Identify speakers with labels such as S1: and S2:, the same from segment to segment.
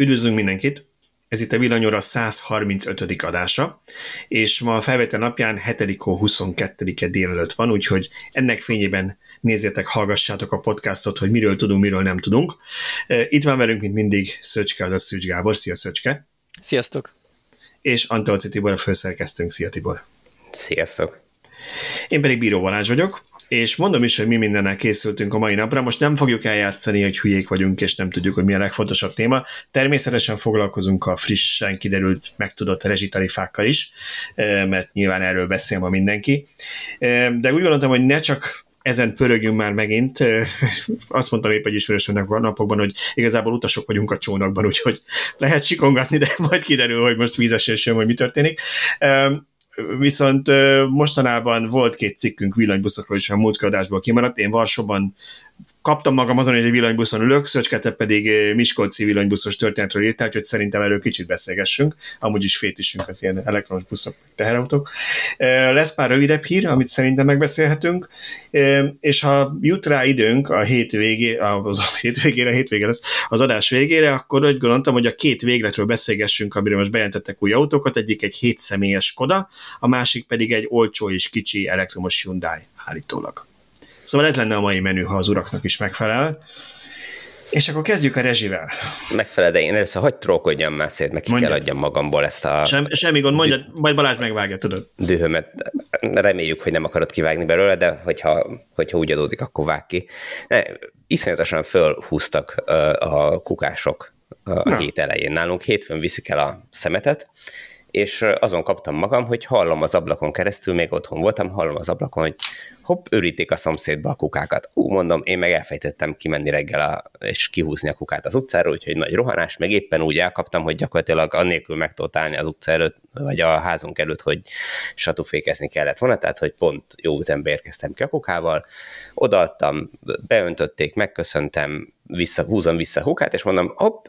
S1: Üdvözlünk mindenkit! Ez itt a Villanyóra 135. adása, és ma a felvétel napján 7. 22-e délelőtt van, úgyhogy ennek fényében nézzétek, hallgassátok a podcastot, hogy miről tudunk, miről nem tudunk. Itt van velünk, mint mindig, Szöcske, az Szűcs Gábor. Szia, Szöcske!
S2: Sziasztok!
S1: És Antalci Tibor, a főszerkesztőnk. Szia, Tibor!
S3: Sziasztok!
S1: Én pedig Bíró Balázs vagyok, és mondom is, hogy mi mindennel készültünk a mai napra. Most nem fogjuk eljátszani, hogy hülyék vagyunk, és nem tudjuk, hogy mi a legfontosabb téma. Természetesen foglalkozunk a frissen kiderült, megtudott rezsitarifákkal is, mert nyilván erről beszél ma mindenki. De úgy gondoltam, hogy ne csak ezen pörögjünk már megint. Azt mondtam épp egy ismerősömnek a napokban, hogy igazából utasok vagyunk a csónakban, úgyhogy lehet sikongatni, de majd kiderül, hogy most vízesés hogy mi történik. Viszont mostanában volt két cikkünk villanybuszokról is, a múlt kimaradt. Én Varsóban kaptam magam azon, hogy egy villanybuszon ülök, Szöcskete pedig Miskolci villanybuszos történetről írták, hogy szerintem erről kicsit beszélgessünk, amúgy is fétisünk az ilyen elektronos buszok, teherautók. Lesz pár rövidebb hír, amit szerintem megbeszélhetünk, és ha jut rá időnk a hétvégé, az a hétvégére, hétvége lesz, az adás végére, akkor úgy gondoltam, hogy a két végletről beszélgessünk, amiről most bejelentettek új autókat, egyik egy 7 személyes Skoda, a másik pedig egy olcsó és kicsi elektromos Hyundai állítólag. Szóval ez lenne a mai menü, ha az uraknak is megfelel. És akkor kezdjük a rezsivel.
S3: Megfelel, de én először hagyd trókodjam már szét, meg ki Mondjad. kell adjam magamból ezt a...
S1: Sem, semmi gond, mondjad, majd Balázs megvágja, tudod.
S3: Dühömet. Reméljük, hogy nem akarod kivágni belőle, de hogyha, hogyha úgy adódik, akkor vág ki. Ne, iszonyatosan fölhúztak a kukások a Na. hét elején. Nálunk hétfőn viszik el a szemetet, és azon kaptam magam, hogy hallom az ablakon keresztül, még otthon voltam, hallom az ablakon, hogy hopp, ürítik a szomszédba a kukákat. Ú, mondom, én meg elfejtettem kimenni reggel a, és kihúzni a kukát az utcáról, úgyhogy nagy rohanás, meg éppen úgy elkaptam, hogy gyakorlatilag annélkül meg tudott állni az utca előtt, vagy a házunk előtt, hogy satufékezni kellett volna, tehát hogy pont jó ütembe érkeztem ki a kukával, odaadtam, beöntötték, megköszöntem, vissza, húzom vissza a kukát, és mondom, hopp,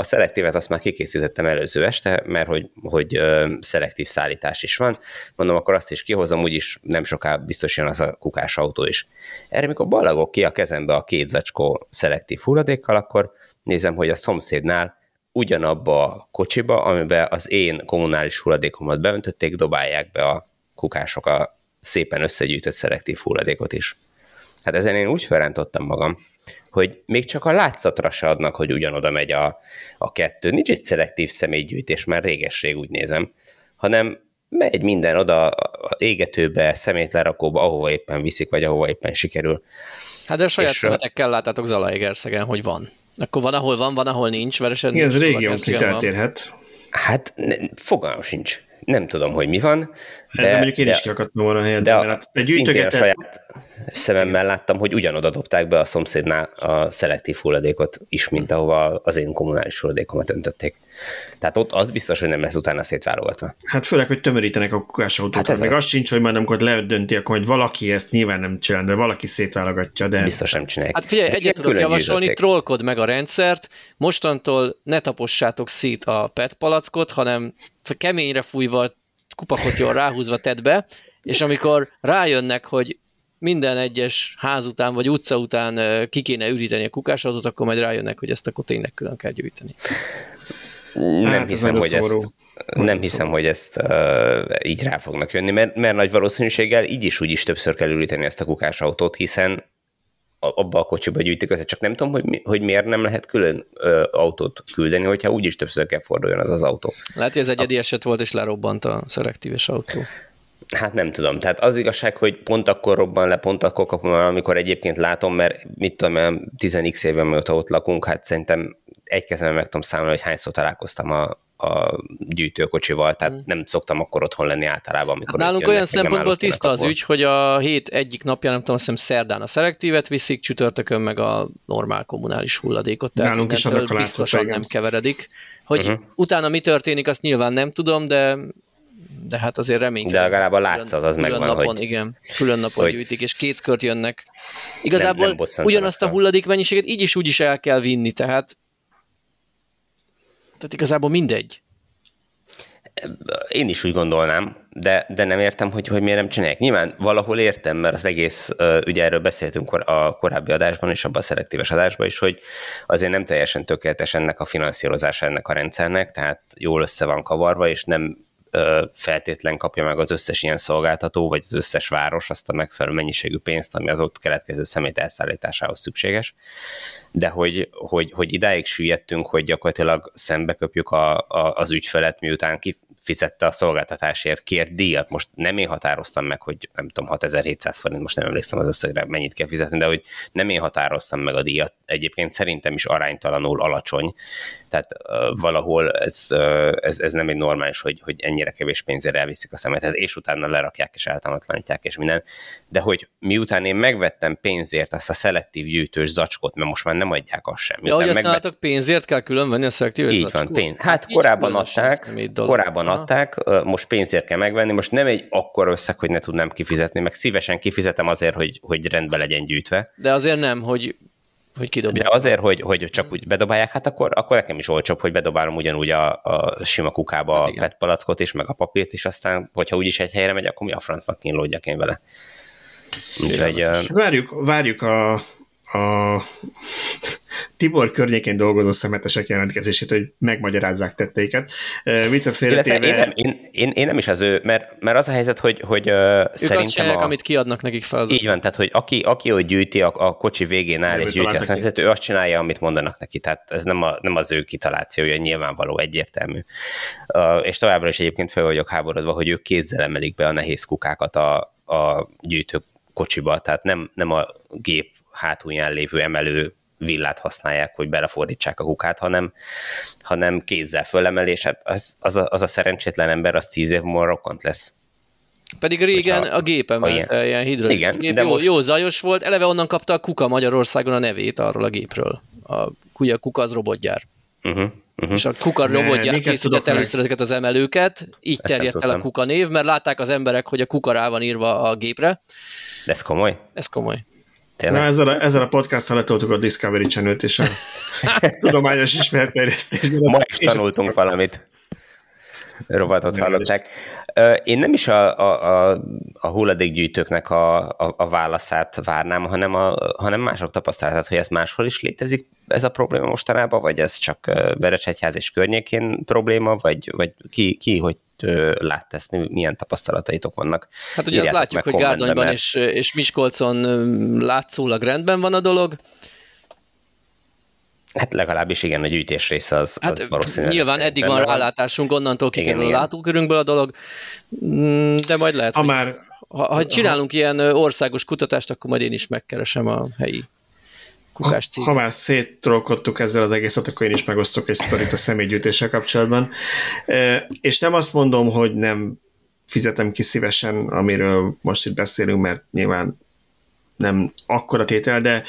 S3: a szelektívet azt már kikészítettem előző este, mert hogy, hogy szelektív szállítás is van. Mondom, akkor azt is kihozom, úgyis nem soká biztos jön az a kukás autó is. Erre, mikor ballagok ki a kezembe a két zacskó szelektív hulladékkal, akkor nézem, hogy a szomszédnál ugyanabba a kocsiba, amiben az én kommunális hulladékomat beöntötték, dobálják be a kukások a szépen összegyűjtött szelektív hulladékot is. Hát ezen én úgy felrántottam magam, hogy még csak a látszatra se adnak, hogy ugyanoda megy a, a kettő. Nincs egy szelektív személygyűjtés, már réges-rég úgy nézem, hanem megy minden oda a égetőbe, szemétlerakóba, ahova éppen viszik, vagy ahova éppen sikerül.
S2: Hát de a saját és, szemetekkel láttátok Zalaegerszegen, hogy van. Akkor van, ahol van, van, ahol nincs, veresen
S1: Igen, ez régiónként eltérhet.
S3: Hát ne, fogalmam sincs. Nem tudom, hogy mi van.
S1: De, de mondjuk én de, is kiakadtam volna a helyen.
S3: De, de hát egy a saját szememmel láttam, hogy ugyanoda dobták be a szomszédnál a szelektív hulladékot is, mint ahova az én kommunális hulladékomat öntötték. Tehát ott az biztos, hogy nem lesz utána szétválogatva.
S1: Hát főleg, hogy tömörítenek a kukásautókat. Hát meg az. az sincs, hogy már amikor ledönti, akkor hogy valaki ezt nyilván nem csinál, de valaki szétválogatja. De...
S3: Biztos nem csinálják.
S2: Hát figyelj, egyet tudok javasolni, trollkod meg a rendszert, mostantól ne tapossátok szét a PET palackot, hanem keményre fújva, kupakot jól ráhúzva tedd be, és amikor rájönnek, hogy minden egyes ház után vagy utca után ki kéne üríteni a kukásautót, akkor majd rájönnek, hogy ezt akkor tényleg külön kell gyűjteni.
S3: Nem hát, hiszem, hogy ezt, nem hiszem, hogy ezt uh, így rá fognak jönni, mert, mert nagy valószínűséggel így is úgy is többször kell üríteni ezt a kukásautót, hiszen abba a kocsiba gyűjtik össze, csak nem tudom, hogy, mi, hogy miért nem lehet külön ö, autót küldeni, hogyha úgyis többször kell forduljon az az autó.
S2: Lehet, hogy ez egyedi a... eset volt, és lerobbant a szelektíves autó.
S3: Hát nem tudom. Tehát az igazság, hogy pont akkor robban le, pont akkor kapom amikor egyébként látom, mert mit tudom, 10x éve, mióta ott lakunk, hát szerintem egy kezemben meg tudom számolni, hogy hányszor találkoztam a, a gyűjtőkocsival, tehát hmm. nem szoktam akkor otthon lenni általában, amikor
S2: hát Nálunk olyan szempontból tiszta az ügy, hogy a hét egyik napja, nem tudom, azt hiszem szerdán a szelektívet viszik, csütörtökön meg a normál kommunális hulladékot, tehát Nálunk is biztosan nem keveredik. Hogy uh-huh. utána mi történik, azt nyilván nem tudom, de de hát azért reménykedem.
S3: De legalább a látszat az megvan,
S2: napon,
S3: hogy...
S2: Igen, külön napon hogy gyűjtik, és két kört jönnek. Igazából nem, nem ugyanazt a hulladék mennyiséget így is úgy is el kell vinni, tehát tehát igazából mindegy.
S3: Én is úgy gondolnám, de, de nem értem, hogy, hogy miért nem csinálják. Nyilván valahol értem, mert az egész, ugye erről beszéltünk a korábbi adásban és abban a szelektíves adásban is, hogy azért nem teljesen tökéletes ennek a finanszírozása ennek a rendszernek, tehát jól össze van kavarva, és nem feltétlen kapja meg az összes ilyen szolgáltató, vagy az összes város azt a megfelelő mennyiségű pénzt, ami az ott keletkező szemét elszállításához szükséges. De hogy, hogy, hogy idáig süllyedtünk, hogy gyakorlatilag szembe köpjük a, a, az ügyfelet, miután ki, fizette a szolgáltatásért kért díjat. Most nem én határoztam meg, hogy nem tudom, 6700 forint, most nem emlékszem az összegre, mennyit kell fizetni, de hogy nem én határoztam meg a díjat. Egyébként szerintem is aránytalanul alacsony. Tehát uh, valahol ez, uh, ez, ez, nem egy normális, hogy, hogy ennyire kevés pénzért elviszik a szemetet, és utána lerakják és eltamatlanítják és minden. De hogy miután én megvettem pénzért azt a szelektív gyűjtős zacskót, mert most már nem adják azt sem.
S2: Ja, hogy azt megvet... pénzért kell külön venni a szelektív
S3: Így van, pénz. Hát korábban adták, korábban adták, most pénzért kell megvenni, most nem egy akkor összeg, hogy ne tudnám kifizetni, meg szívesen kifizetem azért, hogy, hogy rendbe legyen gyűjtve.
S2: De azért nem, hogy hogy kidobják.
S3: De azért, hogy, hogy csak úgy bedobálják, hát akkor, akkor nekem is olcsóbb, hogy bedobálom ugyanúgy a, a sima kukába hát a PET palackot is, meg a papírt is, aztán, hogyha úgyis egy helyre megy, akkor mi a francnak kínlódjak én vele.
S1: Úgyhogy, várjuk, várjuk a, a Tibor környékén dolgozó szemetesek jelentkezését, hogy megmagyarázzák tetteiket. Viccet félretéve...
S3: Én nem, én, én, én, nem is az ő, mert, mert az a helyzet, hogy, hogy uh, szerintem
S2: a... amit kiadnak nekik fel.
S3: Így van, tehát hogy aki, aki hogy gyűjti, a, a kocsi végén áll és gyűjti a szemetet, ő azt csinálja, amit mondanak neki, tehát ez nem, a, nem az ő kitalációja, nyilvánvaló, egyértelmű. És továbbra is egyébként fel vagyok háborodva, hogy ők kézzel emelik be a nehéz kukákat a, a gyűjtő kocsiba, tehát nem, nem a gép hátulján lévő emelő villát használják, hogy belefordítsák a kukát, hanem, hanem kézzel fölemelés. Hát az, az, a, az a szerencsétlen ember, az tíz év múlva rokkant lesz.
S2: Pedig régen Hogyha, a gépe ment ilyen, ilyen hidrolikus igen, gép, de jó, most... jó zajos volt, eleve onnan kapta a Kuka Magyarországon a nevét arról a gépről. A Kuka, Kuka az robotgyár. Uh-huh, uh-huh. És a Kuka robotgyár készített először ezeket az emelőket, így Ezt terjedt el a Kuka név, mert látták az emberek, hogy a Kuka rá van írva a gépre.
S3: De ez komoly?
S2: Ez komoly.
S1: Tényleg? Na, ezzel a, ezzel a podcast-tal letoltuk a Discovery channel és a tudományos ismeretterjesztésben.
S3: Ma is tanultunk valamit. Robotot hallották. Én nem is a, a, a, a hulladékgyűjtőknek a, a, a válaszát várnám, hanem, a, hanem mások tapasztalatát, hogy ez máshol is létezik ez a probléma mostanában, vagy ez csak Berecsegyház és környékén probléma, vagy, vagy ki, ki hogy látta ezt, milyen tapasztalataitok vannak.
S2: Hát ugye azt látjuk, hogy Gárdonyban mert... és, és Miskolcon látszólag rendben van a dolog.
S3: Hát legalábbis igen, a gyűjtés része az, hát az valószínűleg.
S2: Nyilván eddig van rálátásunk, onnantól kikerül a látókörünkből a dolog, mm, de majd lehet, ha hogy, már, ha, ha csinálunk ha, ilyen országos kutatást, akkor majd én is megkeresem a helyi
S1: kukás. Ha, ha már széttrolkodtuk ezzel az egészet, akkor én is megosztok egy sztorit a személygyűjtéssel kapcsolatban. E, és nem azt mondom, hogy nem fizetem ki szívesen, amiről most itt beszélünk, mert nyilván nem akkora tétel, de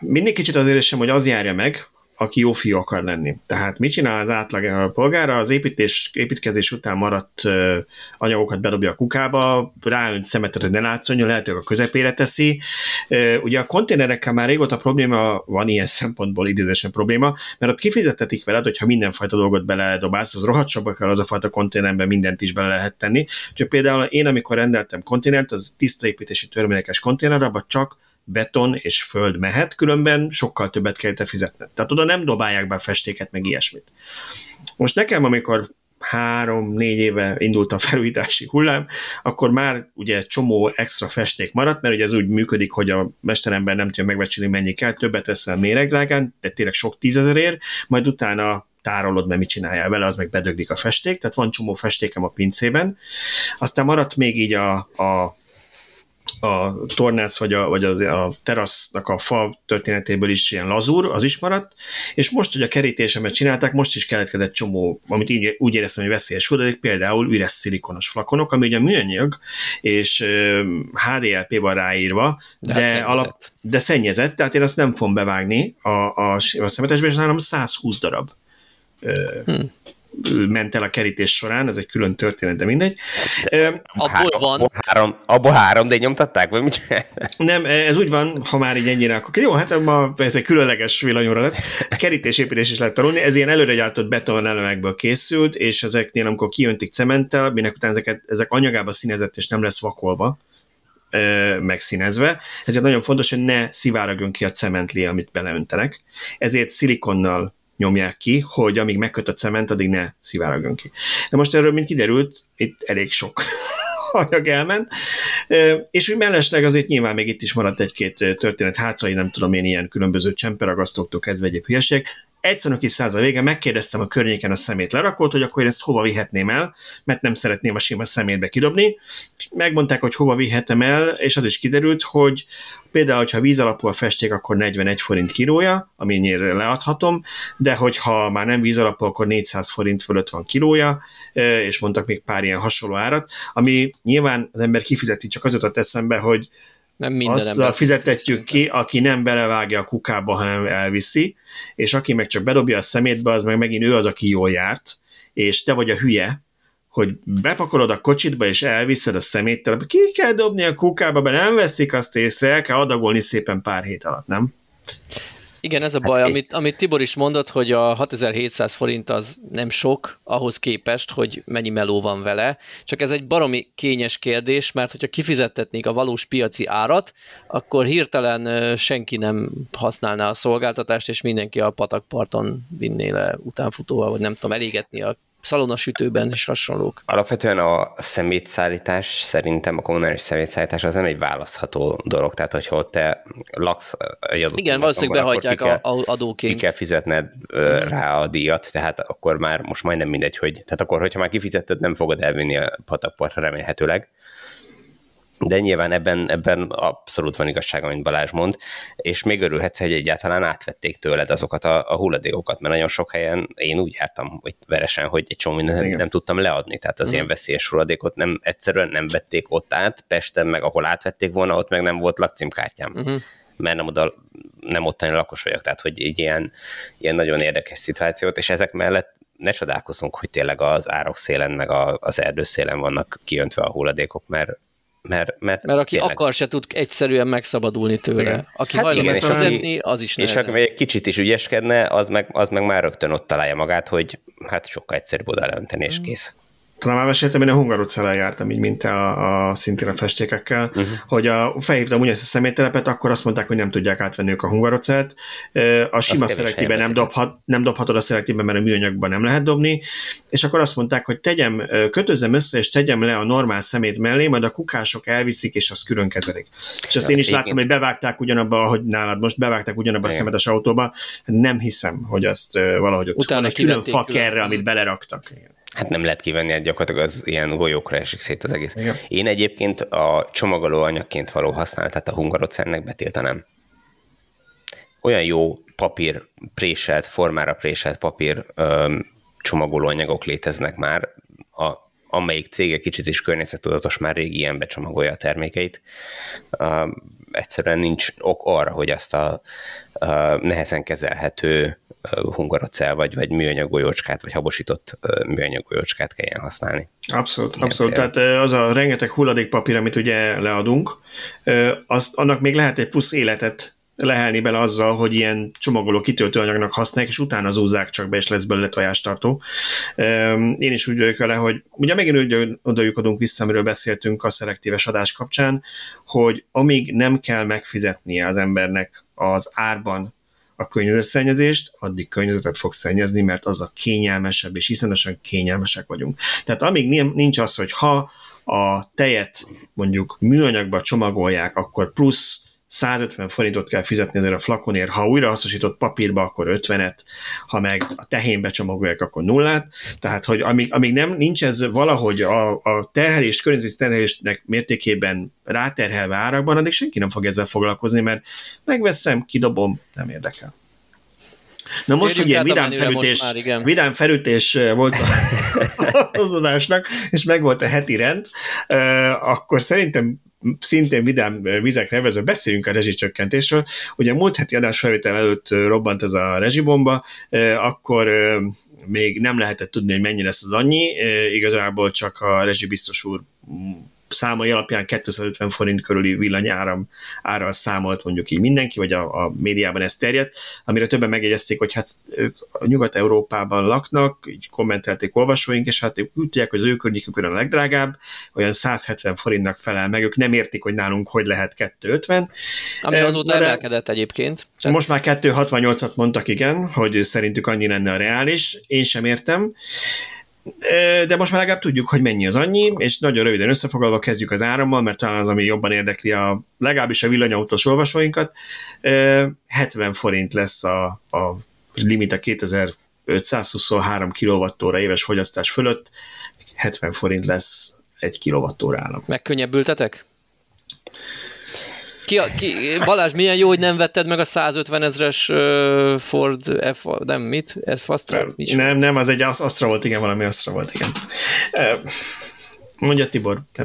S1: mindig kicsit az érzésem, hogy az járja meg, aki jó fiú akar lenni. Tehát mit csinál az átlag polgára? Az építés, építkezés után maradt anyagokat bedobja a kukába, ráönt szemetet, hogy ne látszon, lehet, hogy a közepére teszi. Ugye a konténerekkel már régóta probléma van ilyen szempontból idézésen probléma, mert ott kifizetetik veled, hogyha mindenfajta dolgot beledobálsz, az rohadt sokba kell az a fajta konténerben mindent is bele lehet tenni. Úgyhogy például én, amikor rendeltem konténert, az tiszta építési törvényekes konténer, abban csak beton és föld mehet, különben sokkal többet kell te fizetned. Tehát oda nem dobálják be festéket, meg ilyesmit. Most nekem, amikor három-négy éve indult a felújítási hullám, akkor már ugye csomó extra festék maradt, mert ugye ez úgy működik, hogy a mesterember nem tudja megbecsülni, mennyi kell, többet veszel méregdrágán, de tényleg sok tízezerér, majd utána tárolod, mert mit csináljál vele, az meg bedöglik a festék, tehát van csomó festékem a pincében. Aztán maradt még így a, a a tornác vagy, a, vagy az, a terasznak a fa történetéből is ilyen lazúr, az is maradt, és most, hogy a kerítésemet csinálták, most is keletkezett csomó, amit így, úgy éreztem, hogy veszélyes hulladék, például üres szilikonos flakonok, ami ugye műanyag, és HDLP-ban ráírva, de, de, hát alap, de szennyezett, tehát én azt nem fogom bevágni a, a, a szemetesbe, és nálam 120 darab. Hmm ment el a kerítés során, ez egy külön történet, de mindegy.
S2: De, abból van. Abból
S3: három, abból három d nyomtatták, vagy mit
S1: Nem, ez úgy van, ha már így ennyire, akkor jó, hát ma ez egy különleges villanyóra lesz. A kerítésépítés is lehet tanulni, ez ilyen előregyártott betonelemekből készült, és ezeknél, amikor kijöntik cementtel, minek után ezeket, ezek anyagába színezett, és nem lesz vakolva, megszínezve, ezért nagyon fontos, hogy ne szivárogjon ki a cementlé, amit beleöntenek. Ezért szilikonnal nyomják ki, hogy amíg megköt a cement, addig ne szivárogjon ki. De most erről, mint kiderült, itt elég sok anyag elment, és úgy mellesleg azért nyilván még itt is maradt egy-két történet hátrai, nem tudom én, ilyen különböző csemperagasztóktól kezdve egyéb hülyeség, Egyszerűen kis száz a vége megkérdeztem a környéken a szemét lerakót, hogy akkor én ezt hova vihetném el, mert nem szeretném a sima szemétbe kidobni. Megmondták, hogy hova vihetem el, és az is kiderült, hogy például, ha víz alapú festék, akkor 41 forint kilója, aminyire leadhatom, de hogyha már nem víz alapú, akkor 400 forint fölött van kilója, és mondtak még pár ilyen hasonló árat, ami nyilván az ember kifizeti, csak az jutott eszembe, hogy nem minden azzal fizetetjük ki, aki nem belevágja a kukába, hanem elviszi, és aki meg csak bedobja a szemétbe, az meg megint ő az, aki jól járt, és te vagy a hülye, hogy bepakolod a kocsitba, és elviszed a szeméttel, ki kell dobni a kukába, mert nem veszik azt észre, el kell adagolni szépen pár hét alatt, nem?
S2: Igen, ez a baj, hát, amit, amit Tibor is mondott, hogy a 6700 forint az nem sok ahhoz képest, hogy mennyi meló van vele, csak ez egy baromi kényes kérdés, mert hogyha kifizettetnék a valós piaci árat, akkor hirtelen senki nem használná a szolgáltatást, és mindenki a patakparton vinné le utánfutóval, vagy nem tudom, elégetni a szalonasütőben és hasonlók.
S3: Alapvetően a szemétszállítás, szerintem a kommunális szemétszállítás az nem egy választható dolog, tehát hogyha ott te laksz
S2: egy adott Igen, valószínűleg behagyják a adóként.
S3: Ki kell fizetned mm. rá a díjat, tehát akkor már most majdnem mindegy, hogy, tehát akkor, hogyha már kifizetted, nem fogod elvinni a patakpartra remélhetőleg, de nyilván ebben, ebben abszolút van igazság, amit Balázs mond, és még örülhetsz, hogy egyáltalán átvették tőled azokat a, a hulladékokat, mert nagyon sok helyen én úgy jártam, hogy veresen, hogy egy csomó mindent nem, nem tudtam leadni, tehát az mm. ilyen veszélyes hulladékot nem, egyszerűen nem vették ott át, Pesten meg ahol átvették volna, ott meg nem volt lakcímkártyám. Mm-hmm mert nem, oda, nem ottani lakos vagyok, tehát hogy így ilyen, ilyen nagyon érdekes szituációt, és ezek mellett ne csodálkozunk, hogy tényleg az árok szélen, meg a, az erdőszélen vannak kiöntve a hulladékok, mert mert, mert,
S2: mert aki tényleg... akar, se tud egyszerűen megszabadulni tőle. Igen. Aki hát hajlandó vezetni, az is
S3: És aki egy kicsit is ügyeskedne, az meg, az meg már rögtön ott találja magát, hogy hát sokkal egyszerűbb oda leönteni, és mm. kész
S1: talán már meséltem, én a Hungarutcával jártam így, mint a, a szintén a festékekkel, uh-huh. hogy a, felhívtam ugyanezt a személytelepet, akkor azt mondták, hogy nem tudják átvenni ők a Hungarucát. A sima szelektívben nem, dobhat, nem dobhatod a szelektívben, mert a műanyagban nem lehet dobni, és akkor azt mondták, hogy tegyem, kötözzem össze, és tegyem le a normál szemét mellé, majd a kukások elviszik, és azt külön kezelik. És azt ja, én is láttam, hogy bevágták ugyanabba, hogy nálad most bevágták ugyanabba Igen. a szemetes autóba, nem hiszem, hogy azt valahogy ott Utána van egy külön fakerre, amit beleraktak. Igen.
S3: Hát nem lehet kivenni, hát gyakorlatilag az ilyen golyókra esik szét az egész. Igen. Én egyébként a csomagoló anyagként való használatát a hungarocennek betiltanám. Olyan jó papír préselt, formára préselt papír öm, csomagoló anyagok léteznek már, a, amelyik cége kicsit is környezettudatos, már rég ilyen becsomagolja a termékeit. Öm, egyszerűen nincs ok arra, hogy ezt a, a nehezen kezelhető hungarocell, vagy, vagy műanyag golyócskát, vagy habosított műanyag golyócskát kelljen használni.
S1: Abszolút, Ilyen abszolút. Cél. Tehát az a rengeteg hulladékpapír, amit ugye leadunk, az, annak még lehet egy plusz életet lehelni bele azzal, hogy ilyen csomagoló kitöltőanyagnak használják, és utána zúzzák csak be, és lesz belőle tojástartó. Én is úgy vagyok vele, hogy ugye megint odajuk vissza, amiről beszéltünk a szelektíves adás kapcsán, hogy amíg nem kell megfizetnie az embernek az árban a környezetszennyezést, addig környezetet fog szennyezni, mert az a kényelmesebb, és iszonyatosan kényelmesek vagyunk. Tehát amíg nincs az, hogy ha a tejet mondjuk műanyagba csomagolják, akkor plusz 150 forintot kell fizetni ezért a flakonért, ha újra hasznosított papírba, akkor 50-et, ha meg a tehénbe csomagolják, akkor nullát. Tehát, hogy amíg, amíg nem, nincs ez valahogy a, a terhelés, környezeti terhelésnek mértékében ráterhelve árakban, addig senki nem fog ezzel foglalkozni, mert megveszem, kidobom, nem érdekel. Na most, hogy ilyen vidám felütés, már, vidám felütés volt az adásnak, és meg volt a heti rend, akkor szerintem szintén vidám vizekre nevezve, beszéljünk a rezsicsökkentésről. Ugye múlt heti adásfelvétel előtt robbant ez a rezsibomba, akkor még nem lehetett tudni, hogy mennyi lesz az annyi, igazából csak a rezsibiztos úr számai alapján 250 forint körüli villanyáram árral számolt mondjuk így mindenki, vagy a, a médiában ez terjedt, amire többen megjegyezték, hogy hát ők Nyugat-Európában laknak, így kommentelték olvasóink, és hát ők tudják, hogy az ő környékükön a legdrágább, olyan 170 forintnak felel meg, ők nem értik, hogy nálunk hogy lehet 250.
S2: Ami azóta emelkedett egyébként.
S1: Most már 268-at mondtak, igen, hogy szerintük annyi lenne a reális, én sem értem de most már legalább tudjuk, hogy mennyi az annyi, és nagyon röviden összefoglalva kezdjük az árammal, mert talán az, ami jobban érdekli a, legalábbis a villanyautós olvasóinkat. 70 forint lesz a, a limit a 2523 kWh éves fogyasztás fölött, 70 forint lesz egy kilovattórának.
S2: Megkönnyebbültetek? Ki, ki, Balázs, milyen jó, hogy nem vetted meg a 150 ezres uh, Ford F, nem mit? F Astra?
S1: Nem, nem, az egy Astra volt, igen, valami Astra volt, igen. Mondja Tibor, te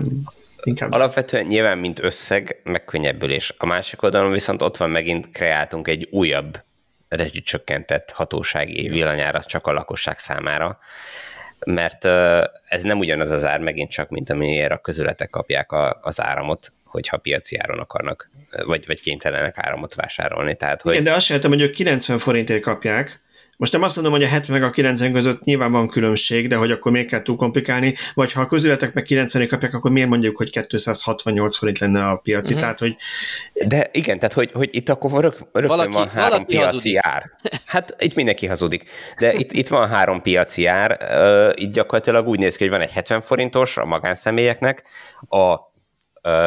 S3: inkább. Alapvetően nyilván, mint összeg, megkönnyebbülés. A másik oldalon viszont ott van megint kreáltunk egy újabb rezsicsökkentett hatósági villanyára csak a lakosság számára, mert ez nem ugyanaz az ár megint csak, mint amiért a közületek kapják a, az áramot, hogyha piaci áron akarnak, vagy, vagy kénytelenek áramot vásárolni. Tehát, hogy...
S1: Igen, de azt sem hogy ők 90 forintért kapják, most nem azt mondom, hogy a 70 meg a 90 között nyilván van különbség, de hogy akkor még kell túl komplikálni, vagy ha a közületek meg 90 kapják, akkor miért mondjuk, hogy 268 forint lenne a piaci? Uh-huh. Tehát, hogy...
S3: De igen, tehát hogy, hogy itt akkor rög, rögtön valaki, van három piaci hazudik. ár. Hát itt mindenki hazudik. De itt, itt van három piaci ár, itt gyakorlatilag úgy néz ki, hogy van egy 70 forintos a magánszemélyeknek, a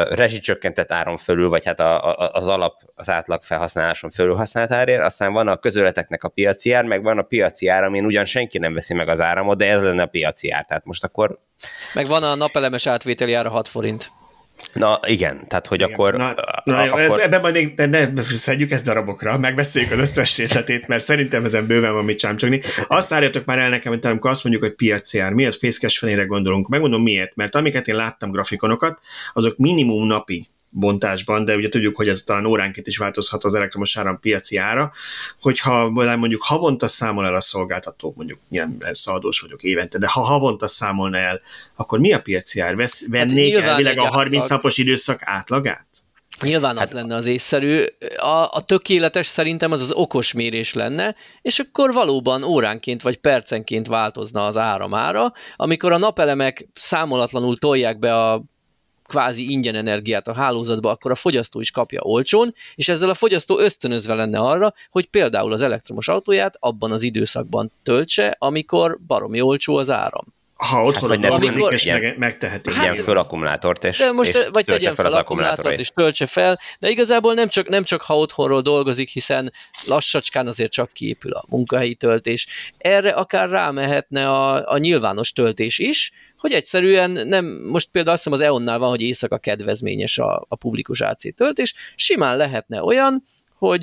S3: rezsicsökkentett áron fölül, vagy hát a, a, az alap, az átlag felhasználáson fölül használt árért, aztán van a közöleteknek a piaci ár, meg van a piaci ár, amin ugyan senki nem veszi meg az áramot, de ez lenne a piaci ár. Tehát most akkor...
S2: Meg van a napelemes átvételi ára 6 forint.
S3: Na igen, tehát hogy igen. akkor... Na,
S1: na jó, akkor... Ez, ebben majd még ne, ne szedjük ezt darabokra, megbeszéljük az összes részletét, mert szerintem ezen bőven van mit csámcsogni. Azt árjatok már el nekem, hogy amikor azt mondjuk, hogy piaci ár, mi az fészkes gondolunk. Megmondom miért, mert amiket én láttam grafikonokat, azok minimum napi bontásban, de ugye tudjuk, hogy ez talán óránként is változhat az elektromos áram piaci ára, hogyha mondjuk havonta számol el a szolgáltató, mondjuk ilyen szaldós vagyok évente, de ha havonta számolna el, akkor mi a piaci ár? Vesz, hát vennék hát elvileg a 30 átlag. napos időszak átlagát?
S2: Nyilván hát, az lenne az észszerű. A, a tökéletes szerintem az az okos mérés lenne, és akkor valóban óránként vagy percenként változna az áramára, amikor a napelemek számolatlanul tolják be a kvázi ingyen energiát a hálózatba, akkor a fogyasztó is kapja olcsón, és ezzel a fogyasztó ösztönözve lenne arra, hogy például az elektromos autóját abban az időszakban töltse, amikor baromi olcsó az áram.
S1: Ha otthon hát, dolgozik, amikor, és meg, megteheti.
S3: Hát, ilyen föl akkumulátort, és, de most, és
S2: vagy tegyen fel, fel akkumulátort, és töltse fel, de igazából nem csak, nem csak ha otthonról dolgozik, hiszen lassacskán azért csak kiépül a munkahelyi töltés. Erre akár rámehetne a, a nyilvános töltés is, hogy egyszerűen nem, most például azt hiszem az EON-nál van, hogy éjszaka kedvezményes a, a publikus AC töltés, simán lehetne olyan, hogy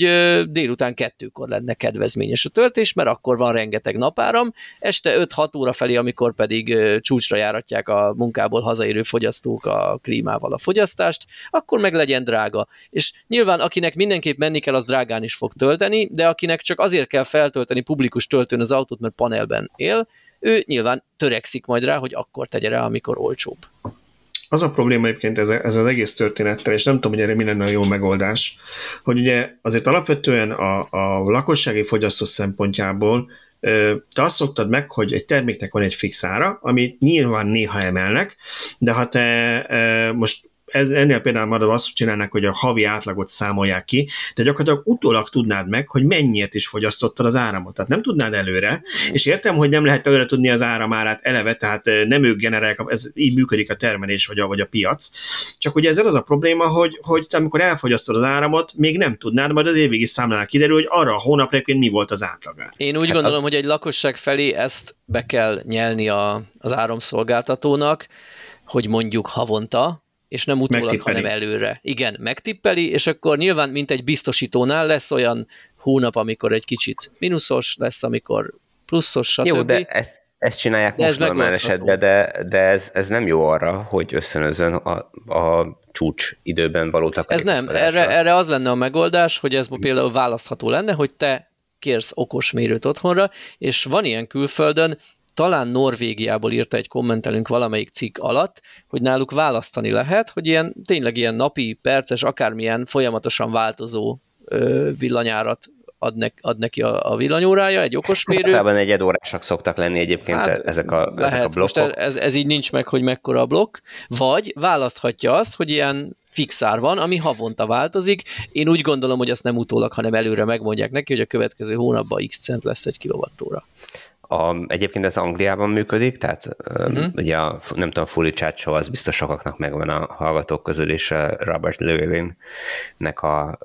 S2: délután kettőkor lenne kedvezményes a töltés, mert akkor van rengeteg napáram, este 5-6 óra felé, amikor pedig csúcsra járatják a munkából hazaérő fogyasztók a klímával a fogyasztást, akkor meg legyen drága. És nyilván akinek mindenképp menni kell, az drágán is fog tölteni, de akinek csak azért kell feltölteni publikus töltőn az autót, mert panelben él, ő nyilván törekszik majd rá, hogy akkor tegye rá, amikor olcsóbb.
S1: Az a probléma egyébként ez, ez az egész történettel, és nem tudom, hogy erre mi lenne a jó megoldás, hogy ugye azért alapvetően a, a lakossági fogyasztó szempontjából te azt szoktad meg, hogy egy terméknek van egy fix ára, amit nyilván néha emelnek, de ha te most ez, ennél például már azt csinálnak, hogy a havi átlagot számolják ki, de gyakorlatilag utólag tudnád meg, hogy mennyiért is fogyasztottad az áramot. Tehát nem tudnád előre, és értem, hogy nem lehet előre tudni az áramárát eleve, tehát nem ők generálják, ez így működik a termelés vagy a, vagy a piac. Csak ugye ezzel az a probléma, hogy, hogy te amikor elfogyasztod az áramot, még nem tudnád, majd az évvégi számlánál kiderül, hogy arra a hónapra mi volt az átlag.
S2: Én úgy hát gondolom, az... hogy egy lakosság felé ezt be kell nyelni a, az áramszolgáltatónak, hogy mondjuk havonta, és nem utólag, hanem előre. Igen, megtippeli, és akkor nyilván, mint egy biztosítónál lesz olyan hónap, amikor egy kicsit mínuszos, lesz, amikor pluszos, stb.
S3: Jó, de ezt, ezt csinálják de most ez normál esetben, de, de ez, ez nem jó arra, hogy összönözön a, a csúcs időben való
S2: Ez nem, erre, erre az lenne a megoldás, hogy ez például választható lenne, hogy te kérsz okos mérőt otthonra, és van ilyen külföldön, talán Norvégiából írta egy kommentelünk valamelyik cikk alatt, hogy náluk választani lehet, hogy ilyen tényleg ilyen napi, perces, akármilyen folyamatosan változó villanyárat ad, ne, ad neki a, a villanyórája, egy okosmérő.
S3: Általában egy órásak szoktak lenni egyébként hát, ezek, a, lehet, ezek a blokkok. Most
S2: ez, ez így nincs meg, hogy mekkora a blokk, vagy választhatja azt, hogy ilyen fixár van, ami havonta változik. Én úgy gondolom, hogy azt nem utólag, hanem előre megmondják neki, hogy a következő hónapban x cent lesz egy kilovattóra.
S3: A, egyébként ez Angliában működik, tehát uh-huh. ugye a, nem tudom, Fully Chat Show az biztos sokaknak megvan a hallgatók közül, és Robert Llewellyn-nek a,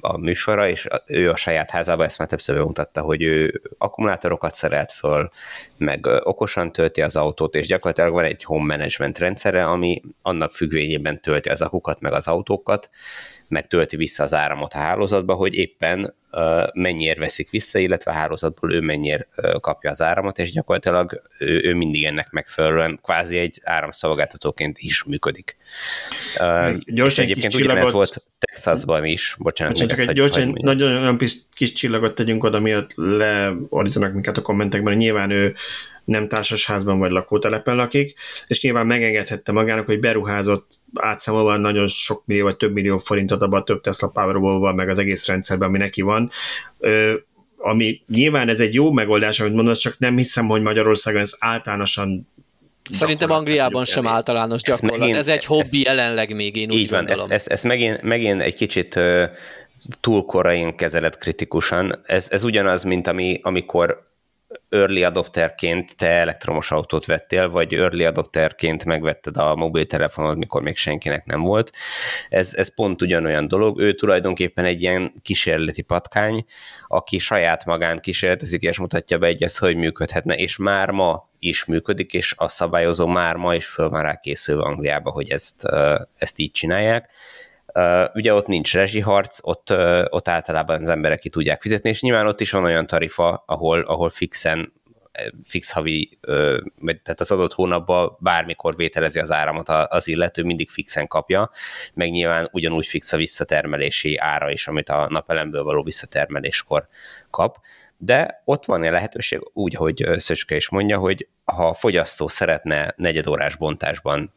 S3: a műsora, és ő a saját házában ezt már többször bemutatta, hogy ő akkumulátorokat szerelt föl, meg okosan tölti az autót, és gyakorlatilag van egy home management rendszere, ami annak függvényében tölti az akukat, meg az autókat, meg tölti vissza az áramot a hálózatba, hogy éppen mennyire veszik vissza, illetve a hálózatból ő mennyire kapja az áramot, és gyakorlatilag ő, ő mindig ennek megfelelően kvázi egy áramszolgáltatóként is működik. Gyorsan egyébként kis ugyanez volt Texasban is, bocsánat.
S1: Csak egy gyorsan, nagyon olyan kis csillagot tegyünk oda, miatt leordítanak minket a kommentekben, hogy nyilván ő nem társasházban vagy lakótelepen lakik, és nyilván megengedhette magának, hogy beruházott átszámolva nagyon sok millió vagy több millió forintot abban a több Tesla powerball meg az egész rendszerben, ami neki van. Ö, ami nyilván ez egy jó megoldás, amit mondasz, csak nem hiszem, hogy Magyarországon ez általánosan
S2: Szerintem Angliában sem általános gyakorlat. Megint, ez egy hobbi ez, jelenleg még, én úgy Így van,
S3: ez, ez, ez megint, megint egy kicsit túl korain kezelett kritikusan. Ez, ez ugyanaz, mint ami, amikor early adopterként te elektromos autót vettél, vagy early adopterként megvetted a mobiltelefonod, mikor még senkinek nem volt. Ez, ez pont ugyanolyan dolog. Ő tulajdonképpen egy ilyen kísérleti patkány, aki saját magán kísérletezik, és mutatja be egyes, hogy működhetne, és már ma is működik, és a szabályozó már ma is föl van rá készülve Angliába, hogy ezt, ezt így csinálják ugye ott nincs rezsiharc, ott, ott általában az emberek ki tudják fizetni, és nyilván ott is van olyan tarifa, ahol, ahol fixen fix havi, tehát az adott hónapban bármikor vételezi az áramot az illető, mindig fixen kapja, meg nyilván ugyanúgy fix a visszatermelési ára is, amit a napelemből való visszatermeléskor kap. De ott van egy lehetőség, úgy, hogy Szöcske is mondja, hogy ha a fogyasztó szeretne negyedórás bontásban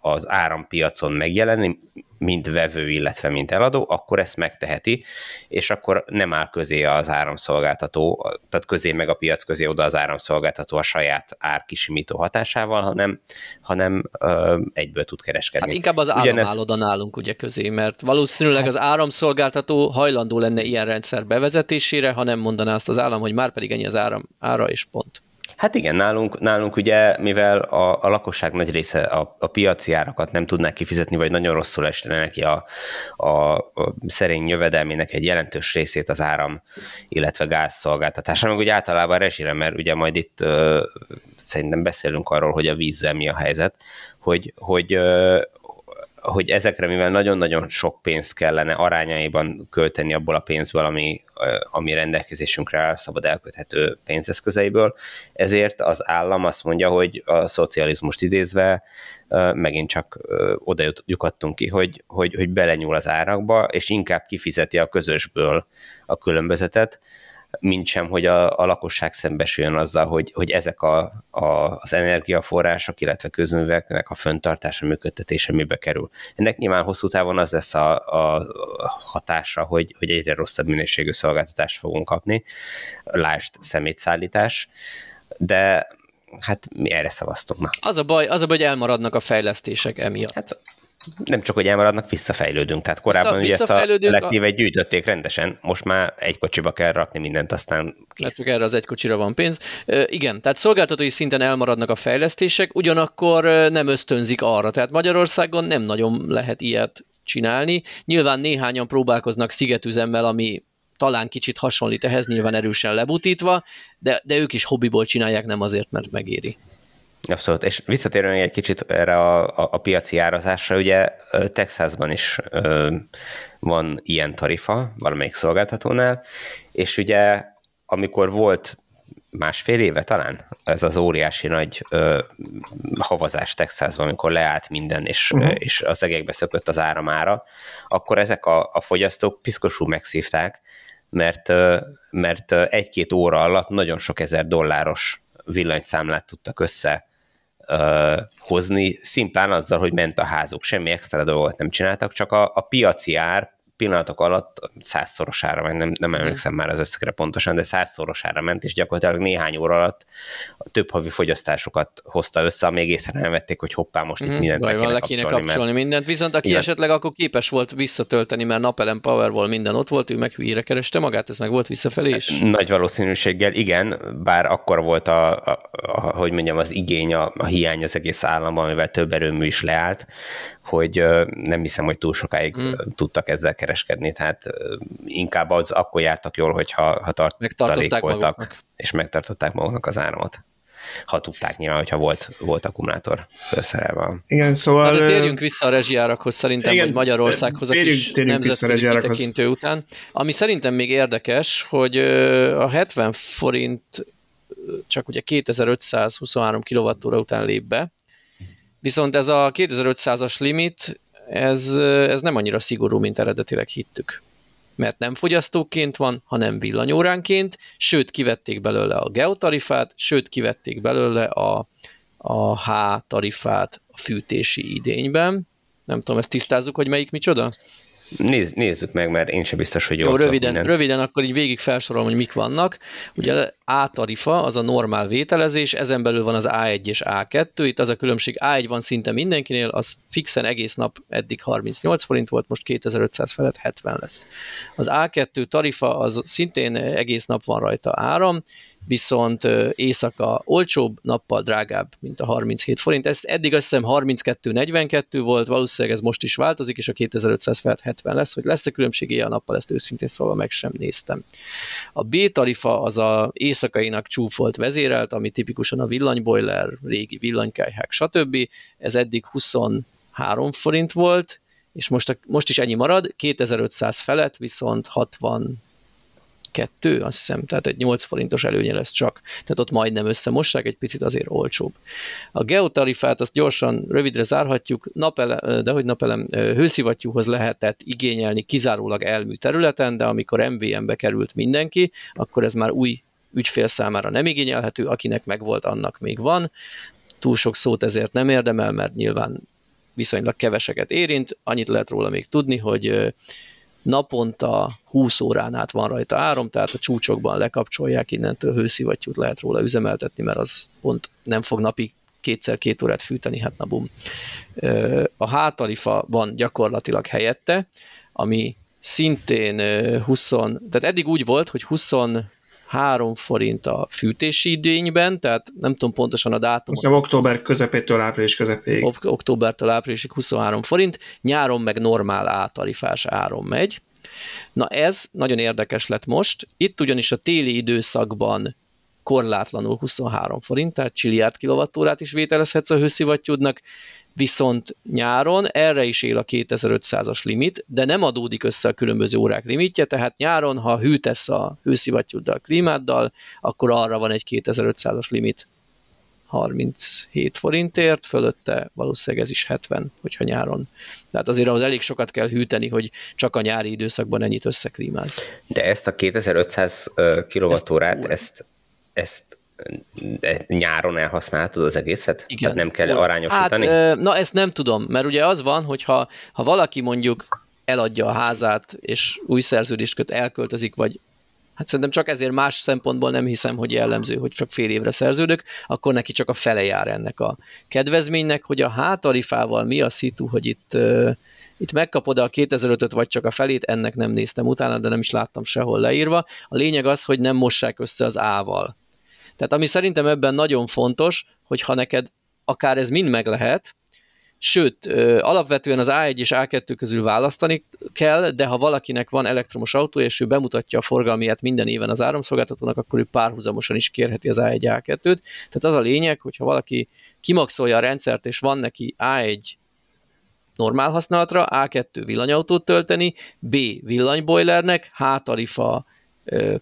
S3: az árampiacon megjelenni, mint vevő, illetve mint eladó, akkor ezt megteheti, és akkor nem áll közé az áramszolgáltató, tehát közé meg a piac közé oda az áramszolgáltató a saját árkisimító hatásával, hanem, hanem ö, egyből tud kereskedni.
S2: Hát inkább az állam Ugyanez... áll oda nálunk ugye közé, mert valószínűleg hát... az áramszolgáltató hajlandó lenne ilyen rendszer bevezetésére, ha nem mondaná azt az állam, hogy már pedig ennyi az áram ára, és pont.
S3: Hát igen, nálunk, nálunk ugye, mivel a, a lakosság nagy része a, a piaci árakat nem tudná kifizetni, vagy nagyon rosszul esne neki a, a, a szerény jövedelmének egy jelentős részét az áram, illetve gáz szolgáltatása, meg ugye általában rezsire, mert ugye majd itt ö, szerintem beszélünk arról, hogy a vízzel mi a helyzet, hogy, hogy ö, hogy ezekre, mivel nagyon-nagyon sok pénzt kellene arányaiban költeni abból a pénzből, ami, ami rendelkezésünkre áll, szabad elköthető pénzeszközeiből, ezért az állam azt mondja, hogy a szocializmust idézve megint csak oda lyukadtunk ki, hogy, hogy, hogy belenyúl az árakba, és inkább kifizeti a közösből a különbözetet, mint sem, hogy a, a lakosság szembesüljön azzal, hogy, hogy ezek a, a, az energiaforrások, illetve közműveknek a föntartása, működtetése mibe kerül. Ennek nyilván hosszú távon az lesz a, a hatása, hogy, hogy egyre rosszabb minőségű szolgáltatást fogunk kapni, lásd szemétszállítás, de hát mi erre szavaztunk. Na.
S2: Az a baj, az a baj, hogy elmaradnak a fejlesztések emiatt. Hát
S3: nem csak, hogy elmaradnak, visszafejlődünk. Tehát korábban Vissza, ugye ezt a elektívet a... gyűjtötték rendesen, most már egy kocsiba kell rakni mindent, aztán kész.
S2: Hát erre az egy kocsira van pénz. Igen, tehát szolgáltatói szinten elmaradnak a fejlesztések, ugyanakkor nem ösztönzik arra. Tehát Magyarországon nem nagyon lehet ilyet csinálni. Nyilván néhányan próbálkoznak szigetüzemmel, ami talán kicsit hasonlít ehhez, nyilván erősen lebutítva, de, de ők is hobbiból csinálják, nem azért, mert megéri.
S3: Abszolút, és visszatérően egy kicsit erre a, a, a piaci árazásra, ugye Texasban is ö, van ilyen tarifa valamelyik szolgáltatónál, és ugye amikor volt másfél éve talán, ez az óriási nagy ö, havazás Texasban, amikor leállt minden, és, uh-huh. és az egekbe szökött az áramára, akkor ezek a, a fogyasztók piszkosul megszívták, mert, mert egy-két óra alatt nagyon sok ezer dolláros villanyszámlát tudtak össze uh, hozni, szimplán azzal, hogy ment a házuk, semmi extra dolgot nem csináltak, csak a, a piaci ár pillanatok alatt százszorosára, meg nem, nem emlékszem már az összegre pontosan, de százszorosára ment, és gyakorlatilag néhány óra alatt a több havi fogyasztásokat hozta össze, még észre nem vették, hogy hoppá, most itt mm, mindent le kéne, le kéne kapcsolni. kapcsolni
S2: mert... mindent, viszont aki Igen. esetleg akkor képes volt visszatölteni, mert napelem Powerwall minden ott volt, ő meg hülyére kereste magát, ez meg volt visszafelé is?
S3: Nagy valószínűséggel igen, bár akkor volt a, a, a hogy mondjam, az igény, a, a hiány az egész államban, amivel több erőmű is leállt, hogy nem hiszem, hogy túl sokáig mm. tudtak ezzel kereskedni, tehát inkább az akkor jártak jól, hogyha ha tartalék voltak, maguknak. és megtartották maguknak az áramot. Ha tudták nyilván, hogyha volt, volt akkumulátor felszerelve.
S1: Igen, szóval...
S2: Na, de térjünk vissza a rezsijárakhoz szerintem, igen, vagy Magyarországhoz térjünk, a kis nemzetközi tekintő után. Ami szerintem még érdekes, hogy a 70 forint csak ugye 2523 kWh után lép be, Viszont ez a 2500-as limit, ez, ez nem annyira szigorú, mint eredetileg hittük. Mert nem fogyasztóként van, hanem villanyóránként, sőt kivették belőle a geotarifát, sőt kivették belőle a, a H tarifát a fűtési idényben. Nem tudom, ezt tisztázzuk, hogy melyik micsoda?
S3: Nézz, nézzük meg, mert én sem biztos, hogy jól
S2: Jó, röviden, röviden akkor így végig felsorolom, hogy mik vannak. Ugye A tarifa, az a normál vételezés, ezen belül van az A1 és A2, itt az a különbség, A1 van szinte mindenkinél, az fixen egész nap eddig 38 forint volt, most 2500 felett 70 lesz. Az A2 tarifa, az szintén egész nap van rajta áram, viszont éjszaka olcsóbb, nappal drágább, mint a 37 forint. Ez eddig azt hiszem 32-42 volt, valószínűleg ez most is változik, és a 2500 felett 70 lesz, hogy lesz-e különbség ilyen nappal, ezt őszintén szólva meg sem néztem. A B tarifa az a éjszakainak csúfolt vezérelt, ami tipikusan a villanyboiler, régi villanykájhák, stb. Ez eddig 23 forint volt, és most, a, most is ennyi marad, 2500 felett viszont 60 kettő, azt hiszem, tehát egy 8 forintos előnye lesz csak. Tehát ott majdnem összemossák, egy picit azért olcsóbb. A geotarifát azt gyorsan, rövidre zárhatjuk, napele, de hogy napelem, hőszivattyúhoz lehetett igényelni kizárólag elmű területen, de amikor MVM-be került mindenki, akkor ez már új ügyfél számára nem igényelhető, akinek megvolt, annak még van. Túl sok szót ezért nem érdemel, mert nyilván viszonylag keveseket érint. Annyit lehet róla még tudni, hogy naponta 20 órán át van rajta áram, tehát a csúcsokban lekapcsolják, innentől hőszivattyút lehet róla üzemeltetni, mert az pont nem fog napi kétszer két órát fűteni, hát na bum. A hátarifa van gyakorlatilag helyette, ami szintén 20, tehát eddig úgy volt, hogy 20 3 forint a fűtési idényben, tehát nem tudom pontosan a dátumot.
S1: Hiszem október közepétől április közepéig.
S2: Ok- októbertől áprilisig 23 forint, nyáron meg normál átarifás áron megy. Na ez nagyon érdekes lett most. Itt ugyanis a téli időszakban korlátlanul 23 forint, tehát csiliárd kilovattórát is vételezhetsz a hőszivattyúdnak, viszont nyáron erre is él a 2500-as limit, de nem adódik össze a különböző órák limitje, tehát nyáron, ha hűtesz a hőszivattyúddal, klímáddal, akkor arra van egy 2500-as limit 37 forintért, fölötte valószínűleg ez is 70, hogyha nyáron. Tehát azért ahhoz elég sokat kell hűteni, hogy csak a nyári időszakban ennyit összeklímáz.
S3: De ezt a 2500 kilovattórát, ezt, ezt, ezt nyáron elhasználtad az egészet? Igen. Tehát nem kell arányosítani?
S2: Hát, na ezt nem tudom, mert ugye az van, hogy ha, ha valaki mondjuk eladja a házát, és új szerződést köt, elköltözik, vagy hát szerintem csak ezért más szempontból nem hiszem, hogy jellemző, hogy csak fél évre szerződök, akkor neki csak a fele jár ennek a kedvezménynek, hogy a hátarifával mi a szitu, hogy itt, itt megkapod a 2005-öt, vagy csak a felét, ennek nem néztem utána, de nem is láttam sehol leírva. A lényeg az, hogy nem mossák össze az ával. Tehát ami szerintem ebben nagyon fontos, hogy ha neked akár ez mind meg lehet, sőt, alapvetően az A1 és A2 közül választani kell, de ha valakinek van elektromos autó, és ő bemutatja a forgalmiát minden éven az áramszolgáltatónak, akkor ő párhuzamosan is kérheti az A1 A2-t. Tehát az a lényeg, hogyha valaki kimaxolja a rendszert, és van neki A1 normál használatra, A2 villanyautót tölteni, B villanyboilernek, H tarifa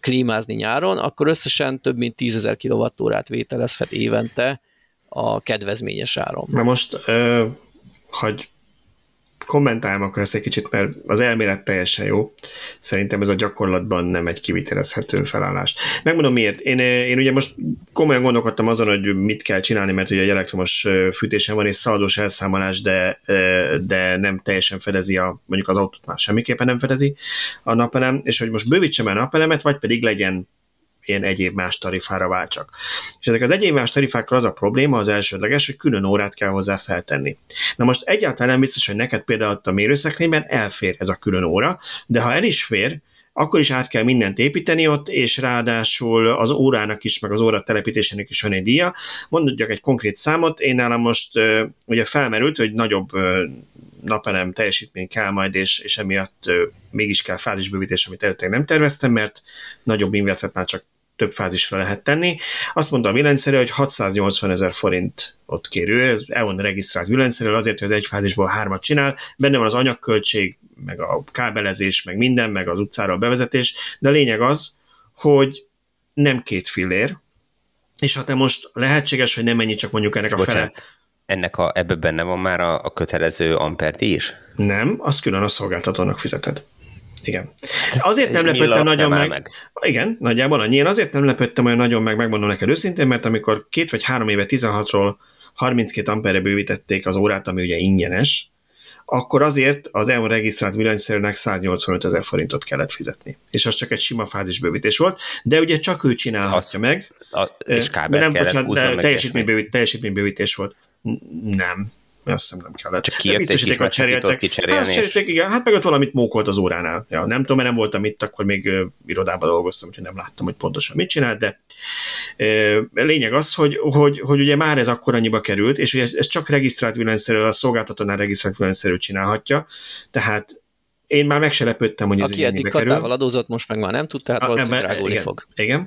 S2: klímázni nyáron, akkor összesen több mint 10.000 kWh vételezhet évente a kedvezményes áron.
S1: Na most, hogy kommentáljam akkor ezt egy kicsit, mert az elmélet teljesen jó. Szerintem ez a gyakorlatban nem egy kivitelezhető felállás. Megmondom miért. Én, én ugye most komolyan gondolkodtam azon, hogy mit kell csinálni, mert ugye egy elektromos fűtésem van, és szaladós elszámolás, de, de nem teljesen fedezi a, mondjuk az autót már semmiképpen nem fedezi a napelem, és hogy most bővítsem el napelemet, vagy pedig legyen ilyen egyéb más tarifára váltsak. És ezek az egyéb más tarifákkal az a probléma, az elsődleges, hogy külön órát kell hozzá feltenni. Na most egyáltalán nem biztos, hogy neked például a mérőszekrényben elfér ez a külön óra, de ha el is fér, akkor is át kell mindent építeni ott, és ráadásul az órának is, meg az óra telepítésének is van egy díja. Mondjuk egy konkrét számot, én nálam most ugye felmerült, hogy nagyobb napelem teljesítmény kell majd, és, és emiatt mégis kell fázisbővítés, amit előtte nem terveztem, mert nagyobb invertet már csak több fázisra lehet tenni. Azt mondta a villanyszerű, hogy 680 ezer forint ott kérő, ez EON regisztrált villanyszerű, azért, hogy az egy fázisból hármat csinál, benne van az anyagköltség, meg a kábelezés, meg minden, meg az utcára a bevezetés, de a lényeg az, hogy nem két fillér, és ha te most lehetséges, hogy nem mennyi, csak mondjuk ennek a Bocsánat, fele.
S3: Ennek a, ebbe benne van már a, a kötelező amperti is?
S1: Nem, azt külön a szolgáltatónak fizeted. Igen. Azért nem lepődtem nagyon meg, meg. Igen, nagyjából annyi. Én azért nem lepődtem olyan nagyon meg, megmondom neked őszintén, mert amikor két vagy három éve 16-ról 32 amperre bővítették az órát, ami ugye ingyenes, akkor azért az EON regisztrált villanyszerűnek 185 ezer forintot kellett fizetni. És az csak egy sima fázisbővítés volt, de ugye csak ő csinálhatja Azt, meg.
S3: A, és kábel nem, bocsánat,
S1: teljesítménybővítés, teljesítménybővítés volt. Nem, azt hiszem nem kellett.
S3: Csak kijötték
S1: a cseréltek. Hát, cseréltek, igen, hát meg ott valamit mókolt az óránál. Ja, nem tudom, mert nem voltam itt, akkor még uh, irodában dolgoztam, úgyhogy nem láttam, hogy pontosan mit csinált, de uh, lényeg az, hogy, hogy, hogy ugye már ez akkor annyiba került, és ugye ez csak regisztrált villanyszerű, a szolgáltatónál regisztrált villanyszerű csinálhatja, tehát én már meg se lepődtem, hogy ez
S2: Aki eddig katával kerül. adózott, most meg már nem tud, tehát valószínűleg drágulni
S1: igen,
S2: fog.
S1: Igen.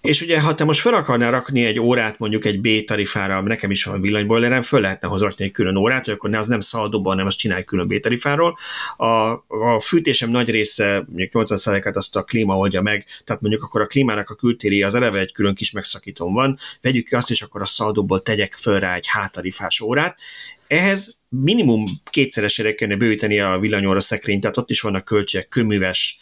S1: És ugye, ha te most fel akarnál rakni egy órát mondjuk egy B tarifára, nekem is van villanyboilerem, föl lehetne hozatni egy külön órát, hogy akkor ne az nem szaldóban, hanem azt csinálj külön B tarifáról. A, a fűtésem nagy része, mondjuk 80%-át azt a klíma oldja meg, tehát mondjuk akkor a klímának a kültéri az eleve egy külön kis megszakítón van, vegyük ki azt, és akkor a szaldóból tegyek föl rá egy hátarifás órát, ehhez minimum kétszeresére kellene bővíteni a villanyóra szekrényt, tehát ott is vannak költségek, köműves,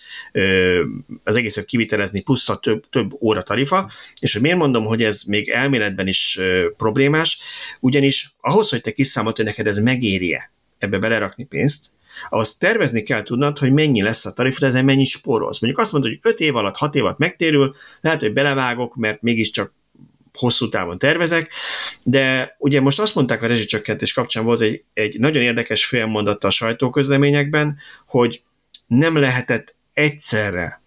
S1: az egészet kivitelezni, plusz a több, több óra tarifa, és hogy miért mondom, hogy ez még elméletben is problémás, ugyanis ahhoz, hogy te kiszámolt, hogy neked ez megérje ebbe belerakni pénzt, ahhoz tervezni kell tudnod, hogy mennyi lesz a tarifa, ezen mennyi spórolsz. Mondjuk azt mondod, hogy 5 év alatt, 6 év alatt megtérül, lehet, hogy belevágok, mert mégiscsak hosszú távon tervezek, de ugye most azt mondták a rezsicsökkentés kapcsán volt egy, egy nagyon érdekes félmondat a sajtóközleményekben, hogy nem lehetett egyszerre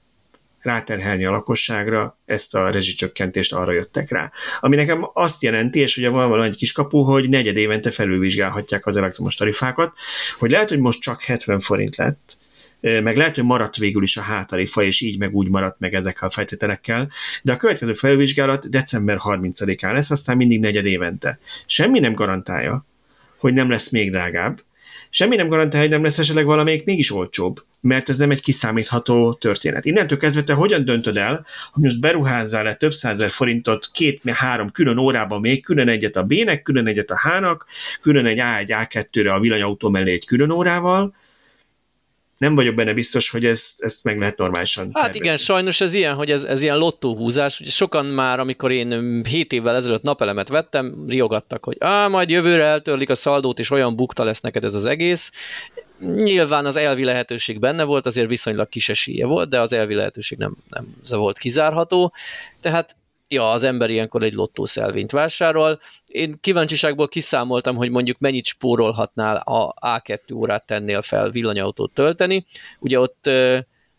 S1: ráterhelni a lakosságra, ezt a rezsicsökkentést arra jöttek rá. Ami nekem azt jelenti, és ugye van valami egy kiskapu, hogy negyed évente felülvizsgálhatják az elektromos tarifákat, hogy lehet, hogy most csak 70 forint lett, meg lehet, hogy maradt végül is a hátarifa, és így meg úgy maradt meg ezekkel a feltételekkel, de a következő felvizsgálat december 30-án lesz, aztán mindig negyed évente. Semmi nem garantálja, hogy nem lesz még drágább, semmi nem garantálja, hogy nem lesz esetleg valamelyik mégis olcsóbb, mert ez nem egy kiszámítható történet. Innentől kezdve te hogyan döntöd el, hogy most beruházzál le több százer forintot két-három külön órában még, külön egyet a B-nek, külön egyet a H-nak, külön egy A1, A2-re a villanyautó mellé egy külön órával, nem vagyok benne biztos, hogy ezt, ezt meg lehet normálisan
S2: Hát tervezni. igen, sajnos ez ilyen, hogy ez, ez ilyen lottóhúzás. Ugye sokan már, amikor én 7 évvel ezelőtt napelemet vettem, riogattak, hogy á, majd jövőre eltörlik a szaldót, és olyan bukta lesz neked ez az egész. Nyilván az elvi lehetőség benne volt, azért viszonylag kis esélye volt, de az elvi lehetőség nem, nem volt kizárható. Tehát ja, az ember ilyenkor egy lottószelvényt vásárol. Én kíváncsiságból kiszámoltam, hogy mondjuk mennyit spórolhatnál a A2 órát tennél fel villanyautót tölteni. Ugye ott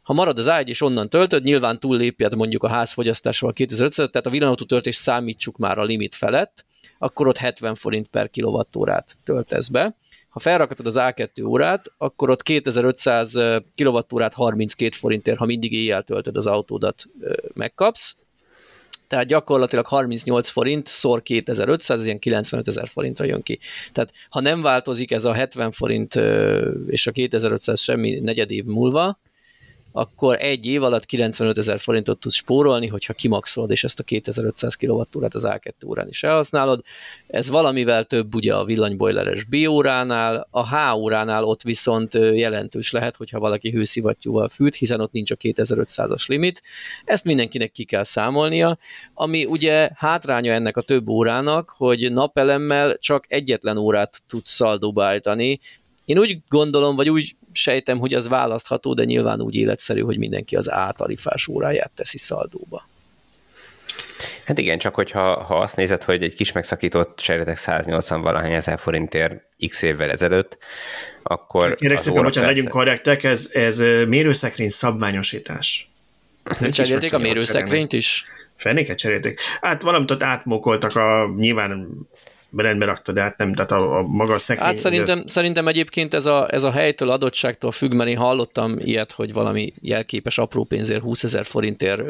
S2: ha marad az ágy és onnan töltöd, nyilván túllépjed mondjuk a házfogyasztásról 2500, tehát a villanyautó töltés számítsuk már a limit felett, akkor ott 70 forint per kilovattórát töltesz be. Ha felrakatod az A2 órát, akkor ott 2500 kilovattórát 32 forintért, ha mindig éjjel töltöd az autódat, megkapsz tehát gyakorlatilag 38 forint szor 2500, ilyen 95 ezer forintra jön ki. Tehát ha nem változik ez a 70 forint és a 2500 semmi negyed év múlva, akkor egy év alatt 95 ezer forintot tudsz spórolni, hogyha kimaxolod, és ezt a 2500 kWh az A2 órán is elhasználod. Ez valamivel több ugye a villanybojleres B óránál, a H óránál ott viszont jelentős lehet, hogyha valaki hőszivattyúval fűt, hiszen ott nincs a 2500-as limit. Ezt mindenkinek ki kell számolnia, ami ugye hátránya ennek a több órának, hogy napelemmel csak egyetlen órát tudsz szaldóba állítani, én úgy gondolom, vagy úgy sejtem, hogy az választható, de nyilván úgy életszerű, hogy mindenki az átalifás óráját teszi szaldóba.
S3: Hát igen, csak hogyha ha azt nézed, hogy egy kis megszakított cserétek 180 valahány ezer forintért x évvel ezelőtt, akkor...
S1: Kérek szépen, bocsánat, legyünk korrektek, ez, ez mérőszekrény szabványosítás.
S2: Cserélték a mérőszekrényt is?
S1: Fenéket cserélték. Hát valamit ott átmokoltak a nyilván rendbe rakta, de hát nem, tehát a, a maga szekrény...
S2: Hát szerintem, ezt... szerintem egyébként ez a, ez a helytől, adottságtól függ, mert én hallottam ilyet, hogy valami jelképes apró pénzért, 20 ezer forintért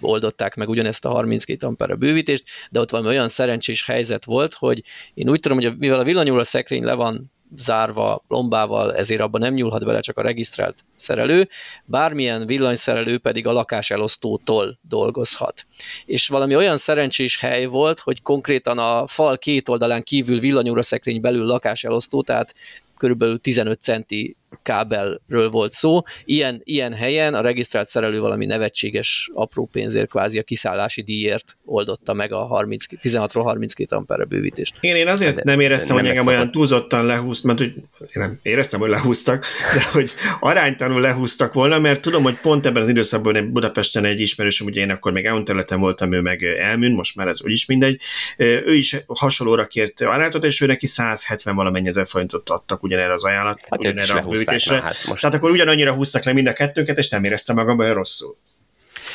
S2: oldották meg ugyanezt a 32 ampere bővítést, de ott valami olyan szerencsés helyzet volt, hogy én úgy tudom, hogy mivel a villanyóra szekrény le van zárva lombával, ezért abban nem nyúlhat bele csak a regisztrált szerelő, bármilyen villanyszerelő pedig a lakáselosztótól dolgozhat. És valami olyan szerencsés hely volt, hogy konkrétan a fal két oldalán kívül villanyóraszekrény belül lakáselosztó, tehát körülbelül 15 centi kábelről volt szó. Ilyen, ilyen helyen a regisztrált szerelő valami nevetséges apró pénzért, kvázi a kiszállási díjért oldotta meg a 30, 16-ról 32 ampere bővítést.
S1: Én, én azért de, nem éreztem, hogy engem olyan túlzottan lehúzt, mert hogy én nem éreztem, hogy lehúztak, de hogy aránytanul lehúztak volna, mert tudom, hogy pont ebben az időszakban Budapesten egy ismerősöm, ugye én akkor még EON területen voltam, ő meg elműn, most már ez úgyis mindegy, ő is hasonlóra kért ajánlatot, és ő neki 170 valamennyi ezer forintot adtak ugyanerre az ajánlat, hát ugyanerre a bővítésre. Hát most... Tehát akkor ugyanannyira húztak le mind a kettőnket, és nem éreztem magam olyan rosszul.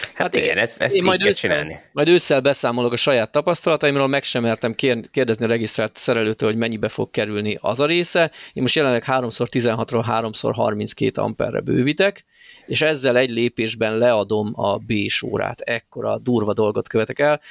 S3: Hát, hát igen, ezt, ezt én
S2: majd
S3: ősszel, csinálni.
S2: Majd ősszel beszámolok a saját tapasztalataimról, meg sem mertem kérdezni a regisztrált szerelőtől, hogy mennyibe fog kerülni az a része. Én most jelenleg 3x16-ról 3x32 amperre bővítek, és ezzel egy lépésben leadom a B-s órát. Ekkora durva dolgot követek el.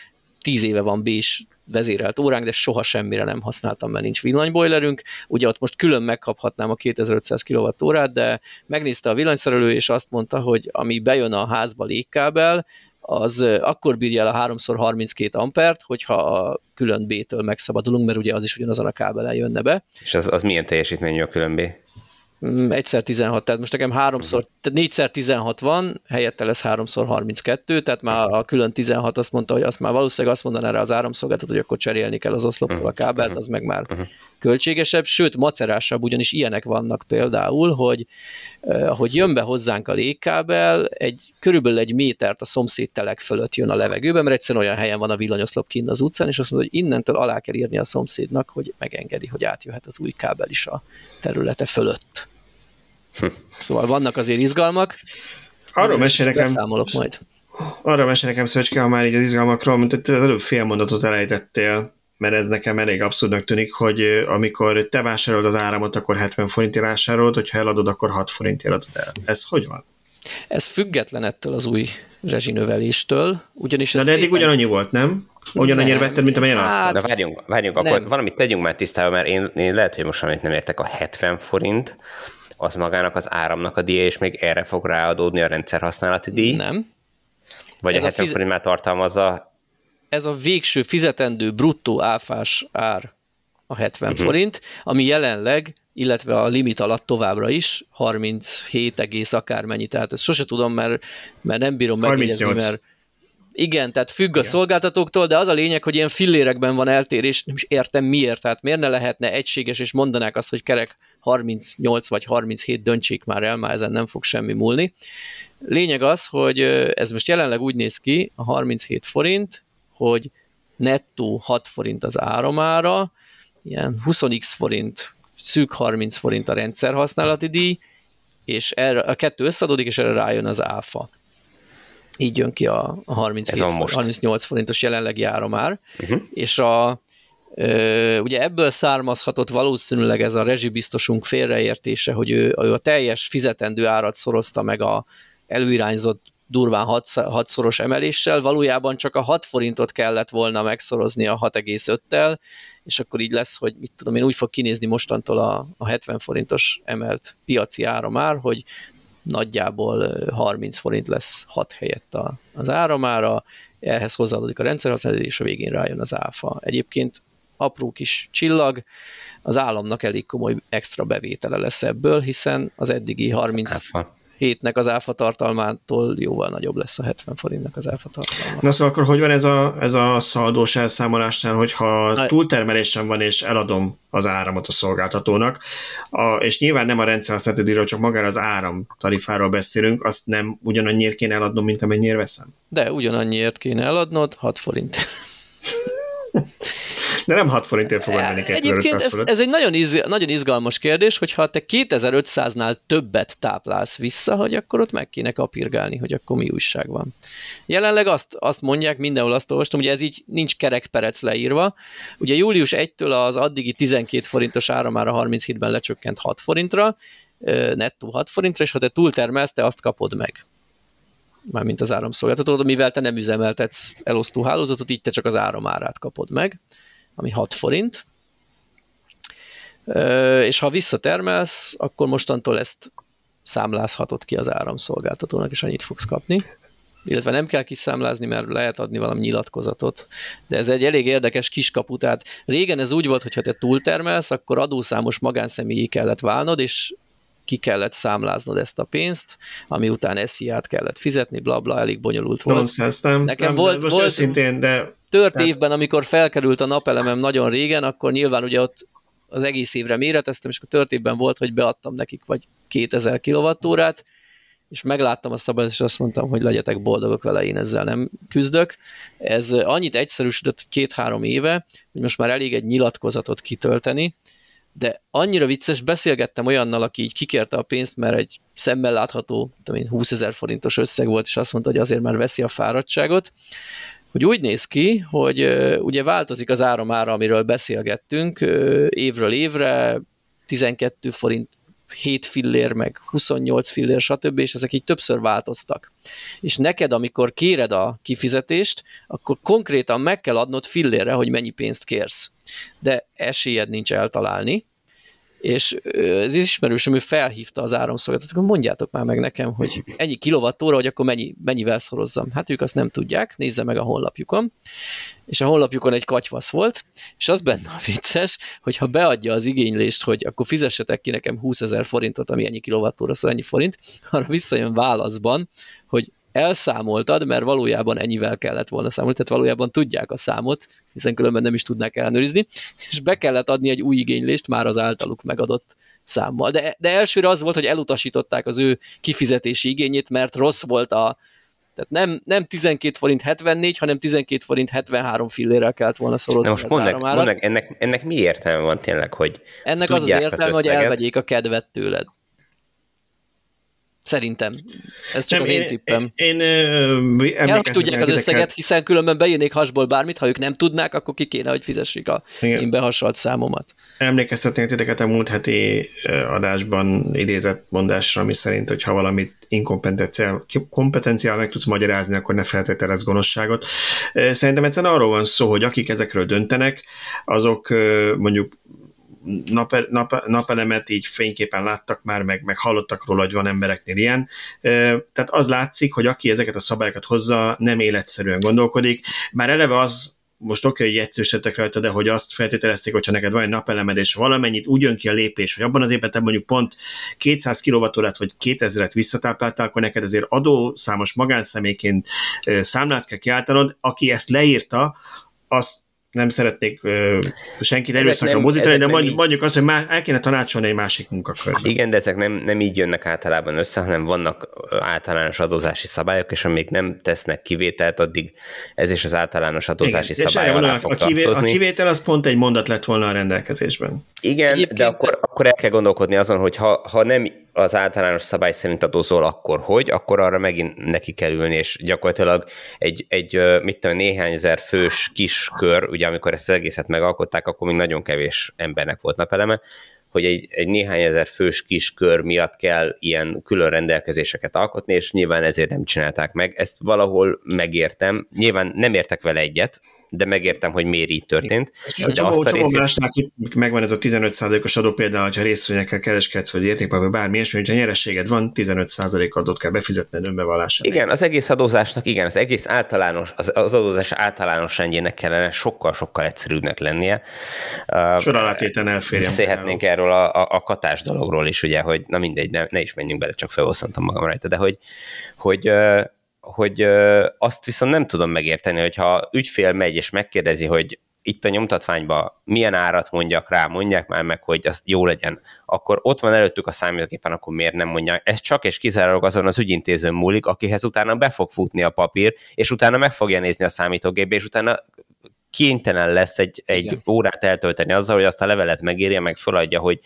S2: Tíz éve van B-s vezérelt óránk, de soha semmire nem használtam, mert nincs villanybojlerünk. Ugye ott most külön megkaphatnám a 2500 kWh, de megnézte a villanyszerelő, és azt mondta, hogy ami bejön a házba légkábel, az akkor bírja el a 3x32 ampert, hogyha a külön B-től megszabadulunk, mert ugye az is ugyanazon a kábelen jönne be.
S3: És az, az milyen teljesítményű a külön B?
S2: Mm, egyszer 16, tehát most nekem háromszor, tehát négyszer 16 van, helyette lesz háromszor 32, tehát már a külön 16 azt mondta, hogy azt már valószínűleg azt mondaná rá az áramszolgáltató, hogy akkor cserélni kell az oszlopról a mhm. kábelt, mhm. az meg már. Költségesebb, sőt macerásabb, ugyanis ilyenek vannak például, hogy eh, ahogy jön be hozzánk a légkábel, egy körülbelül egy métert a szomszéd telek fölött jön a levegőben, mert egyszerűen olyan helyen van a villanyoszlop kint az utcán, és azt mondja, hogy innentől alá kell írni a szomszédnak, hogy megengedi, hogy átjöhet az új kábel is a területe fölött. Hm. Szóval vannak azért izgalmak.
S1: Arról mesél nekem.
S2: Beszámolok majd.
S1: Arra mesél nekem Szöcske, ha már így az izgalmakról, mint az előbb fél mondatot elejtettél, mert ez nekem elég abszurdnak tűnik, hogy amikor te vásárolod az áramot, akkor 70 forintért vásárolod, hogyha eladod, akkor 6 forintért adod el. Ez hogy van?
S2: Ez független ettől az új rezsinöveléstől, ugyanis ez
S1: Na, de eddig szépen... ugyanannyi volt, nem? Ugyanannyira vetted, mint amilyen hát,
S3: De várjunk, várjunk, akkor valamit tegyünk már tisztába, mert én, én lehet, hogy most amit nem értek, a 70 forint, az magának az áramnak a díja, és még erre fog ráadódni a rendszerhasználati díj?
S2: Nem.
S3: Vagy ez a 70 a fiz... forint már tartalmazza?
S2: Ez a végső fizetendő bruttó áfás ár a 70 uh-huh. forint, ami jelenleg, illetve a limit alatt továbbra is 37 egész akármennyi, tehát ezt sose tudom, mert, mert nem bírom megjegyezni, mert igen, tehát függ Igen. a szolgáltatóktól, de az a lényeg, hogy ilyen fillérekben van eltérés, nem is értem miért, tehát miért ne lehetne egységes, és mondanák azt, hogy kerek 38 vagy 37 döntsék már el, már ezen nem fog semmi múlni. Lényeg az, hogy ez most jelenleg úgy néz ki, a 37 forint, hogy nettó 6 forint az áramára, ilyen 20x forint, szűk 30 forint a rendszerhasználati díj, és erre, a kettő összeadódik, és erre rájön az áfa. Így jön ki a, a 37, 38 forintos jelenlegi ára már, uh-huh. és a, ö, ugye ebből származhatott valószínűleg ez a rezsibiztosunk félreértése, hogy ő, ő a teljes fizetendő árat szorozta meg a előirányzott durván 6, 6 szoros emeléssel, valójában csak a 6 forintot kellett volna megszorozni a 6,5-tel, és akkor így lesz, hogy mit tudom én, úgy fog kinézni mostantól a, a 70 forintos emelt piaci ára már, hogy nagyjából 30 forint lesz 6 helyett a, az áramára, ehhez hozzáadódik a rendszerhasználat, és a végén rájön az áfa. Egyébként apró kis csillag, az államnak elég komoly extra bevétele lesz ebből, hiszen az eddigi 30 áfa hétnek az áfa tartalmától jóval nagyobb lesz a 70 forintnak az áfa tartalma.
S1: Na szóval akkor hogy van ez a, ez a szaldós elszámolásnál, hogyha túltermelésem van és eladom az áramot a szolgáltatónak, a, és nyilván nem a rendszerhasználati csak magára az áram tarifáról beszélünk, azt nem ugyanannyiért kéne eladnom, mint amennyire veszem?
S2: De ugyanannyiért kéne eladnod, 6 forint.
S1: De nem 6 forintért fog menni 2500
S2: ez, ez egy nagyon, iz, nagyon izgalmas kérdés, hogyha te 2500-nál többet táplálsz vissza, hogy akkor ott meg kéne kapirgálni, hogy akkor mi újság van. Jelenleg azt, azt mondják, mindenhol azt olvastam, hogy ez így nincs kerekperec leírva. Ugye július 1-től az addigi 12 forintos áramára 37-ben lecsökkent 6 forintra, nettó 6 forintra, és ha te túltermelsz, te azt kapod meg mármint az áramszolgáltatót, mivel te nem üzemeltetsz elosztó hálózatot, így te csak az áramárát kapod meg ami 6 forint, és ha visszatermelsz, akkor mostantól ezt számlázhatod ki az áramszolgáltatónak, és annyit fogsz kapni. Illetve nem kell kiszámlázni, mert lehet adni valami nyilatkozatot. De ez egy elég érdekes kiskapu. Tehát régen ez úgy volt, hogy ha te túltermelsz, akkor adószámos magánszemélyi kellett válnod, és ki kellett számláznod ezt a pénzt, ami után SZIA-t kellett fizetni, bla bla, elég bonyolult volt.
S1: Nonsense, nem,
S2: Nekem
S1: nem,
S2: volt, volt,
S1: őszintén, de...
S2: Tört tehát... évben, amikor felkerült a napelemem nagyon régen, akkor nyilván ugye ott az egész évre méreteztem, és akkor tört évben volt, hogy beadtam nekik vagy 2000 kWh-órát, és megláttam a szabályt, és azt mondtam, hogy legyetek boldogok vele, én ezzel nem küzdök. Ez annyit egyszerűsödött két-három éve, hogy most már elég egy nyilatkozatot kitölteni, de annyira vicces, beszélgettem olyannal, aki így kikérte a pénzt, mert egy szemmel látható, tudom én, 20 ezer forintos összeg volt, és azt mondta, hogy azért már veszi a fáradtságot, hogy úgy néz ki, hogy ugye változik az áramára, amiről beszélgettünk, évről évre 12 forint 7 fillér, meg 28 fillér, stb., és ezek így többször változtak. És neked, amikor kéred a kifizetést, akkor konkrétan meg kell adnod fillérre, hogy mennyi pénzt kérsz. De esélyed nincs eltalálni, és ez ismerősöm, ő felhívta az áramszolgáltatót, mondjátok már meg nekem, hogy ennyi kilovattóra, hogy akkor mennyi, mennyivel szorozzam. Hát ők azt nem tudják, nézze meg a honlapjukon. És a honlapjukon egy katyvasz volt, és az benne a vicces, hogy ha beadja az igénylést, hogy akkor fizessetek ki nekem 20 ezer forintot, ami ennyi kilovattóra, szóval ennyi forint, arra visszajön válaszban, hogy elszámoltad, mert valójában ennyivel kellett volna számolni, tehát valójában tudják a számot, hiszen különben nem is tudnák ellenőrizni, és be kellett adni egy új igénylést már az általuk megadott számmal. De, de elsőre az volt, hogy elutasították az ő kifizetési igényét, mert rossz volt a, tehát nem, nem 12 forint 74, hanem 12 forint 73 fillérrel kellett volna szorozni
S3: most mondd meg, mondd meg ennek, ennek mi értelme van tényleg, hogy
S2: Ennek az az értelme, az hogy elvegyék a kedvet tőled. Szerintem. Ez csak nem, az én, én tippem.
S1: Én, én, én
S2: tudják az összeget, hiszen különben beírnék hasból bármit, ha ők nem tudnák, akkor ki kéne, hogy fizessék a Igen. én behasalt számomat.
S1: Emlékeztetnék titeket a múlt heti adásban idézett mondásra, ami szerint, hogy ha valamit inkompetenciál meg tudsz magyarázni, akkor ne feltételez gonoszságot. Szerintem egyszerűen arról van szó, hogy akik ezekről döntenek, azok mondjuk nap, nap, napelemet így fényképen láttak már, meg, meg hallottak róla, hogy van embereknél ilyen. Tehát az látszik, hogy aki ezeket a szabályokat hozza, nem életszerűen gondolkodik. Már eleve az, most oké, okay, hogy egyszerűsítettek rajta, de hogy azt feltételezték, hogyha neked van egy napelemed, és valamennyit úgy jön ki a lépés, hogy abban az évben te mondjuk pont 200 kWh vagy 2000-et visszatápláltál, akkor neked azért adószámos magánszemélyként számlát kell kiáltanod, aki ezt leírta, azt nem szeretnék uh, senkit erőszakra mozítani, de mondjuk, mondjuk azt, hogy már el kéne tanácsolni egy másik munkakörbe.
S3: Igen, de ezek nem, nem így jönnek általában össze, hanem vannak általános adózási szabályok, és amíg nem tesznek kivételt, addig ez is az általános adózási Igen, szabály alá fog
S1: a, kivé, a kivétel az pont egy mondat lett volna a rendelkezésben.
S3: Igen, Egyébként... de akkor, akkor el kell gondolkodni azon, hogy ha, ha nem az általános szabály szerint adózol, akkor hogy, akkor arra megint neki kell ülni, és gyakorlatilag egy, egy mit tudom, néhány ezer fős kis kör, ugye amikor ezt az egészet megalkották, akkor még nagyon kevés embernek volt napeleme, hogy egy, egy néhány ezer fős kis kör miatt kell ilyen külön rendelkezéseket alkotni, és nyilván ezért nem csinálták meg. Ezt valahol megértem. Nyilván nem értek vele egyet, de megértem, hogy miért így történt.
S1: De csomó, azt a részét... megvan ez a 15%-os adó például, ha részvényekkel kereskedsz, vagy értékpapír, bármi és hogyha nyerességed van, 15% adót kell befizetned önbevallásra.
S3: Igen, az egész adózásnak, igen, az egész általános, az, az adózás általános rendjének kellene sokkal-sokkal egyszerűbbnek lennie.
S1: Sor alátéten elférjen.
S3: Beszélhetnénk erről a, a, a katás dologról is, ugye, hogy na mindegy, ne, ne is menjünk bele, csak felhosszantam magam rajta, de hogy, hogy hogy azt viszont nem tudom megérteni, hogyha ügyfél megy és megkérdezi, hogy itt a nyomtatványban milyen árat mondjak rá, mondják már meg, hogy az jó legyen, akkor ott van előttük a számítógépen, akkor miért nem mondják? Ez csak és kizárólag azon az ügyintézőn múlik, akihez utána be fog futni a papír, és utána meg fogja nézni a számítógép, és utána kénytelen lesz egy, egy órát eltölteni azzal, hogy azt a levelet megírja, meg feladja, hogy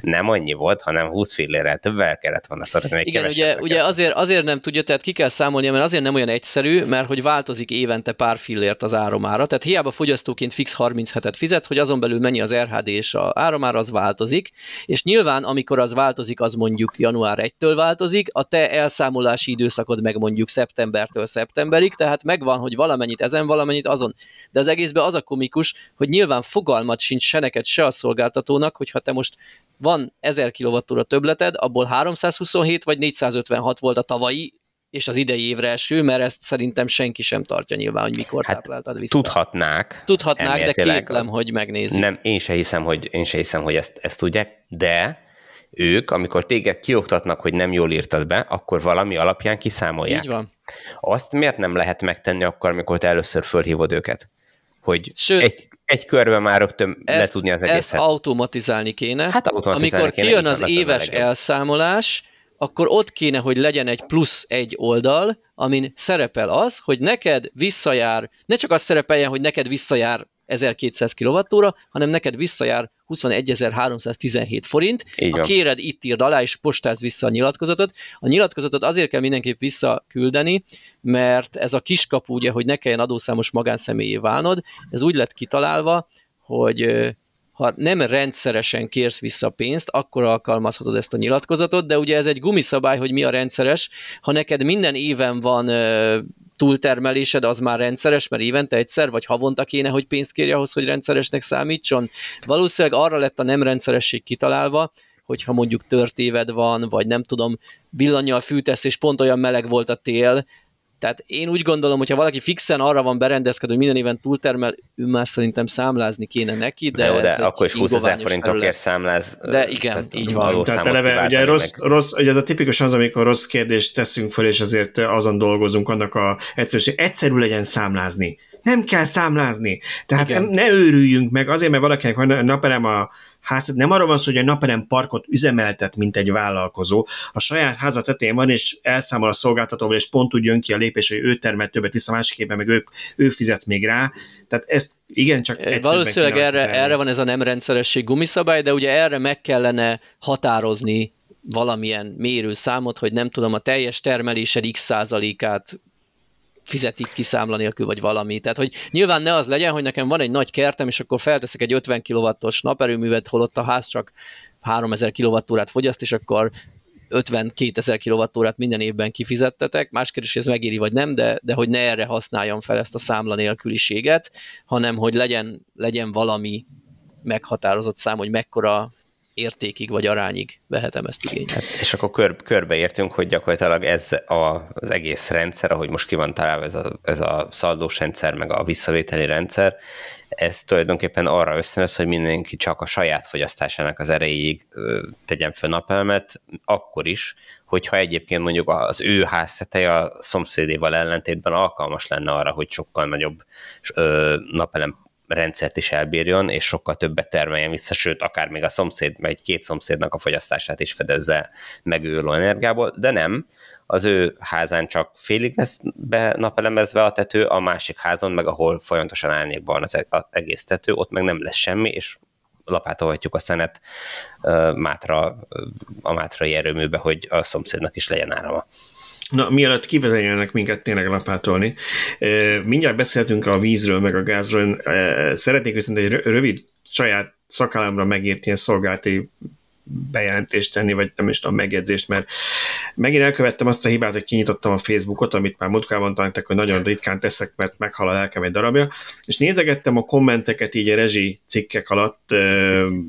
S3: nem annyi volt, hanem 20 fillérrel többel kellett volna szorozni.
S2: Igen, ugye, ugye azért, azért nem tudja, tehát ki kell számolni, mert azért nem olyan egyszerű, mert hogy változik évente pár fillért az áromára, tehát hiába fogyasztóként fix 37-et fizet, hogy azon belül mennyi az RHD és a áromára, az változik, és nyilván amikor az változik, az mondjuk január 1-től változik, a te elszámolási időszakod meg mondjuk szeptembertől szeptemberig, tehát megvan, hogy valamennyit ezen, valamennyit azon. De az egész részben az a komikus, hogy nyilván fogalmat sincs se neked, se a szolgáltatónak, hogyha te most van 1000 kWh többleted, abból 327 vagy 456 volt a tavalyi, és az idei évre eső, mert ezt szerintem senki sem tartja nyilván, hogy mikor hát tápláltad vissza.
S3: Tudhatnák.
S2: Tudhatnák, de kétlem, hogy megnézik.
S3: Nem, én se hiszem, hogy, én se hiszem, hogy ezt, ezt tudják, de ők, amikor téged kioktatnak, hogy nem jól írtad be, akkor valami alapján kiszámolják.
S2: Így van.
S3: Azt miért nem lehet megtenni akkor, amikor te először fölhívod őket? Hogy Sőt, egy, egy körben már rögtön ezt, letudni az egészet.
S2: Ezt automatizálni kéne. Hát automatizálni Amikor kéne, kijön az éves elszámolás, akkor ott kéne, hogy legyen egy plusz egy oldal, amin szerepel az, hogy neked visszajár, ne csak az szerepeljen, hogy neked visszajár 1200 kWh, hanem neked visszajár 21.317 forint. Így ha kéred, itt írd alá, és postáz vissza a nyilatkozatot. A nyilatkozatot azért kell mindenképp visszaküldeni, mert ez a kiskapu, ugye, hogy ne kelljen adószámos magánszemélyé válnod, ez úgy lett kitalálva, hogy ha nem rendszeresen kérsz vissza pénzt, akkor alkalmazhatod ezt a nyilatkozatot, de ugye ez egy gumiszabály, hogy mi a rendszeres. Ha neked minden éven van túltermelésed az már rendszeres, mert évente egyszer, vagy havonta kéne, hogy pénzt kérje ahhoz, hogy rendszeresnek számítson. Valószínűleg arra lett a nem rendszeresség kitalálva, hogyha mondjuk tört éved van, vagy nem tudom, villanyjal fűtesz, és pont olyan meleg volt a tél, tehát én úgy gondolom, hogy ha valaki fixen arra van berendezkedve, hogy minden éven túltermel, ő már szerintem számlázni kéne neki, de,
S3: de, de akkor is 20 ezer forintokért számláz.
S2: De igen, tehát így van.
S1: Tehát eleve, ugye, rossz, rossz, ugye ez a tipikus az, amikor rossz kérdést teszünk fel, és azért azon dolgozunk, annak a egyszerűség, egyszerű legyen számlázni. Nem kell számlázni. Tehát igen. ne őrüljünk meg, azért, mert valakinek van naperem a ház, nem arról van szó, hogy egy napelem parkot üzemeltet, mint egy vállalkozó. A saját háza tetején van, és elszámol a szolgáltatóval, és pont úgy jön ki a lépés, hogy ő termelt többet vissza, másikében meg ők, ő fizet még rá. Tehát ezt igen, csak
S2: Valószínűleg erre, erre van ez a nem rendszeresség gumiszabály, de ugye erre meg kellene határozni valamilyen mérőszámot, hogy nem tudom, a teljes termelésed x százalékát fizetik ki számla nélkül, vagy valami. Tehát, hogy nyilván ne az legyen, hogy nekem van egy nagy kertem, és akkor felteszek egy 50 kW-os naperőművet, holott a ház csak 3000 kWh fogyaszt, és akkor 52 ezer kWh-t minden évben kifizettetek, más kérdés, ez megéri vagy nem, de, de hogy ne erre használjam fel ezt a számla nélküliséget, hanem hogy legyen, legyen valami meghatározott szám, hogy mekkora értékig vagy arányig vehetem ezt igénybe. Hát,
S3: és akkor kör, körbeértünk, hogy gyakorlatilag ez a, az egész rendszer, ahogy most ki van találva ez a, ez a szaldós rendszer, meg a visszavételi rendszer, ez tulajdonképpen arra ösztönöz, hogy mindenki csak a saját fogyasztásának az erejéig tegyen fel napelemet, akkor is, hogyha egyébként mondjuk az ő házteteje a szomszédéval ellentétben alkalmas lenne arra, hogy sokkal nagyobb napelem rendszert is elbírjon, és sokkal többet termeljen vissza, sőt, akár még a szomszéd, vagy két szomszédnak a fogyasztását is fedezze megőrülő energiából, de nem, az ő házán csak félig lesz be napelemezve a tető, a másik házon, meg ahol folyamatosan árnyékban az e- egész tető, ott meg nem lesz semmi, és lapátolhatjuk a szenet Mátra, a Mátrai erőműbe, hogy a szomszédnak is legyen árama.
S1: Na, mielőtt kivezetjenek minket tényleg lapátolni, mindjárt beszéltünk a vízről, meg a gázról, szeretnék viszont egy rövid saját szakállamra megírt ilyen szolgálati bejelentést tenni, vagy nem is tudom, megjegyzést, mert megint elkövettem azt a hibát, hogy kinyitottam a Facebookot, amit már múltkor mondtam hogy nagyon ritkán teszek, mert meghal a lelkem egy darabja, és nézegettem a kommenteket így a rezsi cikkek alatt,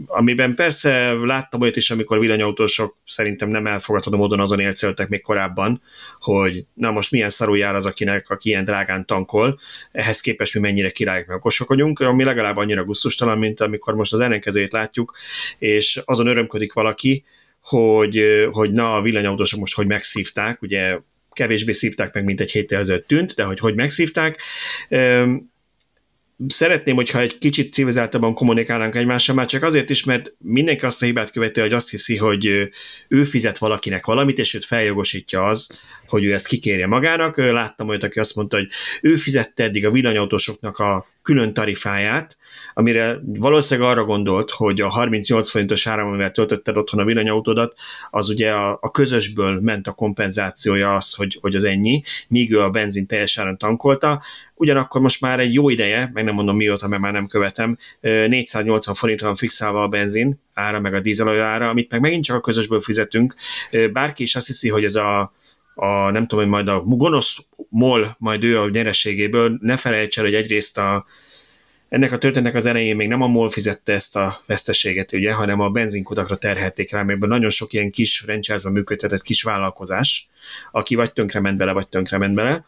S1: amiben persze láttam olyat is, amikor villanyautósok szerintem nem elfogadható módon azon élceltek még korábban, hogy na most milyen szarul jár az, akinek, aki ilyen drágán tankol, ehhez képest mi mennyire királyok meg okosok vagyunk, ami legalább annyira gusztustalan, mint amikor most az ellenkezőjét látjuk, és azon örömködik valaki, hogy, hogy na a villanyautósok most hogy megszívták, ugye kevésbé szívták meg, mint egy héttel ezelőtt tűnt, de hogy hogy megszívták szeretném, hogyha egy kicsit civilizáltabban kommunikálnánk egymással, már csak azért is, mert mindenki azt a hibát követi, hogy azt hiszi, hogy ő fizet valakinek valamit, és őt feljogosítja az, hogy ő ezt kikérje magának. Láttam olyat, aki azt mondta, hogy ő fizette eddig a villanyautósoknak a külön tarifáját, amire valószínűleg arra gondolt, hogy a 38 forintos áram, amivel töltötted otthon a villanyautódat, az ugye a, a közösből ment a kompenzációja az, hogy, hogy az ennyi, míg ő a benzin teljes áron tankolta, ugyanakkor most már egy jó ideje, meg nem mondom mióta, mert már nem követem, 480 forintra van fixálva a benzin ára, meg a dízelolaj ára, amit meg megint csak a közösből fizetünk. Bárki is azt hiszi, hogy ez a, a nem tudom, hogy majd a gonosz mol, majd ő a nyerességéből, ne felejts el, hogy egyrészt a, ennek a történetnek az elején még nem a MOL fizette ezt a veszteséget, ugye, hanem a benzinkutakra terhelték rá, mert nagyon sok ilyen kis franchise-ban működtetett kis vállalkozás, aki vagy tönkrement bele, vagy tönkrement bele.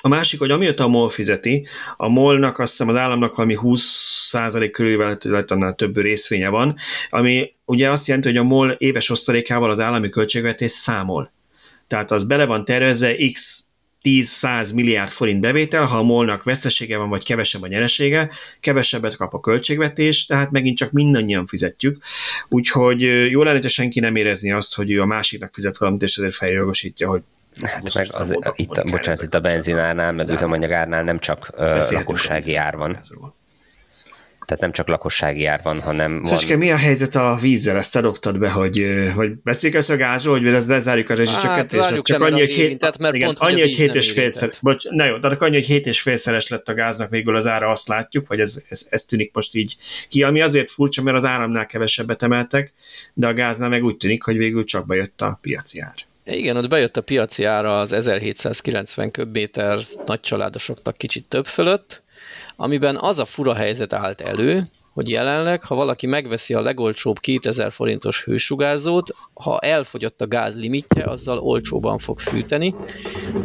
S1: A másik, hogy amióta a MOL fizeti, a MOL-nak azt hiszem az államnak valami 20% körül, lehet annál több részvénye van, ami ugye azt jelenti, hogy a MOL éves osztalékával az állami költségvetés számol. Tehát az bele van tervezve x 10-100 milliárd forint bevétel, ha a molnak vesztesége van, vagy kevesebb a nyeresége, kevesebbet kap a költségvetés, tehát megint csak mindannyian fizetjük. Úgyhogy jó lenne, hogy senki nem érezni azt, hogy ő a másiknak fizet valamit, és ezért feljogosítja, hogy
S3: Hát meg az, itt, a, bocsánat, itt a benzinárnál, meg üzemanyagárnál nem csak uh, lakossági ár van. Tehát nem csak lakossági ár van, hanem
S1: Szöcske, van... mi a helyzet a vízzel? Ezt adoptad be, hogy, hogy beszéljük ezt a gázról, hogy ez lezárjuk a rezsicsökkentést? Hát, csak annyi, hogy hét, mert igen, pont, annyi, hogy hét és félszer, bocs, na jó, tehát annyi, hogy hét és félszeres lett a gáznak végül az ára, azt látjuk, hogy ez, ez, ez, tűnik most így ki, ami azért furcsa, mert az áramnál kevesebbet emeltek, de a gáznál meg úgy tűnik, hogy végül csak bejött a piaci ár.
S2: Igen, ott bejött a piaci ára az 1790 köbméter nagycsaládosoknak kicsit több fölött, amiben az a fura helyzet állt elő, hogy jelenleg, ha valaki megveszi a legolcsóbb 2000 forintos hősugárzót, ha elfogyott a gáz limitje, azzal olcsóban fog fűteni,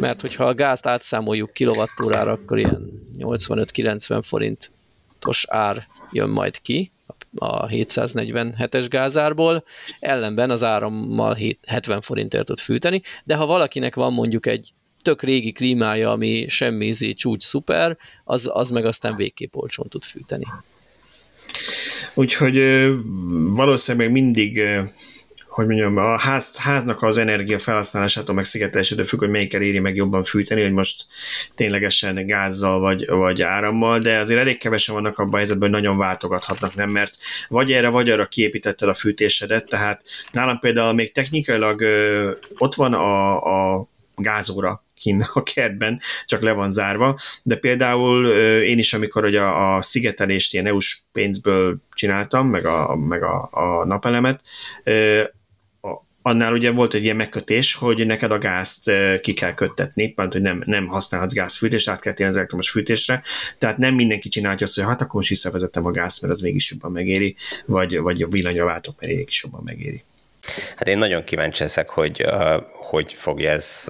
S2: mert hogyha a gázt átszámoljuk kilovattórára, akkor ilyen 85-90 forintos ár jön majd ki a 747-es gázárból, ellenben az árammal 70 forintért tud fűteni, de ha valakinek van mondjuk egy tök régi klímája, ami semmi ízé, csúcs szuper, az, az meg aztán végképp olcsón tud fűteni.
S1: Úgyhogy valószínűleg mindig hogy mondjam, a ház, háznak az energia felhasználásától meg szigetelésétől függ, hogy melyikkel éri meg jobban fűteni, hogy most ténylegesen gázzal vagy, vagy árammal, de azért elég kevesen vannak abban a helyzetben, hogy nagyon váltogathatnak, nem, mert vagy erre, vagy arra kiépítetted a fűtésedet, tehát nálam például még technikailag ö, ott van a, a gázóra kint a kertben, csak le van zárva, de például én is, amikor hogy a, a szigetelést ilyen EU-s pénzből csináltam, meg a, meg a, a napelemet, annál ugye volt egy ilyen megkötés, hogy neked a gázt ki kell köttetni, mert hogy nem, nem használhatsz gázfűtést, át kell térni az elektromos fűtésre, tehát nem mindenki csinálja azt, hogy hát akkor most visszavezettem a gázt, mert az mégis jobban megéri, vagy, vagy a villanyra váltok, mert mégis jobban megéri.
S3: Hát én nagyon kíváncsi leszek, hogy hogy fogja ez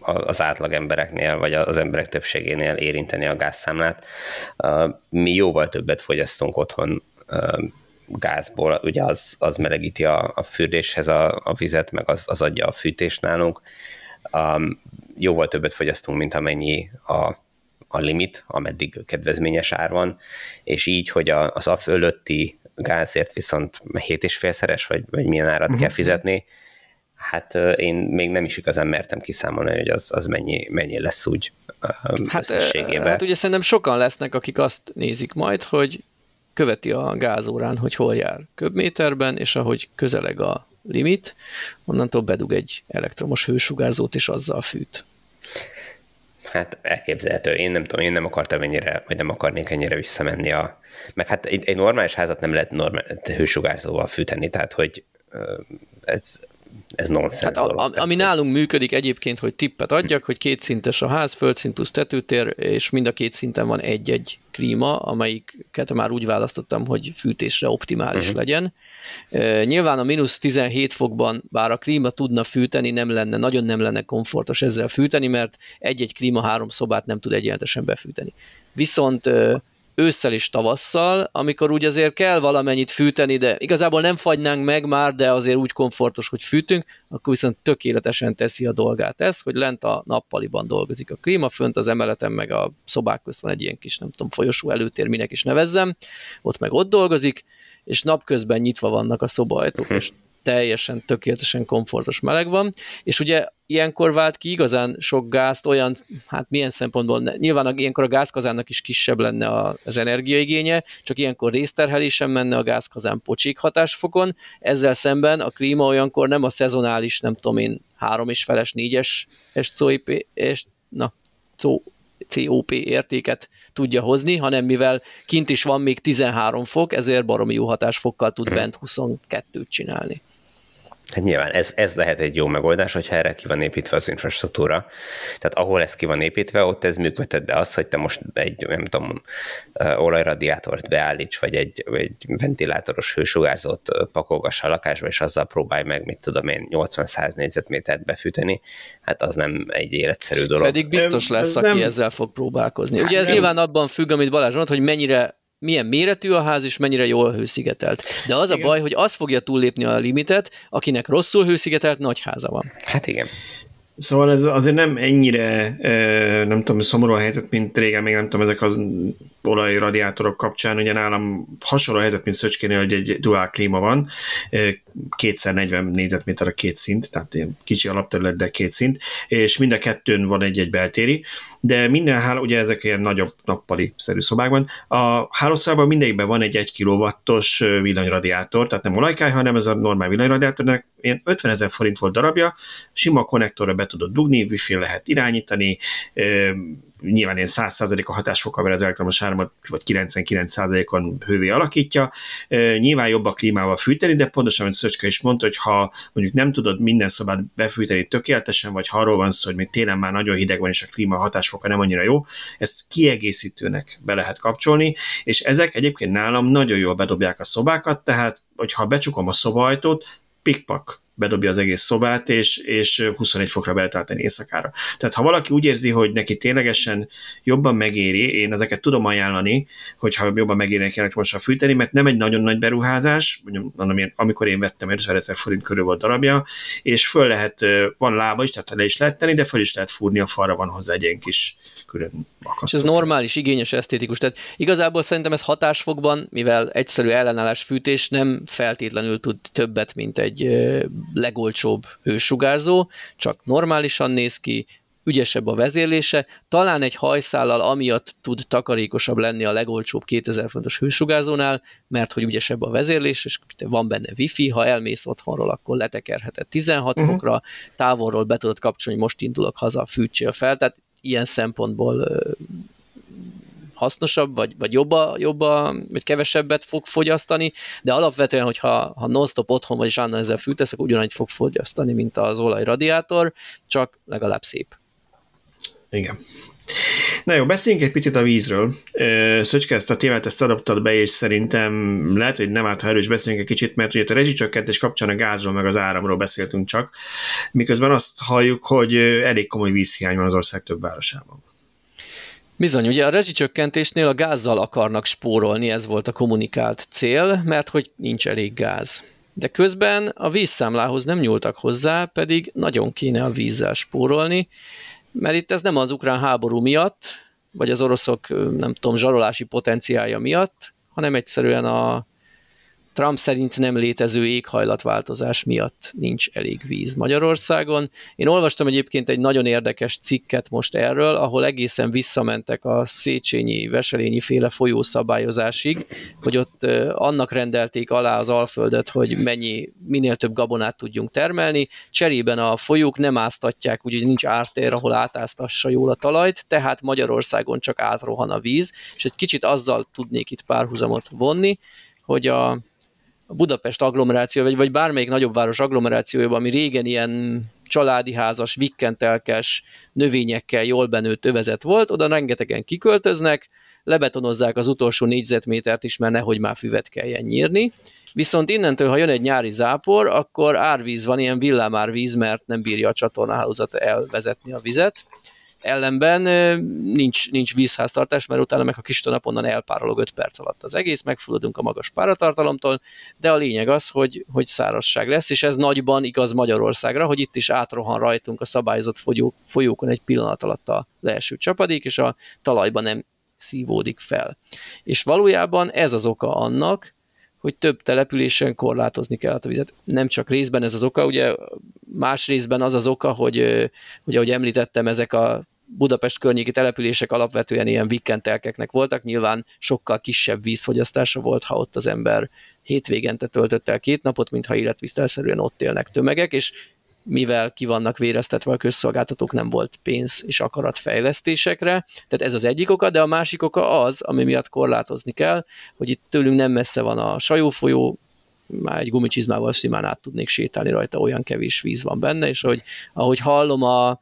S3: az átlag embereknél, vagy az emberek többségénél érinteni a gázszámlát. Mi jóval többet fogyasztunk otthon gázból, ugye az, az melegíti a, a fürdéshez a, a vizet, meg az, az adja a fűtést nálunk. Um, jóval többet fogyasztunk, mint amennyi a, a limit, ameddig kedvezményes ár van, és így, hogy a, az a fölötti gázért viszont 7,5-szeres, vagy, vagy milyen árat uh-huh. kell fizetni, hát én még nem is igazán mertem kiszámolni, hogy az, az mennyi, mennyi lesz úgy
S2: hát, hát ugye szerintem sokan lesznek, akik azt nézik majd, hogy követi a gázórán, hogy hol jár köbméterben, és ahogy közeleg a limit, onnantól bedug egy elektromos hősugárzót, és azzal fűt.
S3: Hát elképzelhető. Én nem tudom, én nem akartam ennyire, vagy nem akarnék ennyire visszamenni a... Meg hát egy, egy normális házat nem lehet normál, hősugárzóval fűteni, tehát hogy ez, ez nonsens hát
S2: dolog. A, ami nálunk működik egyébként, hogy tippet adjak, hogy kétszintes a ház, földszint plusz tetőtér, és mind a két szinten van egy-egy klíma, amelyiket már úgy választottam, hogy fűtésre optimális uh-huh. legyen. Nyilván a mínusz 17 fokban, bár a klíma tudna fűteni, nem lenne, nagyon nem lenne komfortos ezzel fűteni, mert egy-egy klíma három szobát nem tud egyenletesen befűteni. Viszont ősszel és tavasszal, amikor úgy azért kell valamennyit fűteni, de igazából nem fagynánk meg már, de azért úgy komfortos, hogy fűtünk, akkor viszont tökéletesen teszi a dolgát ez, hogy lent a nappaliban dolgozik a klíma, fönt az emeleten meg a szobák közt van egy ilyen kis, nem tudom, folyosó előtér, minek is nevezzem, ott meg ott dolgozik, és napközben nyitva vannak a szobaajtók, uh-huh. és teljesen tökéletesen komfortos meleg van, és ugye ilyenkor vált ki igazán sok gázt olyan, hát milyen szempontból, nyilván ilyenkor a gázkazánnak is kisebb lenne az energiaigénye, csak ilyenkor részterhelésen menne a gázkazán pocsik hatásfokon, ezzel szemben a klíma olyankor nem a szezonális, nem tudom én, három és feles, négyes SCOP, és, na, COP értéket tudja hozni, hanem mivel kint is van még 13 fok, ezért baromi jó hatásfokkal tud bent 22-t csinálni.
S3: Hát nyilván ez, ez lehet egy jó megoldás, hogyha erre ki van építve az infrastruktúra. Tehát ahol ez ki van építve, ott ez működhet, de az, hogy te most egy, nem tudom, olajradiátort beállíts, vagy egy, egy ventilátoros hősugárzót pakolgass a lakásba, és azzal próbálj meg, mit tudom én, 80-100 négyzetmétert befűteni, hát az nem egy életszerű dolog.
S2: Pedig biztos lesz, ez aki nem... ezzel fog próbálkozni. Ugye ez nem... nyilván abban függ, amit Balázs mondott, hogy mennyire milyen méretű a ház, és mennyire jól hőszigetelt. De az igen. a baj, hogy az fogja túllépni a limitet, akinek rosszul hőszigetelt nagy háza van.
S3: Hát igen.
S1: Szóval ez azért nem ennyire, nem tudom, szomorú a helyzet, mint régen, még nem tudom, ezek az olajradiátorok kapcsán, ugye nálam hasonló helyzet, mint Szöcskénél, hogy egy dual klíma van, kétszer 40 négyzetméter a két szint, tehát ilyen kicsi alapterület, de két szint, és mind a kettőn van egy-egy beltéri, de minden háló, ugye ezek ilyen nagyobb nappali-szerű szobákban, a hálószobában mindegyikben van egy 1 kW-os villanyradiátor, tehát nem olajkály, hanem ez a normál villanyradiátornak ilyen 50 ezer forint volt darabja, sima konnektorra be tudod dugni, wifi lehet irányítani, nyilván ilyen 100% a hatásfokkal, mert az elektromos áramot vagy 99%-on hővé alakítja. Nyilván jobb a klímával fűteni, de pontosan, amit Szöcske is mondta, hogy ha mondjuk nem tudod minden szobát befűteni tökéletesen, vagy ha arról van szó, hogy még télen már nagyon hideg van, és a klíma hatásfoka nem annyira jó, ezt kiegészítőnek be lehet kapcsolni, és ezek egyébként nálam nagyon jól bedobják a szobákat, tehát hogyha becsukom a szobajtót, pikpak bedobja az egész szobát, és, és 21 fokra beltáltani éjszakára. Tehát ha valaki úgy érzi, hogy neki ténylegesen jobban megéri, én ezeket tudom ajánlani, hogyha jobban megéri neki most fűteni, mert nem egy nagyon nagy beruházás, mondom, amikor én vettem, 50 ezer forint körül volt darabja, és föl lehet, van lába is, tehát le is lehet tenni, de föl is lehet fúrni, a falra van hozzá egy ilyen kis külön
S2: És ez normális, igényes, esztétikus. Tehát igazából szerintem ez hatásfokban, mivel egyszerű ellenállás fűtés nem feltétlenül tud többet, mint egy legolcsóbb hősugárzó, csak normálisan néz ki, ügyesebb a vezérlése, talán egy hajszállal amiatt tud takarékosabb lenni a legolcsóbb 2000 fontos hősugárzónál, mert hogy ügyesebb a vezérlés, és van benne wifi, ha elmész otthonról, akkor letekerheted 16 uh-huh. Mhm. fokra, távolról be tudod kapcsolni, most indulok haza, fűtsél fel, tehát ilyen szempontból hasznosabb, vagy, vagy jobb, a, jobb a, vagy kevesebbet fog fogyasztani, de alapvetően, hogyha ha non-stop otthon vagy és ezzel fűtesz, akkor ugyanannyit fog fogyasztani, mint az olajradiátor, csak legalább szép.
S1: Igen. Na jó, beszéljünk egy picit a vízről. Szöcske, ezt a témát ezt adaptad be, és szerintem lehet, hogy nem állt, ha erős beszéljünk egy kicsit, mert ugye a rezsicsökkentés kapcsán a gázról meg az áramról beszéltünk csak, miközben azt halljuk, hogy elég komoly vízhiány van az ország több városában.
S2: Bizony, ugye a rezsicsökkentésnél a gázzal akarnak spórolni, ez volt a kommunikált cél, mert hogy nincs elég gáz. De közben a vízszámlához nem nyúltak hozzá, pedig nagyon kéne a vízzel spórolni, mert itt ez nem az ukrán háború miatt, vagy az oroszok, nem tudom, zsarolási potenciálja miatt, hanem egyszerűen a Trump szerint nem létező éghajlatváltozás miatt nincs elég víz Magyarországon. Én olvastam egyébként egy nagyon érdekes cikket most erről, ahol egészen visszamentek a Széchenyi, Veselényi féle folyószabályozásig, hogy ott annak rendelték alá az Alföldet, hogy mennyi, minél több gabonát tudjunk termelni. Cserében a folyók nem áztatják, úgyhogy nincs ártér, ahol átáztassa jól a talajt, tehát Magyarországon csak átrohan a víz, és egy kicsit azzal tudnék itt párhuzamot vonni, hogy a, Budapest agglomeráció, vagy, vagy bármelyik nagyobb város agglomerációjában, ami régen ilyen családi házas, vikkentelkes, növényekkel jól benőtt övezet volt, oda rengetegen kiköltöznek, lebetonozzák az utolsó négyzetmétert is, mert nehogy már füvet kelljen nyírni. Viszont innentől, ha jön egy nyári zápor, akkor árvíz van, ilyen villámárvíz, mert nem bírja a csatornahálózat elvezetni a vizet ellenben nincs, nincs vízháztartás, mert utána meg a kis nap onnan elpárolog 5 perc alatt az egész, megfulladunk a magas páratartalomtól, de a lényeg az, hogy, hogy szárazság lesz, és ez nagyban igaz Magyarországra, hogy itt is átrohan rajtunk a szabályozott folyók, folyókon egy pillanat alatt a leeső csapadék, és a talajban nem szívódik fel. És valójában ez az oka annak, hogy több településen korlátozni kell a vizet. Nem csak részben ez az oka, ugye más részben az az oka, hogy, hogy ahogy említettem, ezek a Budapest környéki települések alapvetően ilyen vikkentelkeknek voltak, nyilván sokkal kisebb vízfogyasztása volt, ha ott az ember hétvégente töltött el két napot, mintha életvisztelszerűen ott élnek tömegek, és mivel ki vannak véreztetve a közszolgáltatók, nem volt pénz és akarat fejlesztésekre. Tehát ez az egyik oka, de a másik oka az, ami miatt korlátozni kell, hogy itt tőlünk nem messze van a sajófolyó, már egy gumicsizmával simán át tudnék sétálni rajta, olyan kevés víz van benne, és ahogy, ahogy hallom, a,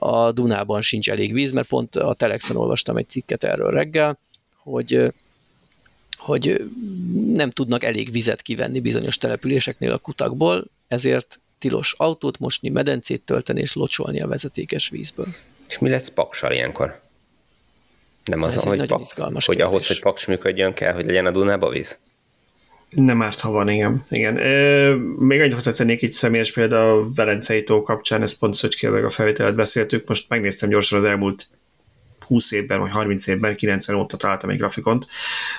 S2: a Dunában sincs elég víz, mert pont a Telexen olvastam egy cikket erről reggel, hogy hogy nem tudnak elég vizet kivenni bizonyos településeknél a kutakból, ezért tilos autót mosni, medencét tölteni és locsolni a vezetékes vízből.
S3: És mi lesz paksal ilyenkor? Nem az, hogy, pak, hogy ahhoz, hogy paks működjön kell, hogy legyen a Dunába víz?
S1: Nem árt, ha van, igen. igen. E, még egy hozzátennék itt személyes példa a Velencei tó kapcsán, ezt pont Szöcskélvel a felvételet beszéltük, most megnéztem gyorsan az elmúlt 20 évben, vagy 30 évben, 90 óta találtam egy grafikont,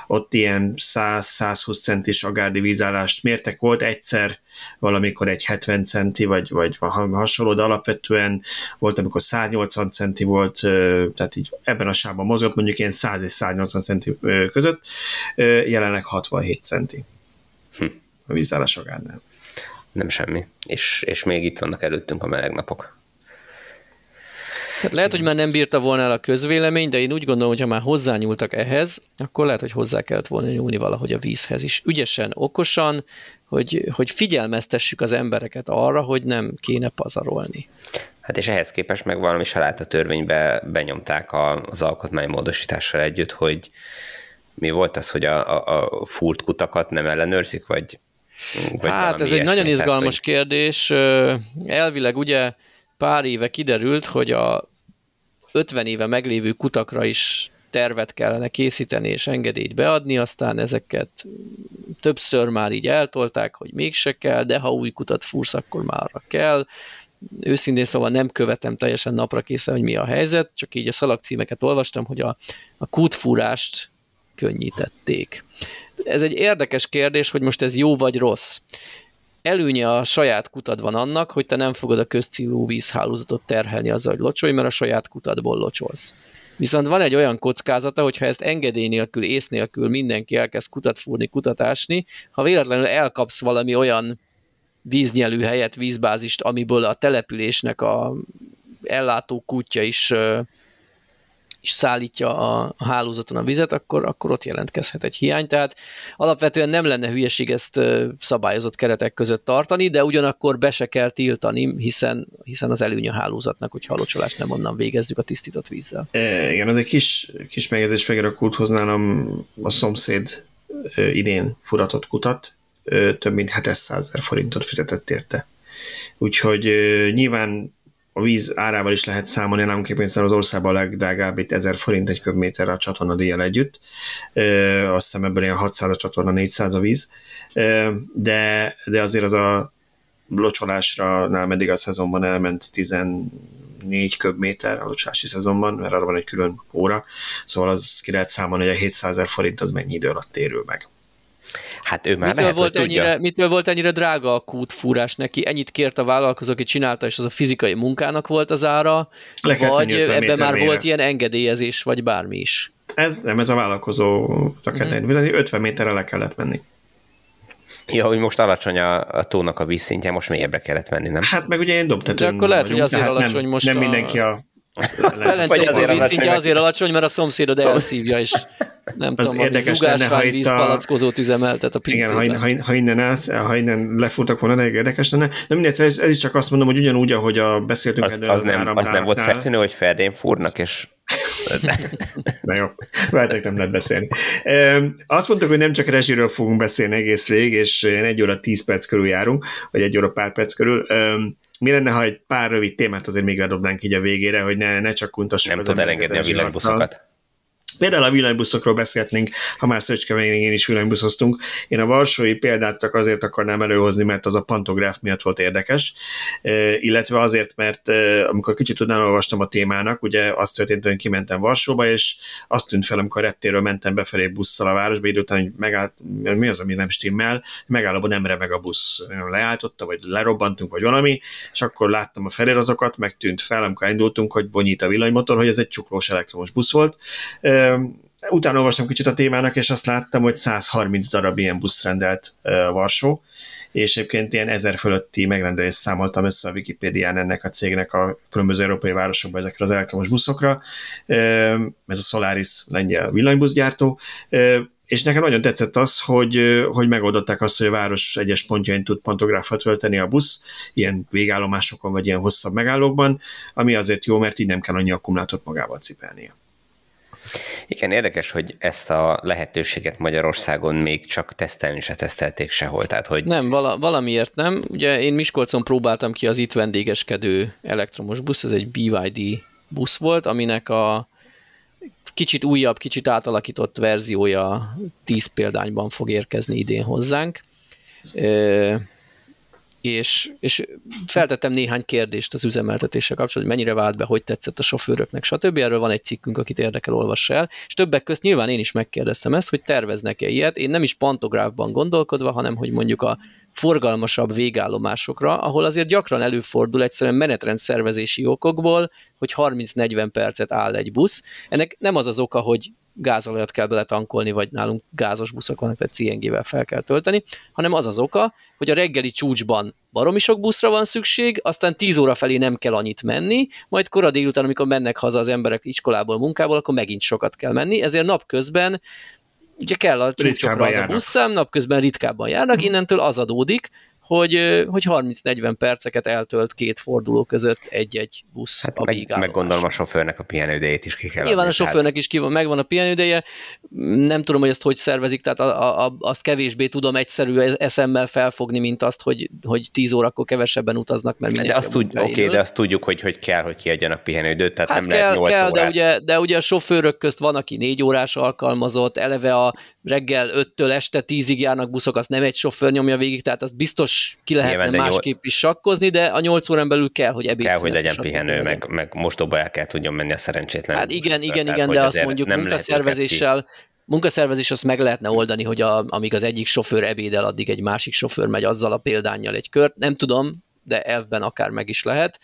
S1: ott ilyen 100-120 centis agárdi vízállást mértek, volt egyszer valamikor egy 70 centi, vagy, vagy hasonló, de alapvetően volt, amikor 180 centi volt, tehát így ebben a sávban mozgott, mondjuk ilyen 100 és 180 centi között, jelenleg 67 centi hm. a vízállás agárnál.
S3: Nem semmi. És, és még itt vannak előttünk a meleg napok.
S2: Tehát lehet, hogy már nem bírta volna el a közvélemény, de én úgy gondolom, hogy ha már hozzányúltak ehhez, akkor lehet, hogy hozzá kellett volna nyúlni valahogy a vízhez is. Ügyesen, okosan, hogy, hogy figyelmeztessük az embereket arra, hogy nem kéne pazarolni.
S3: Hát és ehhez képest meg valami a törvénybe benyomták a, az alkotmánymódosítással együtt, hogy mi volt az, hogy a, a, a fúrt kutakat nem ellenőrzik, vagy,
S2: vagy Hát ez egy nagyon izgalmas tehát, kérdés. Elvileg ugye pár éve kiderült, hogy a 50 éve meglévő kutakra is tervet kellene készíteni és engedélyt beadni, aztán ezeket többször már így eltolták, hogy mégse kell, de ha új kutat fúrsz, akkor már kell. Őszintén szóval nem követem teljesen napra készen, hogy mi a helyzet, csak így a szalagcímeket olvastam, hogy a, a kútfúrást könnyítették. Ez egy érdekes kérdés, hogy most ez jó vagy rossz előnye a saját kutad van annak, hogy te nem fogod a közcélú vízhálózatot terhelni azzal, hogy locsolj, mert a saját kutadból locsolsz. Viszont van egy olyan kockázata, hogy ha ezt engedély nélkül, ész nélkül mindenki elkezd kutat fúrni, kutatásni, ha véletlenül elkapsz valami olyan víznyelő helyet, vízbázist, amiből a településnek a ellátó kutya is és szállítja a, hálózaton a vizet, akkor, akkor ott jelentkezhet egy hiány. Tehát alapvetően nem lenne hülyeség ezt szabályozott keretek között tartani, de ugyanakkor be se kell tiltani, hiszen, hiszen az előny a hálózatnak, hogyha a locsolást nem onnan végezzük a tisztított vízzel.
S1: E, igen, az egy kis, kis megjegyzés megint a nálam a szomszéd idén furatott kutat, több mint 700 ezer forintot fizetett érte. Úgyhogy nyilván a víz árával is lehet számolni, nálunk éppen az országban a legdrágább, itt 1000 forint egy köbméter a csatorna díjjal együtt, ö, azt hiszem ebből ilyen 600 a csatorna, 400 a víz, ö, de, de azért az a locsolásra, nál meddig a szezonban elment 14 köbméter a locsolási szezonban, mert arra van egy külön óra, szóval az ki lehet számolni, hogy a 700 ezer forint az mennyi idő alatt térül meg.
S3: Hát ő már
S2: mitől
S3: lehet,
S2: volt
S3: hogy
S2: ennyire,
S3: tudja.
S2: mitől volt ennyire drága a kútfúrás neki? Ennyit kért a vállalkozó, aki csinálta, és az a fizikai munkának volt az ára,
S1: Le kellett
S2: vagy
S1: menni 50
S2: ebben már
S1: mélyre.
S2: volt ilyen engedélyezés, vagy bármi is.
S1: Ez nem, ez a vállalkozó mm-hmm. 50 méterre le kellett menni.
S3: Ja, hogy most alacsony a, a tónak a vízszintje, most mélyebbre kellett menni, nem?
S1: Hát meg ugye én dobtetőn
S2: De akkor lehet, hogy
S1: vagyunk,
S2: azért
S1: tehát
S2: alacsony
S1: nem,
S2: most
S1: Nem
S2: a-
S1: mindenki a...
S2: Velencei vízszintje
S3: alacsony,
S2: azért alacsony, mert a szomszédod
S3: Szóval-
S2: elszívja, és nem
S1: Az
S2: tudom,
S1: érdekes lenne, ha itt a-
S2: vízpalackózót üzemeltet a
S1: Igen, ha,
S2: pincében.
S1: ha, ha, innen állsz, ha innen lefuttak volna, elég érdekes lenne. De mindegy, ez, ez is csak azt mondom, hogy ugyanúgy, ahogy a beszéltünk
S3: Az, az, nem, az nem volt feltűnő, hogy Ferdén fúrnak, és
S1: Na jó, veletek nem lehet beszélni. Azt mondtuk, hogy nem csak rezsiről fogunk beszélni egész végig, és ilyen egy óra tíz perc körül járunk, vagy egy óra pár perc körül. Mi lenne, ha egy pár rövid témát azért még ledobnánk így a végére, hogy ne, ne csak kuntassuk
S3: nem tud elengedni a
S1: rezsilakkal. Például a villanybuszokról beszélhetnénk, ha már Szöcskeményén is villanybuszoztunk. Én a varsói példát csak azért akarnám előhozni, mert az a pantográf miatt volt érdekes, illetve azért, mert amikor kicsit utána olvastam a témának, ugye azt történt, hogy kimentem Varsóba, és azt tűnt fel, amikor a reptéről mentem befelé busszal a városba, idő után hogy megállt, mi az, ami nem stimmel, megállóban nem remeg a busz. Leálltotta, vagy lerobbantunk, vagy valami, és akkor láttam a feliratokat, megtűnt fel, amikor indultunk, hogy vonyít a villanymotor, hogy ez egy csuklós elektromos busz volt. Utána olvastam kicsit a témának, és azt láttam, hogy 130 darab ilyen busz rendelt Varsó, és egyébként ilyen ezer fölötti megrendelést számoltam össze a Wikipédián ennek a cégnek a különböző európai városokban ezekre az elektromos buszokra. Ez a Solaris lengyel villanybuszgyártó, és nekem nagyon tetszett az, hogy, hogy megoldották azt, hogy a város egyes pontjain tud pantográfot tölteni a busz, ilyen végállomásokon, vagy ilyen hosszabb megállókban, ami azért jó, mert így nem kell annyi akkumulátort magával cipelnie.
S3: Igen, érdekes, hogy ezt a lehetőséget Magyarországon még csak tesztelni se tesztelték sehol. Tehát, hogy
S2: Nem, vala, valamiért nem. Ugye én Miskolcon próbáltam ki az itt vendégeskedő elektromos busz, ez egy BYD busz volt, aminek a kicsit újabb, kicsit átalakított verziója 10 példányban fog érkezni idén hozzánk. Ö, és, és feltettem néhány kérdést az üzemeltetéssel kapcsolatban, hogy mennyire vált be, hogy tetszett a sofőröknek, stb. Erről van egy cikkünk, akit érdekel, olvassa el. És többek közt nyilván én is megkérdeztem ezt, hogy terveznek-e ilyet. Én nem is pantográfban gondolkodva, hanem hogy mondjuk a forgalmasabb végállomásokra, ahol azért gyakran előfordul egyszerűen menetrend szervezési okokból, hogy 30-40 percet áll egy busz. Ennek nem az az oka, hogy gázolajat kell beletankolni, vagy nálunk gázos buszok vannak, tehát CNG-vel fel kell tölteni, hanem az az oka, hogy a reggeli csúcsban baromi sok buszra van szükség, aztán 10 óra felé nem kell annyit menni, majd kora délután, amikor mennek haza az emberek iskolából, munkából, akkor megint sokat kell menni, ezért napközben ugye kell a csúcsokra az a buszszám, napközben ritkábban járnak, innentől az adódik, hogy, hogy 30-40 perceket eltölt két forduló között egy-egy busz
S3: hát
S2: a
S3: meg, meg gondolom a sofőrnek a pihenőidejét is ki kell
S2: Nyilván a
S3: adni, tehát-
S2: sofőrnek is ki van, megvan a pihenőideje, nem tudom, hogy ezt hogy szervezik, tehát a, a, a, azt kevésbé tudom egyszerű eszemmel felfogni, mint azt, hogy, hogy 10 órakor kevesebben utaznak, mert
S3: De azt,
S2: a
S3: tud, oké, de azt tudjuk, hogy, hogy kell, hogy kiadjanak pihenőidőt, tehát
S2: Hát
S3: nem
S2: kell,
S3: lehet 8
S2: kell de,
S3: órát.
S2: ugye, de ugye a sofőrök közt van, aki négy órás alkalmazott, eleve a reggel 5-től este 10-ig járnak buszok, azt nem egy sofőr nyomja végig, tehát azt biztos ki lehetne
S3: Nyilván, de nyol-
S2: másképp is sakkozni, de a 8 órán belül kell, hogy ebéd
S3: kell, hogy legyen pihenő, meg, meg mostóba el kell tudjon menni a szerencsétlen.
S2: Hát igen, igen,
S3: tehát,
S2: igen,
S3: hogy
S2: de azt mondjuk munkaszervezéssel, munkaszervezés azt meg lehetne oldani, hogy a, amíg az egyik sofőr ebédel, addig egy másik sofőr megy azzal a példányjal egy kört. Nem tudom, de elvben akár meg is lehet.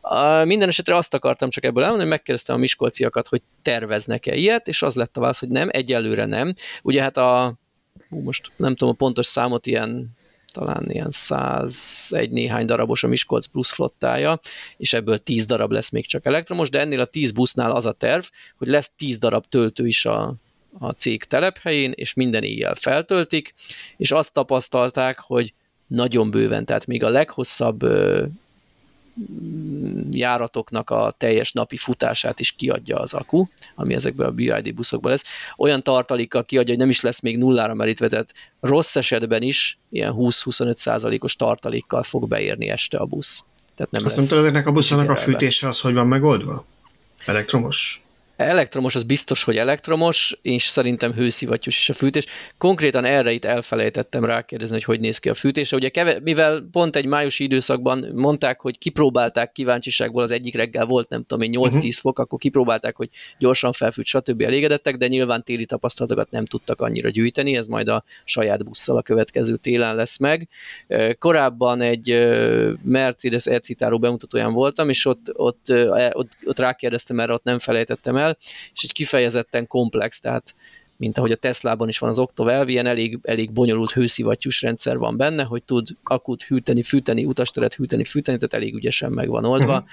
S2: A, minden esetre azt akartam csak ebből elmondani, hogy megkérdeztem a miskolciakat, hogy terveznek-e ilyet, és az lett a válasz, hogy nem, egyelőre nem. Ugye hát a, hú, most nem tudom a pontos számot, ilyen talán ilyen 101 néhány darabos a Miskolc plusz flottája, és ebből 10 darab lesz még csak elektromos, de ennél a 10 busznál az a terv, hogy lesz 10 darab töltő is a, a cég telephelyén, és minden éjjel feltöltik, és azt tapasztalták, hogy nagyon bőven, tehát még a leghosszabb járatoknak a teljes napi futását is kiadja az akku, ami ezekből a BYD buszokból lesz. Olyan tartalékkal kiadja, hogy nem is lesz még nullára merítve, tehát rossz esetben is ilyen 20-25 százalékos tartalékkal fog beérni este a busz. Tehát nem
S1: Azt nem tudod, ezeknek a buszonnak a fűtése az hogy van megoldva? Elektromos?
S2: Elektromos az biztos, hogy elektromos, és szerintem hőszivattyús is a fűtés. Konkrétan erre itt elfelejtettem rákérdezni, hogy hogy néz ki a fűtés. Ugye keve, mivel pont egy májusi időszakban mondták, hogy kipróbálták kíváncsiságból, az egyik reggel volt nem tudom én 8-10 uh-huh. Mhm. fok, akkor kipróbálták, hogy gyorsan felfűt, stb. elégedettek, de nyilván téli tapasztalatokat nem tudtak annyira gyűjteni, ez majd a saját busszal a következő télen lesz meg. Korábban egy Mercedes e bemutatóján voltam, és ott, ott, ott, ott rákérdeztem erre, ott nem felejtettem el, el, és egy kifejezetten komplex, tehát mint ahogy a Teslában is van az Octovel, ilyen elég, elég bonyolult hőszivattyús rendszer van benne, hogy tud akut hűteni, fűteni, utasteret hűteni, fűteni, tehát elég ügyesen meg van oldva. Uh-huh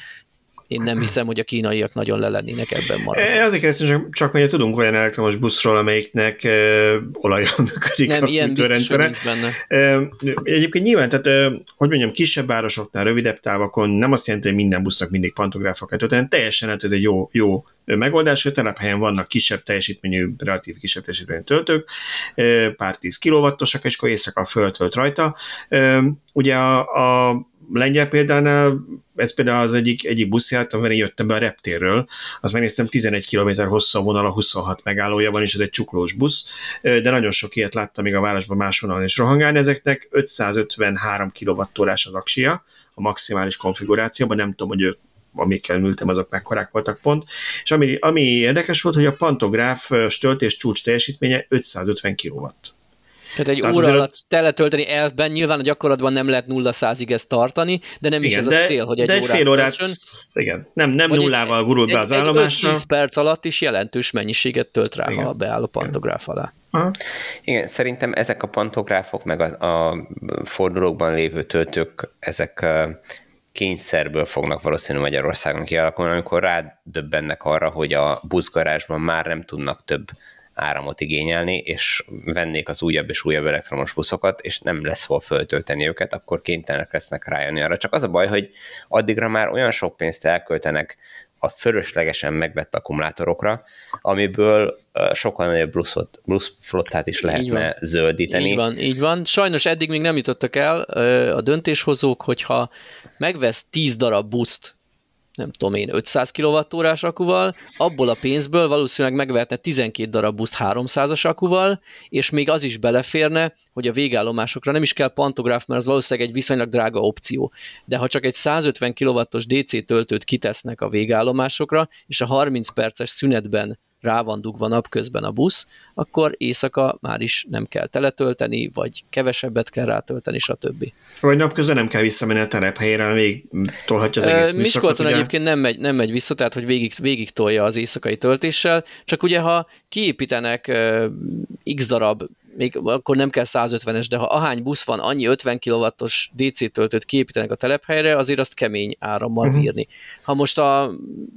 S2: én nem hiszem, hogy a kínaiak nagyon le lennének ebben maradni.
S1: Azért kérdeztem, csak, csak hogy tudunk olyan elektromos buszról, amelyiknek e, olajon működik
S2: nem, a ilyen fűtőrendszere.
S1: benne. E, egyébként nyilván, tehát hogy mondjam, kisebb városoknál, rövidebb távokon nem azt jelenti, hogy minden busznak mindig pantográfokat tölteni, teljesen hát ez egy jó, jó megoldás, hogy telephelyen vannak kisebb teljesítményű, relatív kisebb teljesítményű töltők, pár tíz kilovattosak, és akkor éjszaka föltölt rajta. Ugye a, a lengyel példánál, ez például az egyik, egyik buszját, amire jöttem be a reptérről, az megnéztem 11 km hosszú a vonal a 26 megállója van, és ez egy csuklós busz, de nagyon sok ilyet láttam még a városban más vonalon is rohangálni, ezeknek 553 kWh az aksia, a maximális konfigurációban, nem tudom, hogy ők amikkel ültem, azok mekkorák voltak pont. És ami, ami érdekes volt, hogy a pantográf töltés csúcs teljesítménye 550 kW.
S2: Tehát egy Tehát óra azért... alatt teletölteni elfben, nyilván a gyakorlatban nem lehet 0 százig ezt tartani, de nem igen, is ez de, a cél, hogy egy
S1: de egy fél órát, töltsön. igen, nem, nem nullával gurult be az egy, állomásra.
S2: Egy perc alatt is jelentős mennyiséget tölt rá, igen. ha beáll a pantográf alá.
S3: Aha. Igen, szerintem ezek a pantográfok, meg a, a fordulókban lévő töltők, ezek kényszerből fognak valószínűleg Magyarországon kialakulni, amikor rádöbbennek arra, hogy a buszgarázsban már nem tudnak több áramot igényelni, és vennék az újabb és újabb elektromos buszokat, és nem lesz hol föltölteni őket, akkor kénytelenek lesznek rájönni arra. Csak az a baj, hogy addigra már olyan sok pénzt elköltenek a fölöslegesen megvett akkumulátorokra, amiből sokkal nagyobb pluszot, plusz flottát is lehetne zöldíteni.
S2: Így van, így van. Sajnos eddig még nem jutottak el a döntéshozók, hogyha megvesz 10 darab buszt nem tudom én, 500 kWh akuval, abból a pénzből valószínűleg megvehetne 12 darab buszt 300-as akuval, és még az is beleférne, hogy a végállomásokra nem is kell pantográf, mert az valószínűleg egy viszonylag drága opció. De ha csak egy 150 kW-os DC töltőt kitesznek a végállomásokra, és a 30 perces szünetben rá van dugva napközben a busz, akkor éjszaka már is nem kell teletölteni, vagy kevesebbet kell rátölteni, stb.
S1: Vagy napközben nem kell visszamenni a telephelyére, még tolhatja az egész
S2: Miskolcon ugye? egyébként nem megy, nem megy vissza, tehát hogy végig, végig tolja az éjszakai töltéssel, csak ugye ha kiépítenek x darab még akkor nem kell 150-es, de ha ahány busz van, annyi 50 kW-os DC töltőt kiépítenek a telephelyre, azért azt kemény árammal uh-huh. bírni. Ha most a,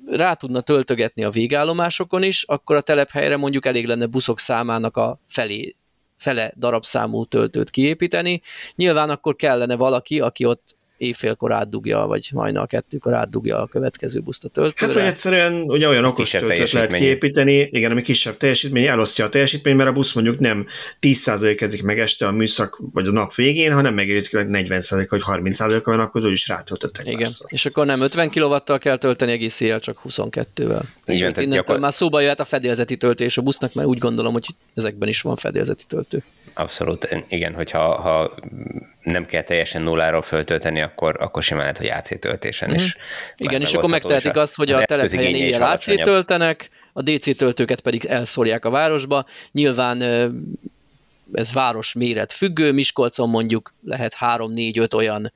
S2: rá tudna töltögetni a végállomásokon is, akkor a telephelyre mondjuk elég lenne buszok számának a felé fele darabszámú töltőt kiépíteni. Nyilván akkor kellene valaki, aki ott éjfélkor átdugja, vagy a kettőkor átdugja a következő buszt a töltőre.
S1: Hát, vagy egyszerűen ugye olyan okos töltőt lehet kiépíteni, igen, ami kisebb teljesítmény, elosztja a teljesítmény, mert a busz mondjuk nem 10% kezdik meg este a műszak, vagy a nap végén, hanem megérzik, hogy 40% vagy 30% van, akkor is rátöltöttek.
S2: Igen, másszor. és akkor nem 50 kW-tal kell tölteni egész éjjel, csak 22-vel. Igen, és gyakor... már szóba jöhet a fedélzeti töltés a busznak, mert úgy gondolom, hogy ezekben is van fedélzeti töltő.
S3: Abszolút, igen, hogyha ha nem kell teljesen nulláról föltölteni, akkor, akkor simán lehet, hogy AC töltésen mm-hmm. is.
S2: Igen, és akkor megtehetik azt, hogy a telephelyen éjjel AC töltenek, a DC töltőket pedig elszórják a városba. Nyilván ez város méret függő, Miskolcon mondjuk lehet 3-4-5 olyan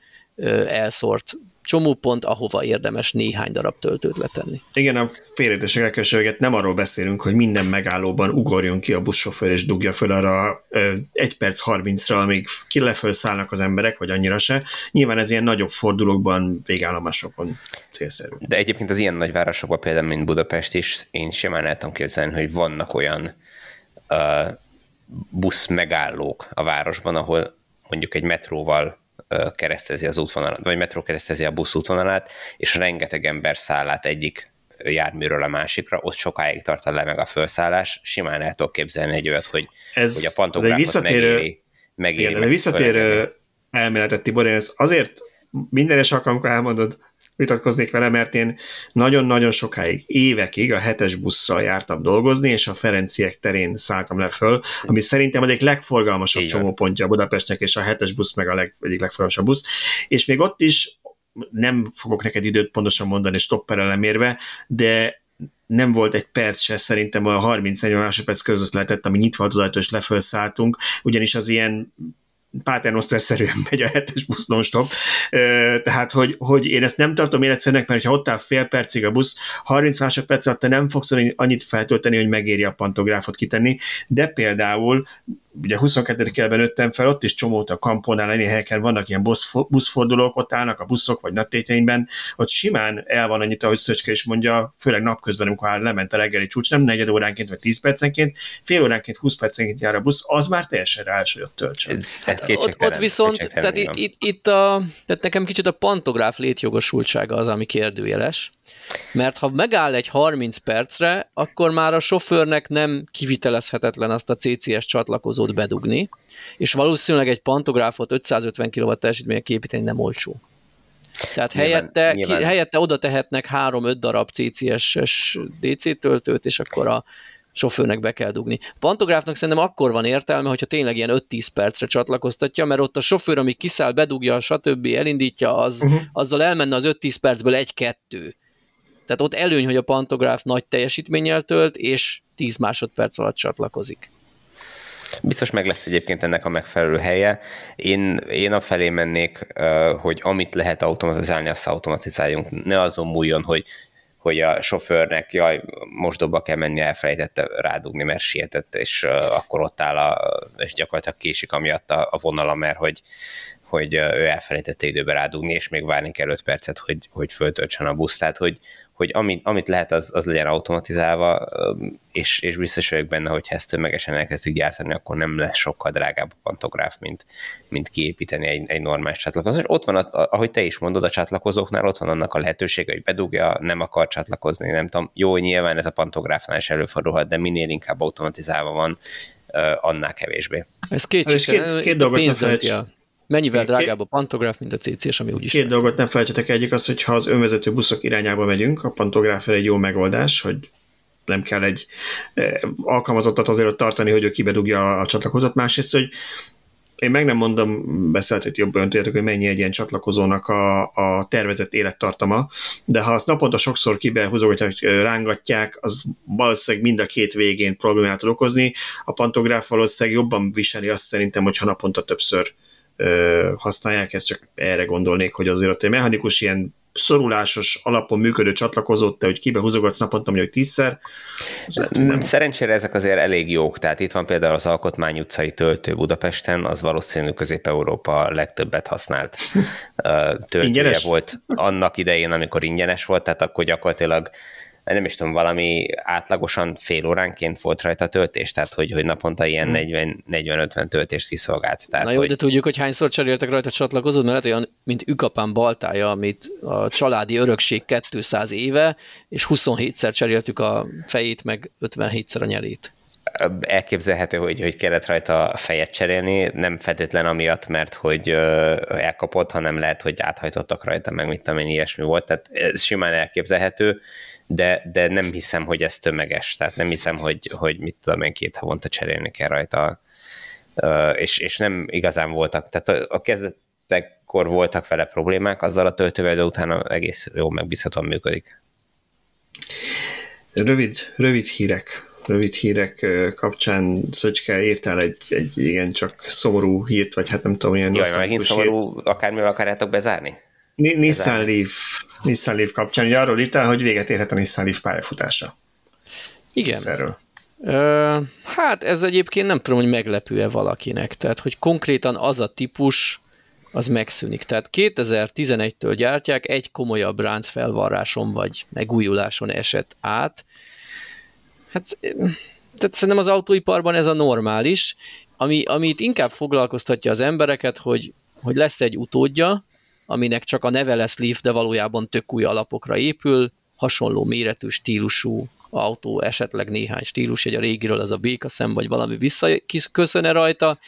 S2: elszórt csomópont, ahova érdemes néhány darab töltőt letenni.
S1: Igen, a félértések elkövetőket nem arról beszélünk, hogy minden megállóban ugorjon ki a buszsofőr és dugja föl arra 1 perc 30-ra, amíg ki lefölszállnak az emberek, vagy annyira se. Nyilván ez ilyen nagyobb fordulókban, végállomásokon célszerű.
S3: De egyébként az ilyen nagyvárosokban, például mint Budapest is, én simán el tudom képzelni, hogy vannak olyan uh, busz megállók a városban, ahol mondjuk egy metróval keresztezi az útvonalat, vagy metró keresztezi a busz útvonalát, és rengeteg ember száll át egyik járműről a másikra, ott sokáig tart a le meg a felszállás, simán el tudok képzelni egy olyat, hogy, ez, hogy a pantográfot visszatérő, megéri, megéri
S1: igen, ez visszatérő elméletet, Tibor, ez azért minden es alkalomkor elmondod, vitatkoznék vele, mert én nagyon-nagyon sokáig, évekig a hetes busszal jártam dolgozni, és a Ferenciek terén szálltam le föl, ami szerintem az egyik legforgalmasabb Igen. csomópontja Budapestnek, és a hetes busz meg a leg, egyik legforgalmasabb busz, és még ott is nem fogok neked időt pontosan mondani stopperre lemérve, de nem volt egy perc se, szerintem a 30-40 másodperc között lehetett, ami nyitva az ajtó, és lefelszálltunk, ugyanis az ilyen paternoster-szerűen megy a hetes busz non-stop. Tehát, hogy, hogy én ezt nem tartom életszerűnek, mert ha ott áll fél percig a busz, 30 másodperc alatt te nem fogsz annyit feltölteni, hogy megéri a pantográfot kitenni, de például ugye 22. kerületben nőttem fel, ott is csomót a kampónál, ennyi helyeken vannak ilyen buszfordulók, ott állnak a buszok, vagy naptéteimben, ott simán el van annyit, ahogy Szöcske is mondja, főleg napközben, amikor lement a reggeli csúcs, nem negyed óránként, vagy 10 percenként, fél óránként, 20 percenként jár a busz, az már teljesen rááll, hogy ott töltsön.
S2: Hát, ott, ott viszont, tehát itt, itt, itt a, tehát nekem kicsit a pantográf létjogosultsága az, ami kérdőjeles, mert ha megáll egy 30 percre, akkor már a sofőrnek nem kivitelezhetetlen azt a CCS csatlakozót bedugni, és valószínűleg egy pantográfot 550 kW teljesítménye képíteni nem olcsó. Tehát nyilván, helyette, nyilván. Ki, helyette oda tehetnek 3-5 darab CCS-es DC töltőt, és akkor a sofőrnek be kell dugni. A pantográfnak szerintem akkor van értelme, hogyha tényleg ilyen 5-10 percre csatlakoztatja, mert ott a sofőr, ami kiszáll, bedugja, stb. elindítja, az, uh-huh. azzal elmenne az 5-10 percből egy-kettő. Tehát ott előny, hogy a pantográf nagy teljesítménnyel tölt, és 10 másodperc alatt csatlakozik.
S3: Biztos meg lesz egyébként ennek a megfelelő helye. Én, én a felé mennék, hogy amit lehet automatizálni, azt automatizáljunk. Ne azon múljon, hogy hogy a sofőrnek, jaj, most dobba kell menni, elfelejtette rádugni, mert sietett, és akkor ott áll, a, és gyakorlatilag késik amiatt a, a vonala, mert hogy, hogy ő elfelejtette időbe rádugni, és még várni kell 5 percet, hogy, hogy föltöltsön a buszt. Tehát, hogy, hogy amit, amit lehet, az, az legyen automatizálva, és, és biztos vagyok benne, hogy ha ezt tömegesen elkezdik gyártani, akkor nem lesz sokkal drágább a pantográf, mint, mint kiépíteni egy, egy normális csatlakozót. Ott van, a, ahogy te is mondod, a csatlakozóknál ott van annak a lehetősége, hogy bedugja, nem akar csatlakozni, nem tudom. Jó, nyilván ez a pantográfnál is előfordulhat, de minél inkább automatizálva van, annál kevésbé.
S2: Ez két, két, két dolgot ne felejts, Mennyivel drágább a pantográf, mint a CCS, ami úgyis...
S1: Két dolgot nem felejtsetek egyik, az, hogy ha az önvezető buszok irányába megyünk, a pantográf egy jó megoldás, hogy nem kell egy eh, alkalmazottat azért ott tartani, hogy ő kibedugja a csatlakozót. Másrészt, hogy én meg nem mondom, beszélhetett jobban tudjátok, hogy mennyi egy ilyen csatlakozónak a, a tervezett élettartama, de ha azt naponta sokszor kibehúzogatják, rángatják, az valószínűleg mind a két végén problémát tud okozni. A pantográf valószínűleg jobban viseli azt szerintem, hogyha naponta többször használják, ezt csak erre gondolnék, hogy azért ott egy mechanikus ilyen szorulásos alapon működő csatlakozót, te, hogy kibe húzogatsz naponta mondjuk tízszer.
S3: Nem. Szerencsére ezek azért elég jók, tehát itt van például az Alkotmány utcai töltő Budapesten, az valószínű Közép-Európa legtöbbet használt töltője ingyenes? volt annak idején, amikor ingyenes volt, tehát akkor gyakorlatilag nem is tudom, valami átlagosan fél óránként volt rajta töltés, tehát hogy, hogy naponta ilyen hmm. 40-50 töltést kiszolgált. Tehát,
S2: Na jó,
S3: hogy...
S2: de tudjuk, hogy hányszor cseréltek rajta csatlakozót, mert lehet olyan, mint Ükapán baltája, amit a családi örökség 200 éve, és 27-szer cseréltük a fejét, meg 57-szer a nyelét
S3: elképzelhető, hogy, hogy kellett rajta fejet cserélni, nem feltétlen amiatt, mert hogy elkapott, hanem lehet, hogy áthajtottak rajta, meg mit tudom én, ilyesmi volt, tehát ez simán elképzelhető, de, de nem hiszem, hogy ez tömeges, tehát nem hiszem, hogy, hogy mit tudom én, két havonta cserélni kell rajta, és, és nem igazán voltak, tehát a, a kezdetekkor voltak vele problémák azzal a töltővel, de utána egész jó megbízhatóan működik.
S1: Rövid, rövid hírek rövid hírek kapcsán Szöcske írtál egy, egy igen csak szomorú hírt, vagy hát nem tudom, ilyen
S3: Jaj, megint szomorú, hírt. akármivel akarjátok bezárni?
S1: Nissan Leaf, Nissan Leaf kapcsán, ugye arról írtál, hogy véget érhet a Nissan Leaf pályafutása.
S2: Igen. Erről. Ö, hát ez egyébként nem tudom, hogy meglepő-e valakinek. Tehát, hogy konkrétan az a típus, az megszűnik. Tehát 2011-től gyártják, egy komolyabb ráncfelvarráson vagy megújuláson esett át. Hát tehát szerintem az autóiparban ez a normális, ami, amit inkább foglalkoztatja az embereket, hogy, hogy lesz egy utódja, aminek csak a neve lesz Leaf, de valójában tök új alapokra épül, hasonló méretű, stílusú, autó, esetleg néhány stílus, egy a régiről az a békaszem, vagy valami visszaköszöne rajta.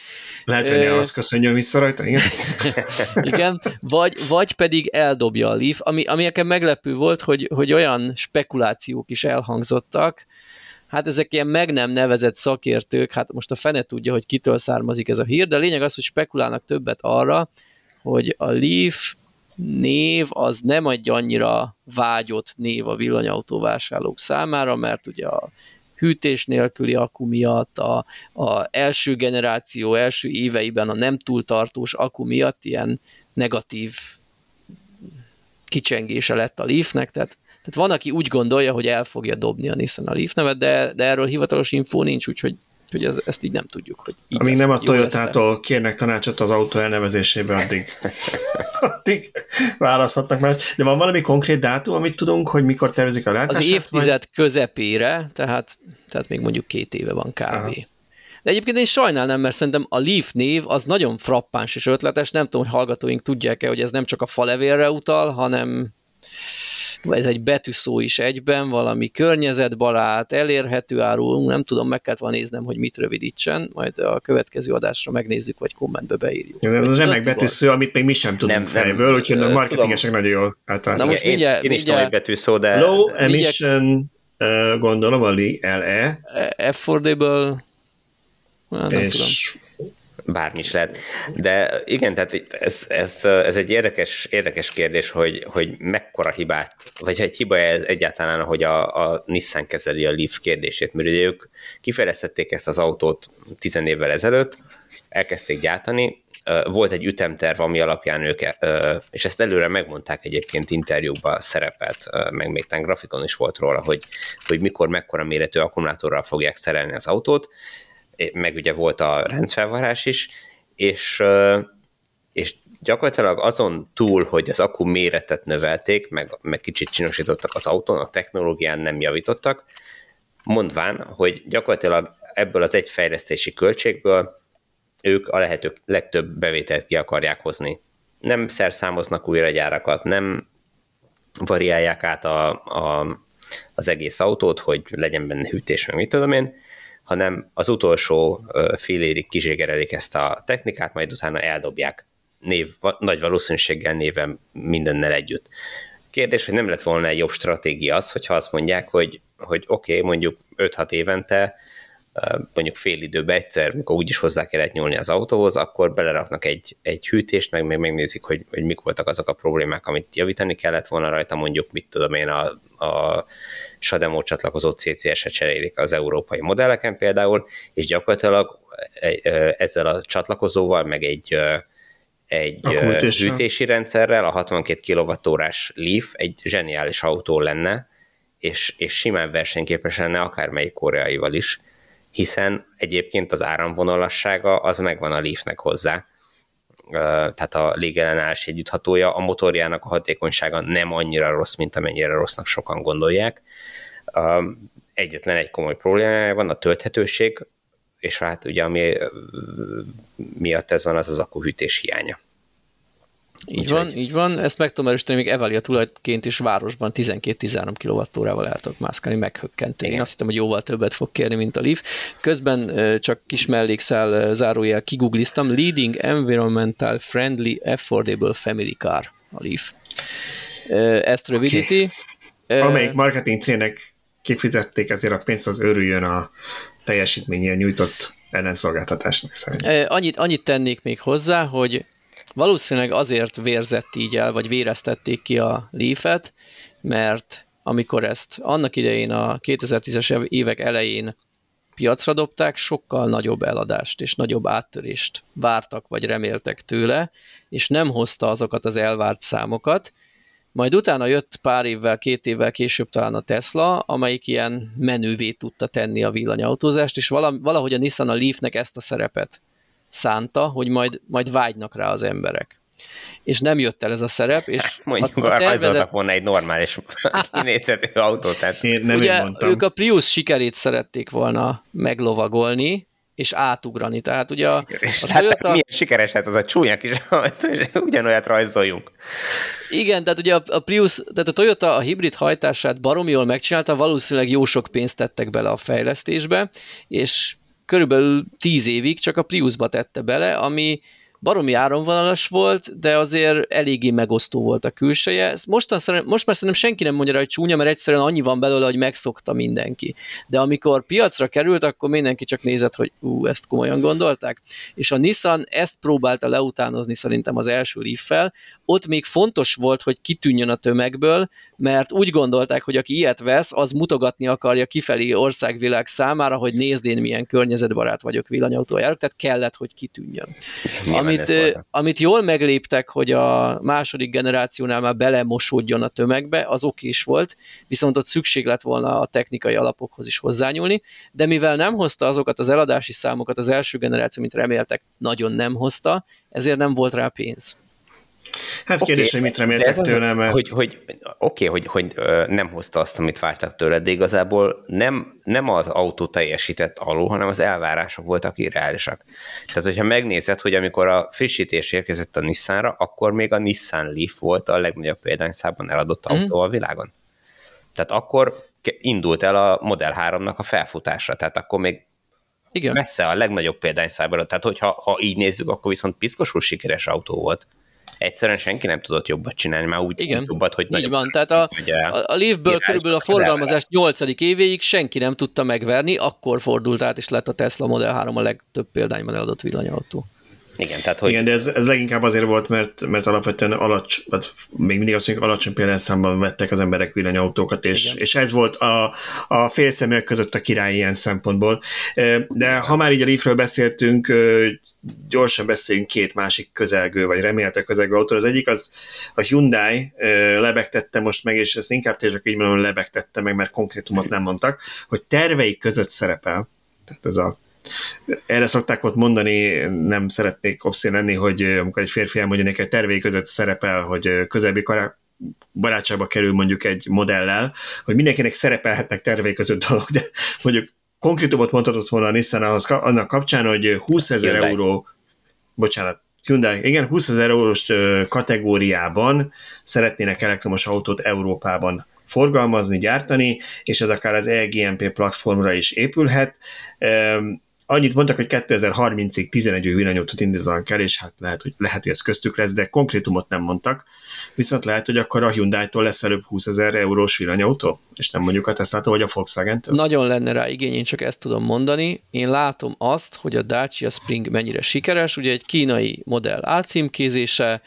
S1: Lehet, hogy ne az köszönjön vissza rajta, igen.
S2: igen, vagy, vagy pedig eldobja a Leaf, ami, ami nekem meglepő volt, hogy, hogy olyan spekulációk is elhangzottak, hát ezek ilyen meg nem nevezett szakértők, hát most a fene tudja, hogy kitől származik ez a hír, de a lényeg az, hogy spekulálnak többet arra, hogy a Leaf név az nem egy annyira vágyott név a villanyautó számára, mert ugye a hűtés nélküli akku miatt, a, a első generáció első éveiben a nem túl tartós akku miatt ilyen negatív kicsengése lett a Leafnek, tehát tehát van, aki úgy gondolja, hogy el fogja dobni a Nissan a Leaf nevet, de, de erről hivatalos infó nincs, úgyhogy hogy ez, ezt így nem tudjuk. Hogy így
S1: Amíg lesz, nem a Toyotától kérnek tanácsot az autó elnevezésében, addig, addig választhatnak más. De van valami konkrét dátum, amit tudunk, hogy mikor tervezik a látását?
S2: Az évtized vagy? közepére, tehát, tehát még mondjuk két éve van kávé. De egyébként én sajnálnám, mert szerintem a Leaf név az nagyon frappáns és ötletes. Nem tudom, hogy hallgatóink tudják-e, hogy ez nem csak a falevélre utal, hanem ez egy betűszó is egyben, valami környezetbarát, elérhető áru, nem tudom, meg kellett volna néznem, hogy mit rövidítsen, majd a következő adásra megnézzük, vagy kommentbe beírjuk.
S1: Ja, ez az remek betűszó, amit még mi sem tudunk nem, fejből, úgyhogy a marketingesek nagyon jól
S3: általában. Na most mindjárt, én, én is tudom, hogy betűszó, de...
S1: Low emission, uh, gondolom, a LE.
S2: Affordable,
S3: Hát, nem és tudom bármi is lehet. De igen, tehát ez, ez, ez egy érdekes, érdekes kérdés, hogy, hogy mekkora hibát, vagy egy hiba ez egyáltalán, hogy a, a Nissan kezeli a Leaf kérdését, mert ugye ők kifejlesztették ezt az autót tizen évvel ezelőtt, elkezdték gyártani, volt egy ütemterv, ami alapján ők, és ezt előre megmondták egyébként interjúban szerepelt, meg még tán grafikon is volt róla, hogy, hogy mikor, mekkora méretű akkumulátorral fogják szerelni az autót, meg ugye volt a rendszervárás is, és, és gyakorlatilag azon túl, hogy az akku méretet növelték, meg, meg kicsit csinosítottak az autón, a technológián nem javítottak, mondván, hogy gyakorlatilag ebből az egy fejlesztési költségből ők a lehető legtöbb bevételt ki akarják hozni. Nem szerszámoznak újra gyárakat, nem variálják át a, a, az egész autót, hogy legyen benne hűtés, meg mit tudom én, hanem az utolsó fél évig kizségerelik ezt a technikát, majd utána eldobják név, nagy valószínűséggel néven mindennel együtt. Kérdés, hogy nem lett volna egy jobb stratégia az, hogyha azt mondják, hogy, hogy oké, okay, mondjuk 5-6 évente mondjuk fél időben egyszer, mikor úgyis hozzá kellett nyúlni az autóhoz, akkor beleraknak egy, egy hűtést, meg még megnézik, hogy, hogy mik voltak azok a problémák, amit javítani kellett volna rajta, mondjuk mit tudom én, a, a SADEMO csatlakozó CCS-et cserélik az európai modelleken például, és gyakorlatilag ezzel a csatlakozóval, meg egy egy hűtési rendszerrel, a 62 kWh-órás Leaf egy zseniális autó lenne, és, és simán versenyképes lenne akármelyik koreaival is, hiszen egyébként az áramvonalassága az megvan a Leafnek hozzá, tehát a légellenállás együtthatója, a motorjának a hatékonysága nem annyira rossz, mint amennyire rossznak sokan gondolják. Egyetlen egy komoly problémája van, a tölthetőség, és hát ugye ami miatt ez van, az az akkuhűtés hiánya.
S2: Így Úgy van, így van. Ezt meg tudom erősíteni, még Evalia tulajként is városban 12-13 kWh-val el tudok mászkálni, meghökkentő. Én azt hittem, hogy jóval többet fog kérni, mint a Leaf. Közben csak kis mellékszál zárójel kigoogliztam, Leading Environmental Friendly Affordable Family Car a Leaf. Ezt rövidíti.
S1: Okay. Amelyik marketing cégnek kifizették ezért a pénzt, az örüljön a teljesítményén nyújtott ellenszolgáltatásnak
S2: szerintem. Annyit, annyit tennék még hozzá, hogy Valószínűleg azért vérzett így el, vagy véreztették ki a Leaf-et, mert amikor ezt annak idején a 2010-es évek elején piacra dobták, sokkal nagyobb eladást és nagyobb áttörést vártak vagy reméltek tőle, és nem hozta azokat az elvárt számokat. Majd utána jött pár évvel, két évvel később talán a Tesla, amelyik ilyen menővé tudta tenni a villanyautózást, és valahogy a Nissan a Leafnek ezt a szerepet szánta, hogy majd, majd vágynak rá az emberek. És nem jött el ez a szerep, és
S3: Mondjuk, a, a tervezet... volna egy normális kinézhető autót. Tehát...
S2: Én nem Ugye ők a Prius sikerét szerették volna meglovagolni, és átugrani. Tehát ugye a,
S3: és a Toyota... milyen sikeres hát az a csúnya kis, ugyanolyat rajzoljunk.
S2: Igen, tehát ugye a, a Prius, tehát a Toyota a hibrid hajtását baromi jól megcsinálta, valószínűleg jó sok pénzt tettek bele a fejlesztésbe, és körülbelül tíz évig csak a Priusba tette bele, ami baromi áronvonalas volt, de azért eléggé megosztó volt a külseje. Mostan, most már szerintem senki nem mondja rá, hogy csúnya, mert egyszerűen annyi van belőle, hogy megszokta mindenki. De amikor piacra került, akkor mindenki csak nézett, hogy ú, ezt komolyan gondolták. És a Nissan ezt próbálta leutánozni szerintem az első Leaf-fel. Ott még fontos volt, hogy kitűnjön a tömegből, mert úgy gondolták, hogy aki ilyet vesz, az mutogatni akarja kifelé országvilág számára, hogy nézd én milyen környezetbarát vagyok villanyautójárok, tehát kellett, hogy kitűnjön. Ami amit, amit jól megléptek, hogy a második generációnál már belemosódjon a tömegbe, az oké is volt, viszont ott szükség lett volna a technikai alapokhoz is hozzányúlni, de mivel nem hozta azokat az eladási számokat az első generáció, mint reméltek, nagyon nem hozta, ezért nem volt rá pénz.
S1: Hát okay, kérdés, hogy mit reméltek tőle, mert...
S3: Hogy, hogy, oké, okay, hogy, hogy nem hozta azt, amit vártak tőle, de igazából nem, nem az autó teljesített alul, hanem az elvárások voltak irreálisak. Tehát, hogyha megnézed, hogy amikor a frissítés érkezett a Nissanra, akkor még a Nissan Leaf volt a legnagyobb példányszában eladott mm. autó a világon. Tehát akkor indult el a Model 3-nak a felfutása, tehát akkor még Igen. messze a legnagyobb példányszámban. Tehát, hogyha ha így nézzük, akkor viszont piszkosul sikeres autó volt egyszerűen senki nem tudott jobbat csinálni, már úgy
S2: Igen,
S3: jobbat, hogy
S2: így van, tehát a, a, a Leafből körülbelül a forgalmazás 8. évéig senki nem tudta megverni, akkor fordult át, és lett a Tesla Model 3 a legtöbb példányban eladott villanyautó.
S3: Igen, tehát hogy...
S1: Igen, de ez, ez leginkább azért volt, mert, mert alapvetően alacs, vagy még mindig azt mondjuk alacsony példányszámban vettek az emberek villanyautókat, és, és ez volt a, a félszeműek között a király ilyen szempontból. De ha már így a Leafről beszéltünk, gyorsan beszéljünk két másik közelgő, vagy reméltek közelgő autó. Az egyik az a Hyundai lebegtette most meg, és ezt inkább tényleg így mondom, lebegtette meg, mert konkrétumot nem mondtak, hogy terveik között szerepel, tehát ez a erre szokták ott mondani, nem szeretnék obszén lenni, hogy amikor egy férfi elmondja neki, a tervei között szerepel, hogy közelbi kará barátságba kerül mondjuk egy modellel, hogy mindenkinek szerepelhetnek tervei között dolog, de mondjuk konkrétumot mondhatott volna a Nissan ahhoz, annak kapcsán, hogy 20 ezer euró, bocsánat, Hyundai, igen, 20 ezer eurós kategóriában szeretnének elektromos autót Európában forgalmazni, gyártani, és ez akár az EGMP platformra is épülhet annyit mondtak, hogy 2030-ig 11 új villanyautót indítanak el, és hát lehet, hogy, lehet, hogy ez köztük lesz, de konkrétumot nem mondtak. Viszont lehet, hogy akkor a Hyundai-tól lesz előbb 20 ezer eurós villanyautó, és nem mondjuk a tesla vagy a volkswagen -től.
S2: Nagyon lenne rá igény, én csak ezt tudom mondani. Én látom azt, hogy a Dacia Spring mennyire sikeres, ugye egy kínai modell álcímkézése,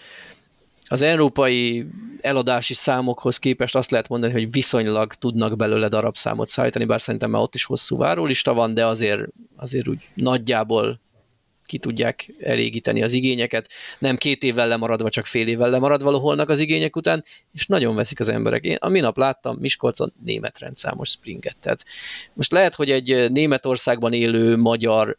S2: az európai eladási számokhoz képest azt lehet mondani, hogy viszonylag tudnak belőle darabszámot szállítani, bár szerintem már ott is hosszú várólista van, de azért, azért úgy nagyjából ki tudják elégíteni az igényeket, nem két évvel lemaradva, csak fél évvel lemaradva loholnak az igények után, és nagyon veszik az emberek. Én a minap láttam Miskolcon német rendszámos springet. Tehát most lehet, hogy egy Németországban élő magyar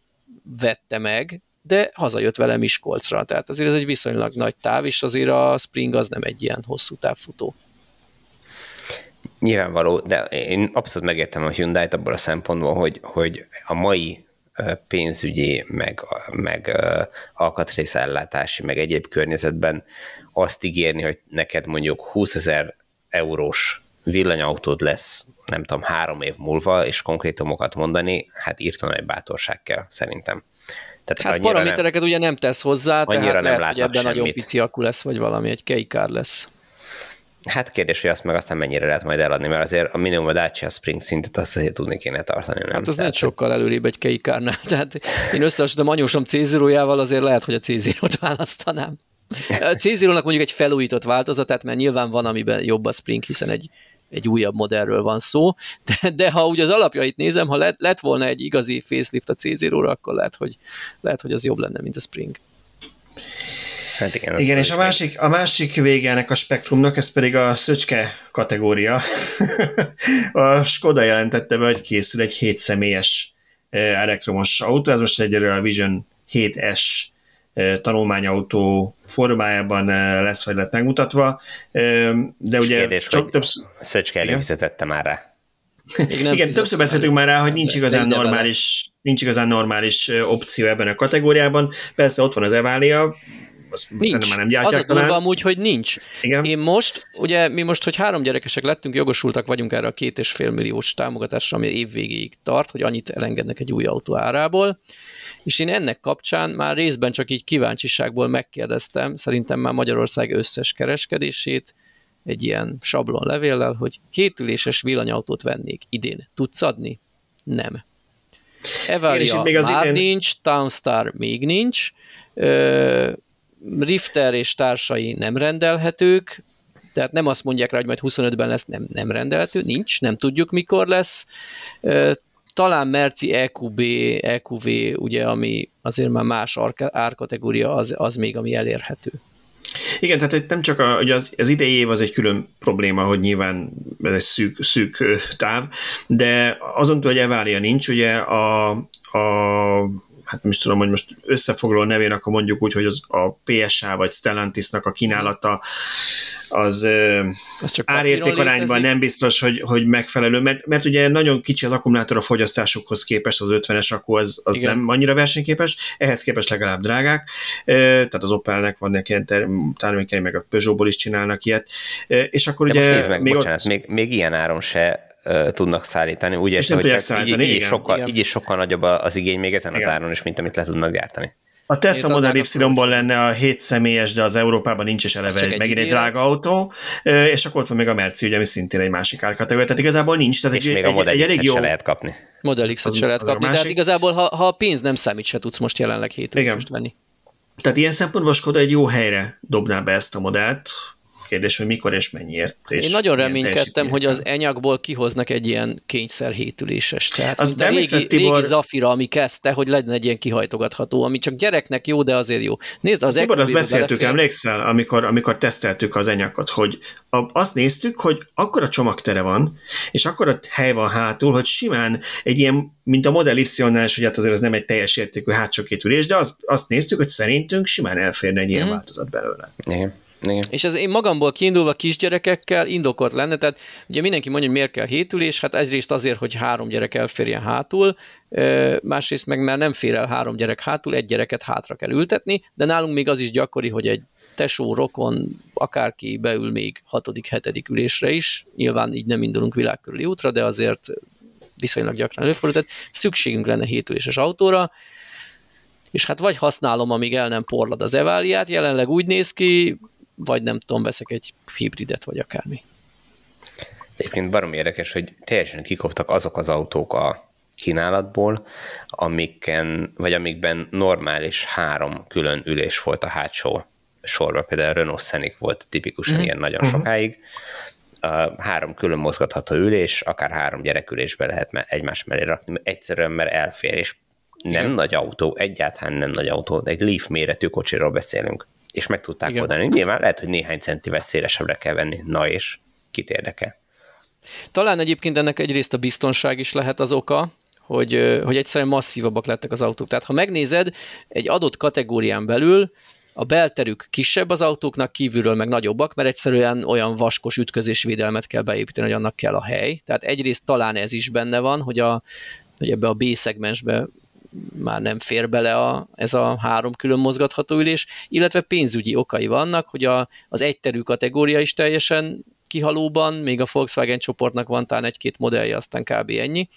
S2: vette meg, de hazajött vele Miskolcra, tehát azért ez egy viszonylag nagy táv, és azért a Spring az nem egy ilyen hosszú távfutó.
S3: Nyilvánvaló, de én abszolút megértem a Hyundai-t abból a szempontból, hogy, hogy a mai pénzügyi, meg, meg alkatrészellátási, meg egyéb környezetben azt ígérni, hogy neked mondjuk 20 ezer eurós villanyautód lesz, nem tudom, három év múlva, és konkrétumokat mondani, hát írtan egy bátorság kell, szerintem.
S2: Tehát hát paramétereket nem, ugye nem tesz hozzá, tehát nem lehet, hogy ebben semmit. nagyon pici akku lesz, vagy valami, egy keikár lesz.
S3: Hát kérdés, hogy azt meg aztán mennyire lehet majd eladni, mert azért a minimum a Dacia Spring szintet azt azért tudni kéne tartani. Nem?
S2: Hát az nem sokkal előrébb egy keikárnál. Tehát én összehasonlítom anyósom c azért lehet, hogy a C0-t választanám. A c mondjuk egy felújított változatát, mert nyilván van, amiben jobb a Spring, hiszen egy egy újabb modellről van szó, de, de ha úgy az alapjait nézem, ha lett, lett volna egy igazi facelift a C0-ra, akkor lehet hogy, lehet, hogy az jobb lenne, mint a Spring.
S1: Hát igen, igen és a másik, a másik vége ennek a spektrumnak, ez pedig a szöcske kategória. a Skoda jelentette be, hogy készül egy 7 személyes eh, elektromos autó, ez most egyelőre a Vision 7S tanulmányautó formájában lesz vagy lett megmutatva, de ugye
S3: kérdés, csak több... Szöcske előfizetette már rá.
S1: Igen, többször beszéltünk már rá, hogy nincs igazán normális, nincs igazán normális opció ebben a kategóriában. Persze ott van az Evália,
S2: azt nincs. már nem gyártják Az a durva amúgy, hogy nincs. Igen. Én most, ugye mi most, hogy három gyerekesek lettünk, jogosultak vagyunk erre a két és fél milliós támogatásra, ami évvégéig tart, hogy annyit elengednek egy új autó árából. És én ennek kapcsán már részben csak így kíváncsiságból megkérdeztem, szerintem már Magyarország összes kereskedését, egy ilyen sablon levéllel, hogy kétüléses villanyautót vennék idén. Tudsz adni? Nem. Evalia még az már idén... nincs, Townstar még nincs, Rifter és társai nem rendelhetők, tehát nem azt mondják rá, hogy majd 25-ben lesz, nem, nem rendelhető, nincs, nem tudjuk mikor lesz. Talán Merci EQB, EQV, ugye, ami azért már más árkategória, az, az még, ami elérhető.
S1: Igen, tehát nem csak a, ugye az, az idei év az egy külön probléma, hogy nyilván ez egy szűk, szűk táv, de azon túl, hogy Evália nincs, ugye a, a hát nem is tudom, hogy most összefoglaló nevén, akkor mondjuk úgy, hogy az a PSA vagy Stellantisnak a kínálata az, az csak árértékarányban nem biztos, hogy, hogy megfelelő, mert, mert ugye nagyon kicsi az akkumulátor a fogyasztásukhoz képest, az 50-es akku az, az nem annyira versenyképes, ehhez képest legalább drágák, tehát az Opelnek vannak ilyen termékei, meg a Peugeotból is csinálnak ilyet, és akkor
S3: De ugye... Most meg, még, bocsánat, ott... még, még ilyen áron se tudnak szállítani. Úgy
S1: és nem tudják szállítani,
S3: így, így, sokkal, így is sokkal nagyobb az igény még ezen igen. az áron is, mint amit le tudnak gyártani.
S1: A Tesla Model Y-ból lenne a 7 személyes, de az Európában nincs is eleve egy, megint egy drága autó, és akkor ott van még a Merci, ugye, ami szintén egy másik árkategória, tehát igazából nincs. Tehát
S3: és egy, még a Model egy, egy jó... se lehet kapni.
S2: Model X-et se lehet kapni, tehát igazából ha, ha a pénz nem számít, se tudsz most jelenleg 7 venni.
S1: Tehát ilyen szempontból Skoda egy jó helyre dobná be ezt a modellt, Kérdés, hogy mikor és mennyiért. És
S2: Én nagyon reménykedtem, hogy az enyagból kihoznak egy ilyen kényszer hétüléses. Tehát az a régi, Tibor... régi Zafira, ami kezdte, hogy legyen egy ilyen kihajtogatható, ami csak gyereknek jó, de azért jó. Nézd, az
S1: Tibor, azt beszéltük, belefér... emlékszel, amikor, amikor teszteltük az enyakot, hogy a, azt néztük, hogy akkor a csomagtere van, és akkor a hely van hátul, hogy simán egy ilyen, mint a Model Y-nál, hogy hát azért ez nem egy teljes értékű hátsó két ülés, de azt, azt néztük, hogy szerintünk simán elférne egy ilyen mm. változat belőle.
S3: Igen. Igen.
S2: És ez én magamból kiindulva kisgyerekekkel indokolt lenne, tehát ugye mindenki mondja, hogy miért kell hétülés, hát egyrészt azért, hogy három gyerek elférjen hátul, másrészt meg mert nem fér el három gyerek hátul, egy gyereket hátra kell ültetni, de nálunk még az is gyakori, hogy egy tesó, rokon, akárki beül még hatodik, hetedik ülésre is, nyilván így nem indulunk világkörüli útra, de azért viszonylag gyakran előfordul, tehát szükségünk lenne hétüléses autóra, és hát vagy használom, amíg el nem porlad az eváliát, jelenleg úgy néz ki, vagy nem tudom, veszek egy hibridet, vagy akármi.
S3: Egyébként barom érdekes, hogy teljesen kikoptak azok az autók a kínálatból, amiken, vagy amikben normális három külön ülés volt a hátsó sorban. Például Renault Scenic volt tipikusan mm-hmm. ilyen nagyon uh-huh. sokáig. A három külön mozgatható ülés, akár három gyerekülésbe lehet egymás mellé rakni, egyszerűen mert elfér, és nem Igen. nagy autó, egyáltalán nem nagy autó, de egy Leaf méretű kocsiról beszélünk és meg tudták Igen. oldani. Nyilván lehet, hogy néhány centivel szélesebbre kell venni. Na és kit érdekel?
S2: Talán egyébként ennek egyrészt a biztonság is lehet az oka, hogy, hogy egyszerűen masszívabbak lettek az autók. Tehát ha megnézed, egy adott kategórián belül a belterük kisebb az autóknak, kívülről meg nagyobbak, mert egyszerűen olyan vaskos ütközésvédelmet kell beépíteni, hogy annak kell a hely. Tehát egyrészt talán ez is benne van, hogy, a, hogy ebbe a B-szegmensbe már nem fér bele a, ez a három külön mozgatható ülés, illetve pénzügyi okai vannak, hogy a, az egyterű kategória is teljesen kihalóban, még a Volkswagen csoportnak van talán egy-két modellje, aztán kb. ennyi,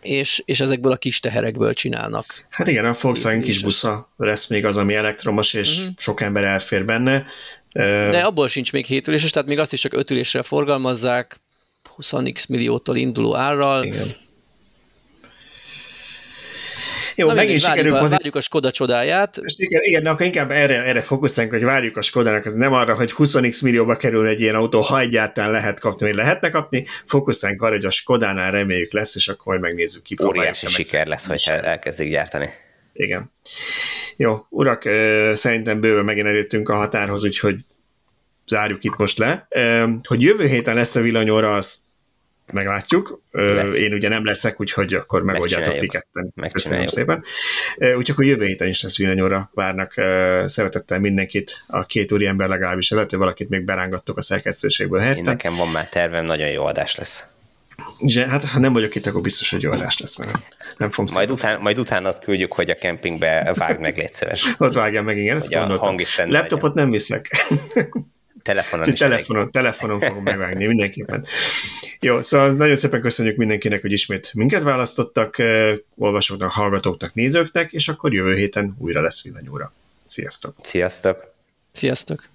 S2: és, és ezekből a kis teherekből csinálnak.
S1: Hát igen, a Volkswagen kis busza lesz még az, ami elektromos, és uh-huh. sok ember elfér benne.
S2: De abból sincs még hétüléses, tehát még azt is csak ötülésre forgalmazzák, 20x milliótól induló árral. Igen.
S1: Jó, Na, megint sikerül
S2: várjuk, a, várjuk a Skoda csodáját.
S1: Igen, igen, akkor inkább erre, erre fókuszáljunk, hogy várjuk a Skodának, az nem arra, hogy 20x millióba kerül egy ilyen autó, ha egyáltalán lehet kapni, vagy lehetne kapni, fókuszáljunk arra, hogy a Skodánál reméljük lesz, és akkor majd megnézzük ki.
S3: Óriási siker lesz, hogy elkezdik gyártani.
S1: Igen. Jó, urak, szerintem bőven megint elértünk a határhoz, úgyhogy zárjuk itt most le. Hogy jövő héten lesz a villanyóra, azt meglátjuk. Lesz. Én ugye nem leszek, úgyhogy akkor megoldjátok ti ketten. Köszönöm szépen. Úgyhogy akkor jövő héten is lesz villanyóra várnak szeretettel mindenkit, a két úri ember legalábbis, lehet, hogy valakit még berángattok a szerkesztőségből helyettem.
S3: Én nekem van már tervem, nagyon jó adás lesz.
S1: Zse, hát ha nem vagyok itt, akkor biztos, hogy jó adás lesz, mert nem fogom
S3: majd, után, majd utána küldjük, hogy a kempingbe vág meg, légy szíves.
S1: Ott vágjál meg, igen, ezt gondoltam. Laptopot nem viszek.
S3: Telefonon is
S1: telefonon, telefonon fogom megvágni mindenképpen. Jó, szóval nagyon szépen köszönjük mindenkinek, hogy ismét minket választottak, olvasóknak, hallgatóknak, nézőknek, és akkor jövő héten újra lesz villanyóra. Sziasztok!
S3: Sziasztok!
S2: Sziasztok!